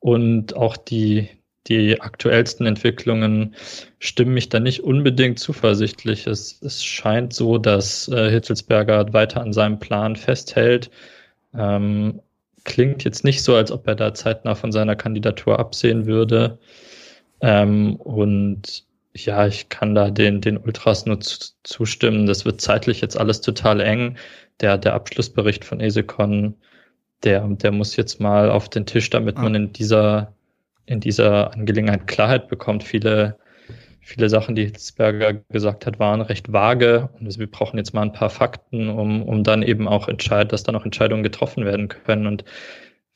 Und auch die, die aktuellsten Entwicklungen stimmen mich da nicht unbedingt zuversichtlich. Es, es scheint so, dass äh, Hitzelsberger weiter an seinem Plan festhält. Ähm, klingt jetzt nicht so, als ob er da zeitnah von seiner Kandidatur absehen würde. Ähm, und ja, ich kann da den, den Ultras nur zustimmen. Das wird zeitlich jetzt alles total eng. Der, der Abschlussbericht von Esekon, der, der muss jetzt mal auf den Tisch, damit man in dieser, in dieser Angelegenheit Klarheit bekommt. Viele, viele Sachen, die Hitzberger gesagt hat, waren recht vage. Und wir brauchen jetzt mal ein paar Fakten, um, um dann eben auch entscheiden, dass dann auch Entscheidungen getroffen werden können. Und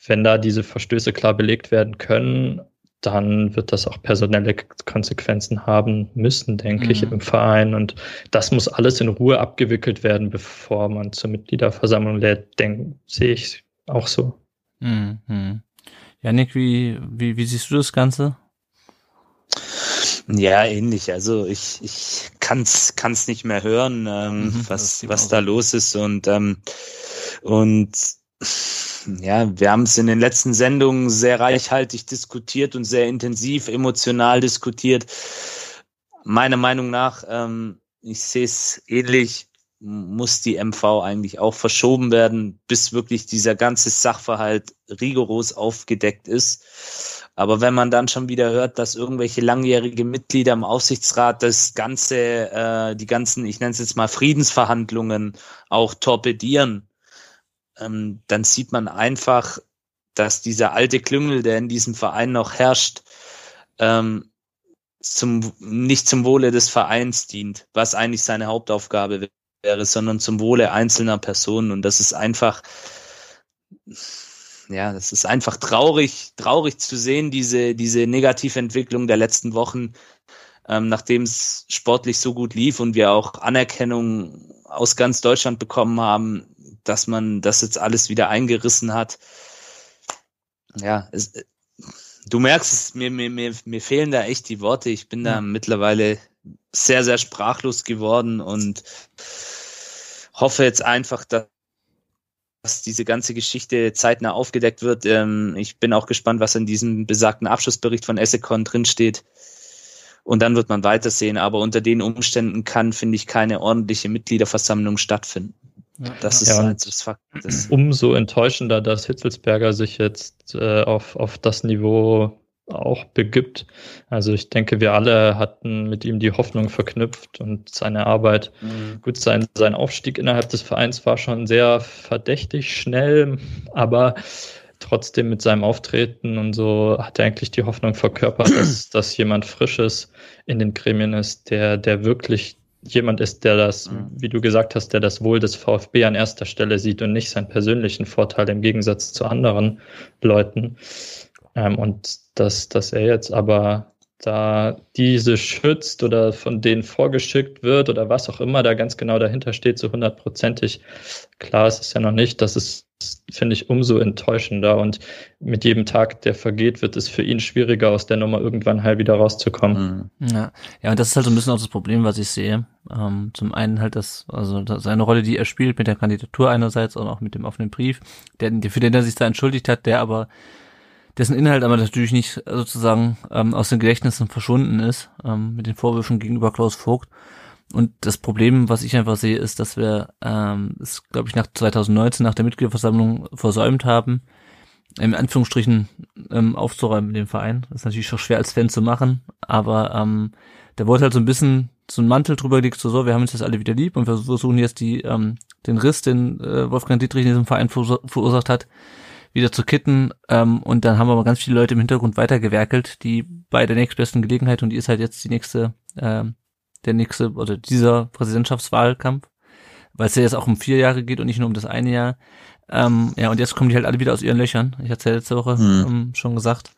wenn da diese Verstöße klar belegt werden können, dann wird das auch personelle Konsequenzen haben müssen, denke mhm. ich, im Verein. Und das muss alles in Ruhe abgewickelt werden, bevor man zur Mitgliederversammlung lädt, denke, sehe ich auch so.
Mhm. Janik, wie, wie, wie siehst du das Ganze?
Ja, ähnlich. Also ich, ich kann's, kann's nicht mehr hören, ähm, mhm, was, was da los ist und, ähm, und ja, wir haben es in den letzten Sendungen sehr reichhaltig diskutiert und sehr intensiv, emotional diskutiert. Meiner Meinung nach, ähm, ich sehe es ähnlich, muss die MV eigentlich auch verschoben werden, bis wirklich dieser ganze Sachverhalt rigoros aufgedeckt ist. Aber wenn man dann schon wieder hört, dass irgendwelche langjährige Mitglieder im Aufsichtsrat das ganze, äh, die ganzen, ich nenne es jetzt mal Friedensverhandlungen auch torpedieren, ähm, dann sieht man einfach, dass dieser alte Klüngel, der in diesem Verein noch herrscht, ähm, zum, nicht zum Wohle des Vereins dient, was eigentlich seine Hauptaufgabe wäre, sondern zum Wohle einzelner Personen. Und das ist einfach, ja, das ist einfach traurig, traurig zu sehen, diese, diese negative Entwicklung der letzten Wochen, ähm, nachdem es sportlich so gut lief und wir auch Anerkennung aus ganz Deutschland bekommen haben, dass man das jetzt alles wieder eingerissen hat. Ja, es, du merkst es, mir, mir, mir, mir fehlen da echt die Worte. Ich bin da ja. mittlerweile sehr, sehr sprachlos geworden und hoffe jetzt einfach, dass dass diese ganze Geschichte zeitnah aufgedeckt wird. Ähm, ich bin auch gespannt, was in diesem besagten Abschlussbericht von Essecon drinsteht. Und dann wird man weitersehen. Aber unter den Umständen kann, finde ich, keine ordentliche Mitgliederversammlung stattfinden. Das ist ja, halt das Fakt. Das
umso enttäuschender, dass Hitzelsberger sich jetzt äh, auf, auf das Niveau auch begibt. Also ich denke, wir alle hatten mit ihm die Hoffnung verknüpft und seine Arbeit. Mhm. Gut, sein, sein Aufstieg innerhalb des Vereins war schon sehr verdächtig schnell, aber trotzdem mit seinem Auftreten und so hat er eigentlich die Hoffnung verkörpert, dass, dass jemand Frisches in den Gremien ist, der, der wirklich jemand ist, der das, wie du gesagt hast, der das Wohl des VfB an erster Stelle sieht und nicht seinen persönlichen Vorteil im Gegensatz zu anderen Leuten. Ähm, und dass, dass er jetzt aber da diese schützt oder von denen vorgeschickt wird oder was auch immer da ganz genau dahinter steht, so hundertprozentig klar ist es ja noch nicht. Das ist, finde ich, umso enttäuschender und mit jedem Tag, der vergeht, wird es für ihn schwieriger, aus der Nummer irgendwann halt wieder rauszukommen.
Mhm. Ja, ja, und das ist halt so ein bisschen auch das Problem, was ich sehe. Ähm, zum einen halt das, also seine Rolle, die er spielt mit der Kandidatur einerseits und auch mit dem offenen Brief, der, für den er sich da entschuldigt hat, der aber dessen Inhalt aber natürlich nicht sozusagen ähm, aus den Gedächtnissen verschwunden ist, ähm, mit den Vorwürfen gegenüber Klaus Vogt. Und das Problem, was ich einfach sehe, ist, dass wir ähm, es, glaube ich, nach 2019, nach der Mitgliederversammlung versäumt haben, im Anführungsstrichen ähm, aufzuräumen in dem Verein. Das ist natürlich auch schwer als Fan zu machen, aber ähm, da wurde halt so ein bisschen so ein Mantel drüber gelegt, so, so, wir haben uns jetzt alle wieder lieb und wir versuchen jetzt die, ähm, den Riss, den äh, Wolfgang Dietrich in diesem Verein verursacht hat, wieder zu kitten. Ähm, und dann haben aber ganz viele Leute im Hintergrund weitergewerkelt, die bei der nächstbesten Gelegenheit, und die ist halt jetzt die nächste, ähm, der nächste, oder dieser Präsidentschaftswahlkampf, weil es ja jetzt auch um vier Jahre geht und nicht nur um das eine Jahr. Ähm, ja, und jetzt kommen die halt alle wieder aus ihren Löchern. Ich hatte ja letzte Woche hm. ähm, schon gesagt.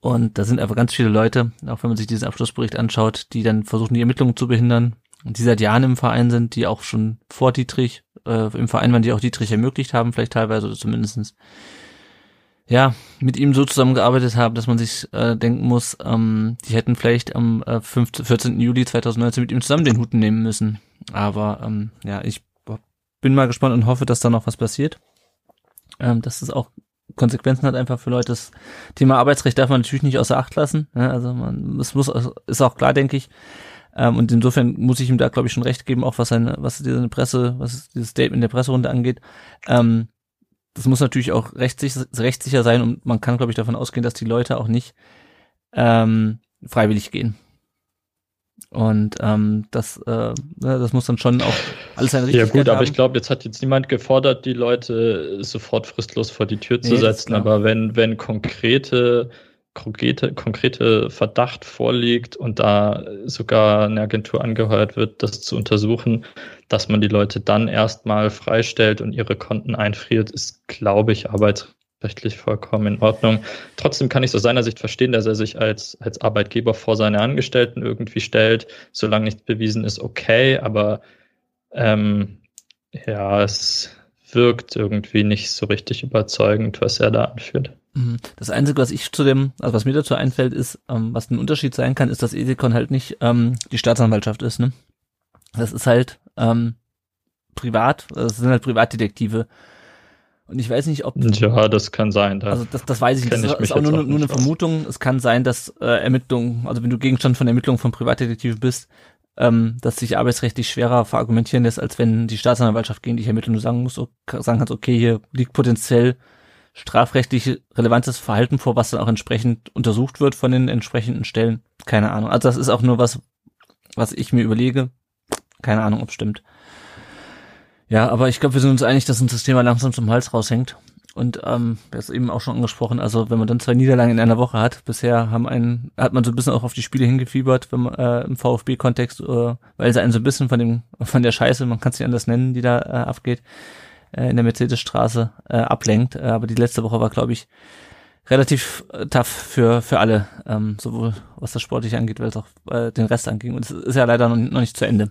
Und da sind einfach ganz viele Leute, auch wenn man sich diesen Abschlussbericht anschaut, die dann versuchen, die Ermittlungen zu behindern und die seit Jahren im Verein sind, die auch schon vor Dietrich äh, im Verein waren, die auch Dietrich ermöglicht haben, vielleicht teilweise oder zumindestens ja, mit ihm so zusammengearbeitet haben, dass man sich äh, denken muss, ähm, die hätten vielleicht am äh, 15, 14. Juli 2019 mit ihm zusammen den Hut nehmen müssen. Aber ähm, ja, ich bin mal gespannt und hoffe, dass da noch was passiert. Ähm, dass es auch Konsequenzen hat einfach für Leute. Das Thema Arbeitsrecht darf man natürlich nicht außer Acht lassen. Ja, also man, es muss, ist auch klar, denke ich. Ähm, und insofern muss ich ihm da, glaube ich, schon recht geben, auch was seine, was diese Presse, was dieses Statement der Presserunde angeht. Ähm, das muss natürlich auch rechtssicher, rechtssicher sein und man kann, glaube ich, davon ausgehen, dass die Leute auch nicht ähm, freiwillig gehen. Und ähm, das, äh, ne, das muss dann schon auch alles seine
Richtigkeit Ja gut, haben. aber ich glaube, jetzt hat jetzt niemand gefordert, die Leute sofort fristlos vor die Tür zu nee, setzen. Aber wenn, wenn konkrete konkrete, konkrete Verdacht vorliegt und da sogar eine Agentur angeheuert wird, das zu untersuchen, dass man die Leute dann erstmal freistellt und ihre Konten einfriert, ist, glaube ich, arbeitsrechtlich vollkommen in Ordnung. Trotzdem kann ich aus seiner Sicht verstehen, dass er sich als, als Arbeitgeber vor seine Angestellten irgendwie stellt. Solange nichts bewiesen ist, okay, aber ähm, ja, es wirkt irgendwie nicht so richtig überzeugend, was er da anführt.
Mhm. Das Einzige, was ich zu dem, also was mir dazu einfällt, ist, ähm, was ein Unterschied sein kann, ist, dass Ethikon halt nicht ähm, die Staatsanwaltschaft ist. Ne? Das ist halt ähm, privat, das sind halt Privatdetektive. Und ich weiß nicht, ob.
Ja, das kann sein.
Da also das, das weiß ich nicht. Das ist auch nur, auch nur eine Vermutung. Es kann sein, dass äh, Ermittlungen, also wenn du Gegenstand von Ermittlungen von Privatdetektiven bist, ähm, dass sich arbeitsrechtlich schwerer verargumentieren lässt, als wenn die Staatsanwaltschaft gegen dich ermittelt und du sagen musst, sagen kannst, okay, hier liegt potenziell strafrechtlich relevantes Verhalten vor, was dann auch entsprechend untersucht wird von den entsprechenden Stellen. Keine Ahnung. Also das ist auch nur was, was ich mir überlege. Keine Ahnung, ob stimmt. Ja, aber ich glaube, wir sind uns einig, dass uns das Thema langsam zum Hals raushängt. Und ähm, das eben auch schon angesprochen, also wenn man dann zwei Niederlagen in einer Woche hat, bisher haben einen, hat man so ein bisschen auch auf die Spiele hingefiebert, wenn man äh, im VfB-Kontext, äh, weil sie einen so ein bisschen von dem, von der Scheiße, man kann es nicht anders nennen, die da äh, abgeht, äh, in der Mercedesstraße äh, ablenkt. Äh, aber die letzte Woche war, glaube ich, relativ äh, tough für, für alle, ähm, sowohl was das Sportliche angeht, als auch äh, den Rest anging. Und es ist ja leider noch, noch nicht zu Ende.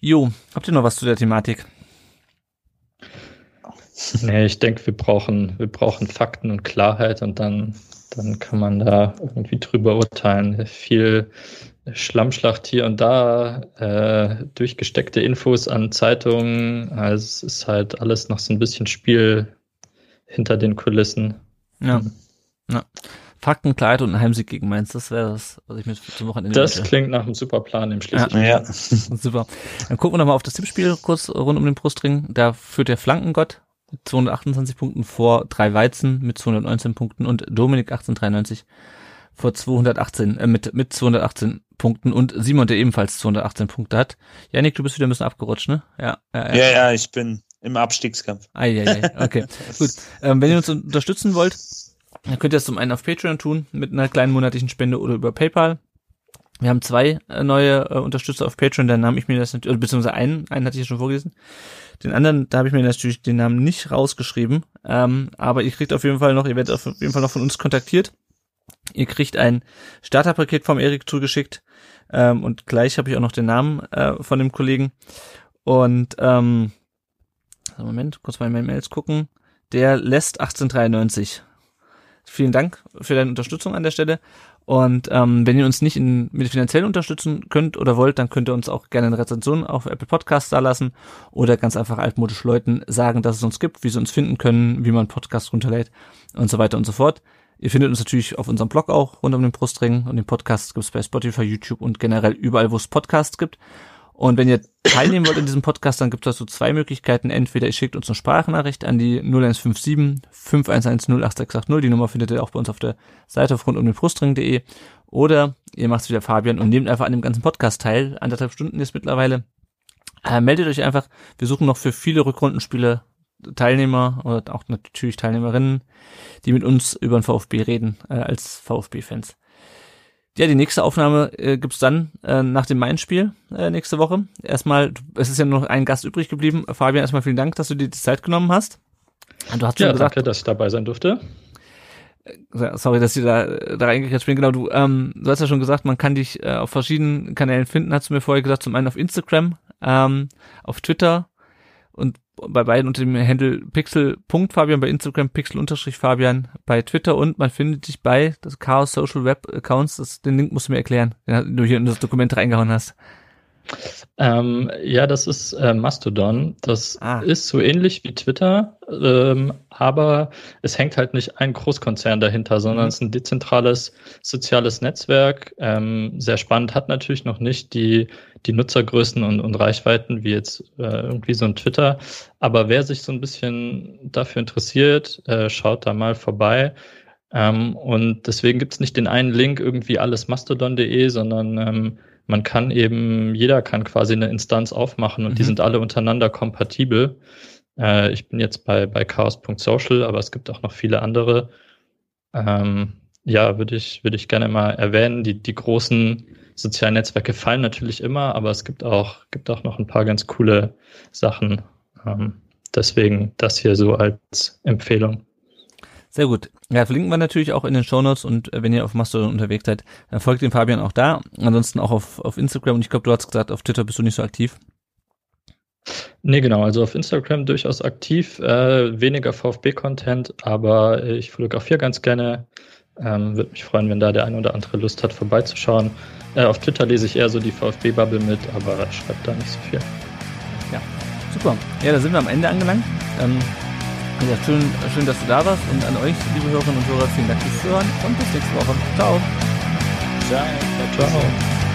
Jo, habt ihr noch was zu der Thematik?
Nee, ich denke, wir brauchen, wir brauchen Fakten und Klarheit und dann, dann kann man da irgendwie drüber urteilen. Viel Schlammschlacht hier und da, äh, durchgesteckte Infos an Zeitungen. Also es ist halt alles noch so ein bisschen Spiel hinter den Kulissen.
Ja. ja. Faktenkleid und ein Heimsieg gegen Mainz, das wäre das, was ich mir zum Wochenende
Das hätte. klingt nach einem super Plan im Schleswig.
Ja, ja. super. Dann gucken wir nochmal auf das Tippspiel kurz rund um den Brustring. Da führt der Flankengott mit 228 Punkten vor drei Weizen mit 219 Punkten und Dominik 1893 vor 218, äh, mit, mit 218 Punkten und Simon, der ebenfalls 218 Punkte hat. Janik, du bist wieder ein bisschen abgerutscht, ne?
Ja, ja, ja. ja, ja ich bin im Abstiegskampf.
Ah, ja, ja, okay. Gut. Ähm, wenn ihr uns unterstützen wollt, dann könnt ihr das zum einen auf Patreon tun, mit einer kleinen monatlichen Spende oder über PayPal. Wir haben zwei äh, neue äh, Unterstützer auf Patreon, dann nahm ich mir das natürlich, beziehungsweise einen, einen hatte ich ja schon vorgelesen. Den anderen, da habe ich mir natürlich den Namen nicht rausgeschrieben. Ähm, aber ihr kriegt auf jeden Fall noch, ihr werdet auf jeden Fall noch von uns kontaktiert. Ihr kriegt ein Starterpaket vom Erik zugeschickt. Ähm, und gleich habe ich auch noch den Namen äh, von dem Kollegen. Und ähm, Moment, kurz mal in meine Mails gucken. Der lässt 1893. Vielen Dank für deine Unterstützung an der Stelle. Und ähm, wenn ihr uns nicht in, mit finanziell unterstützen könnt oder wollt, dann könnt ihr uns auch gerne eine Rezension auf Apple Podcasts da lassen oder ganz einfach altmodisch Leuten sagen, dass es uns gibt, wie sie uns finden können, wie man Podcasts runterlädt und so weiter und so fort. Ihr findet uns natürlich auf unserem Blog auch rund um den Brustring und den Podcast gibt es bei Spotify, YouTube und generell überall, wo es Podcasts gibt. Und wenn ihr teilnehmen wollt in diesem Podcast, dann gibt es dazu zwei Möglichkeiten. Entweder ihr schickt uns eine Sprachnachricht an die 0157 511 08680. Die Nummer findet ihr auch bei uns auf der Seite auf rundumdenbrustring.de. Oder ihr macht es wieder Fabian und nehmt einfach an dem ganzen Podcast teil. Anderthalb Stunden ist mittlerweile. Äh, meldet euch einfach. Wir suchen noch für viele Rückrundenspiele Teilnehmer oder auch natürlich Teilnehmerinnen, die mit uns über den VfB reden, äh, als VfB-Fans. Ja, die nächste Aufnahme äh, gibt's dann äh, nach dem Main-Spiel äh, nächste Woche. Erstmal, es ist ja nur noch ein Gast übrig geblieben. Fabian, erstmal vielen Dank, dass du dir die Zeit genommen hast.
Du hast ja, schon gesagt, danke, dass ich dabei sein durfte.
Äh, sorry, dass ich da, da reingekretscht bin. Genau, du, ähm, du hast ja schon gesagt, man kann dich äh, auf verschiedenen Kanälen finden, hast du mir vorher gesagt. Zum einen auf Instagram, ähm, auf Twitter und bei beiden unter dem Handle pixel.fabian, bei Instagram pixel-fabian, bei Twitter und man findet dich bei das Chaos Social Web Accounts. Das, den Link musst du mir erklären, den du hier in das Dokument reingehauen hast.
Ähm, ja, das ist äh, Mastodon. Das ah. ist so ähnlich wie Twitter, ähm, aber es hängt halt nicht ein Großkonzern dahinter, sondern mhm. es ist ein dezentrales soziales Netzwerk. Ähm, sehr spannend, hat natürlich noch nicht die, die Nutzergrößen und, und Reichweiten wie jetzt äh, irgendwie so ein Twitter. Aber wer sich so ein bisschen dafür interessiert, äh, schaut da mal vorbei. Ähm, und deswegen gibt es nicht den einen Link irgendwie alles mastodon.de, sondern ähm, man kann eben, jeder kann quasi eine Instanz aufmachen und mhm. die sind alle untereinander kompatibel. Äh, ich bin jetzt bei, bei chaos.social, aber es gibt auch noch viele andere. Ähm, ja, würde ich, würde ich gerne mal erwähnen. Die, die großen sozialen Netzwerke fallen natürlich immer, aber es gibt auch, gibt auch noch ein paar ganz coole Sachen. Ähm, deswegen das hier so als Empfehlung.
Sehr gut. Ja, verlinken wir natürlich auch in den Shownotes und äh, wenn ihr auf Mastodon unterwegs seid, dann folgt dem Fabian auch da. Ansonsten auch auf, auf Instagram und ich glaube, du hast gesagt, auf Twitter bist du nicht so aktiv.
Nee, genau. Also auf Instagram durchaus aktiv, äh, weniger VfB-Content, aber ich fotografiere ganz gerne. Ähm, Würde mich freuen, wenn da der ein oder andere Lust hat, vorbeizuschauen. Äh, auf Twitter lese ich eher so die VfB-Bubble mit, aber schreibt da nicht so viel.
Ja, super. Ja, da sind wir am Ende angelangt. Ähm, ja, schön, schön, dass du da warst und an euch, liebe Hörerinnen und Hörer, vielen Dank fürs Zuhören und bis nächste Woche. Ciao.
Ciao. Ciao.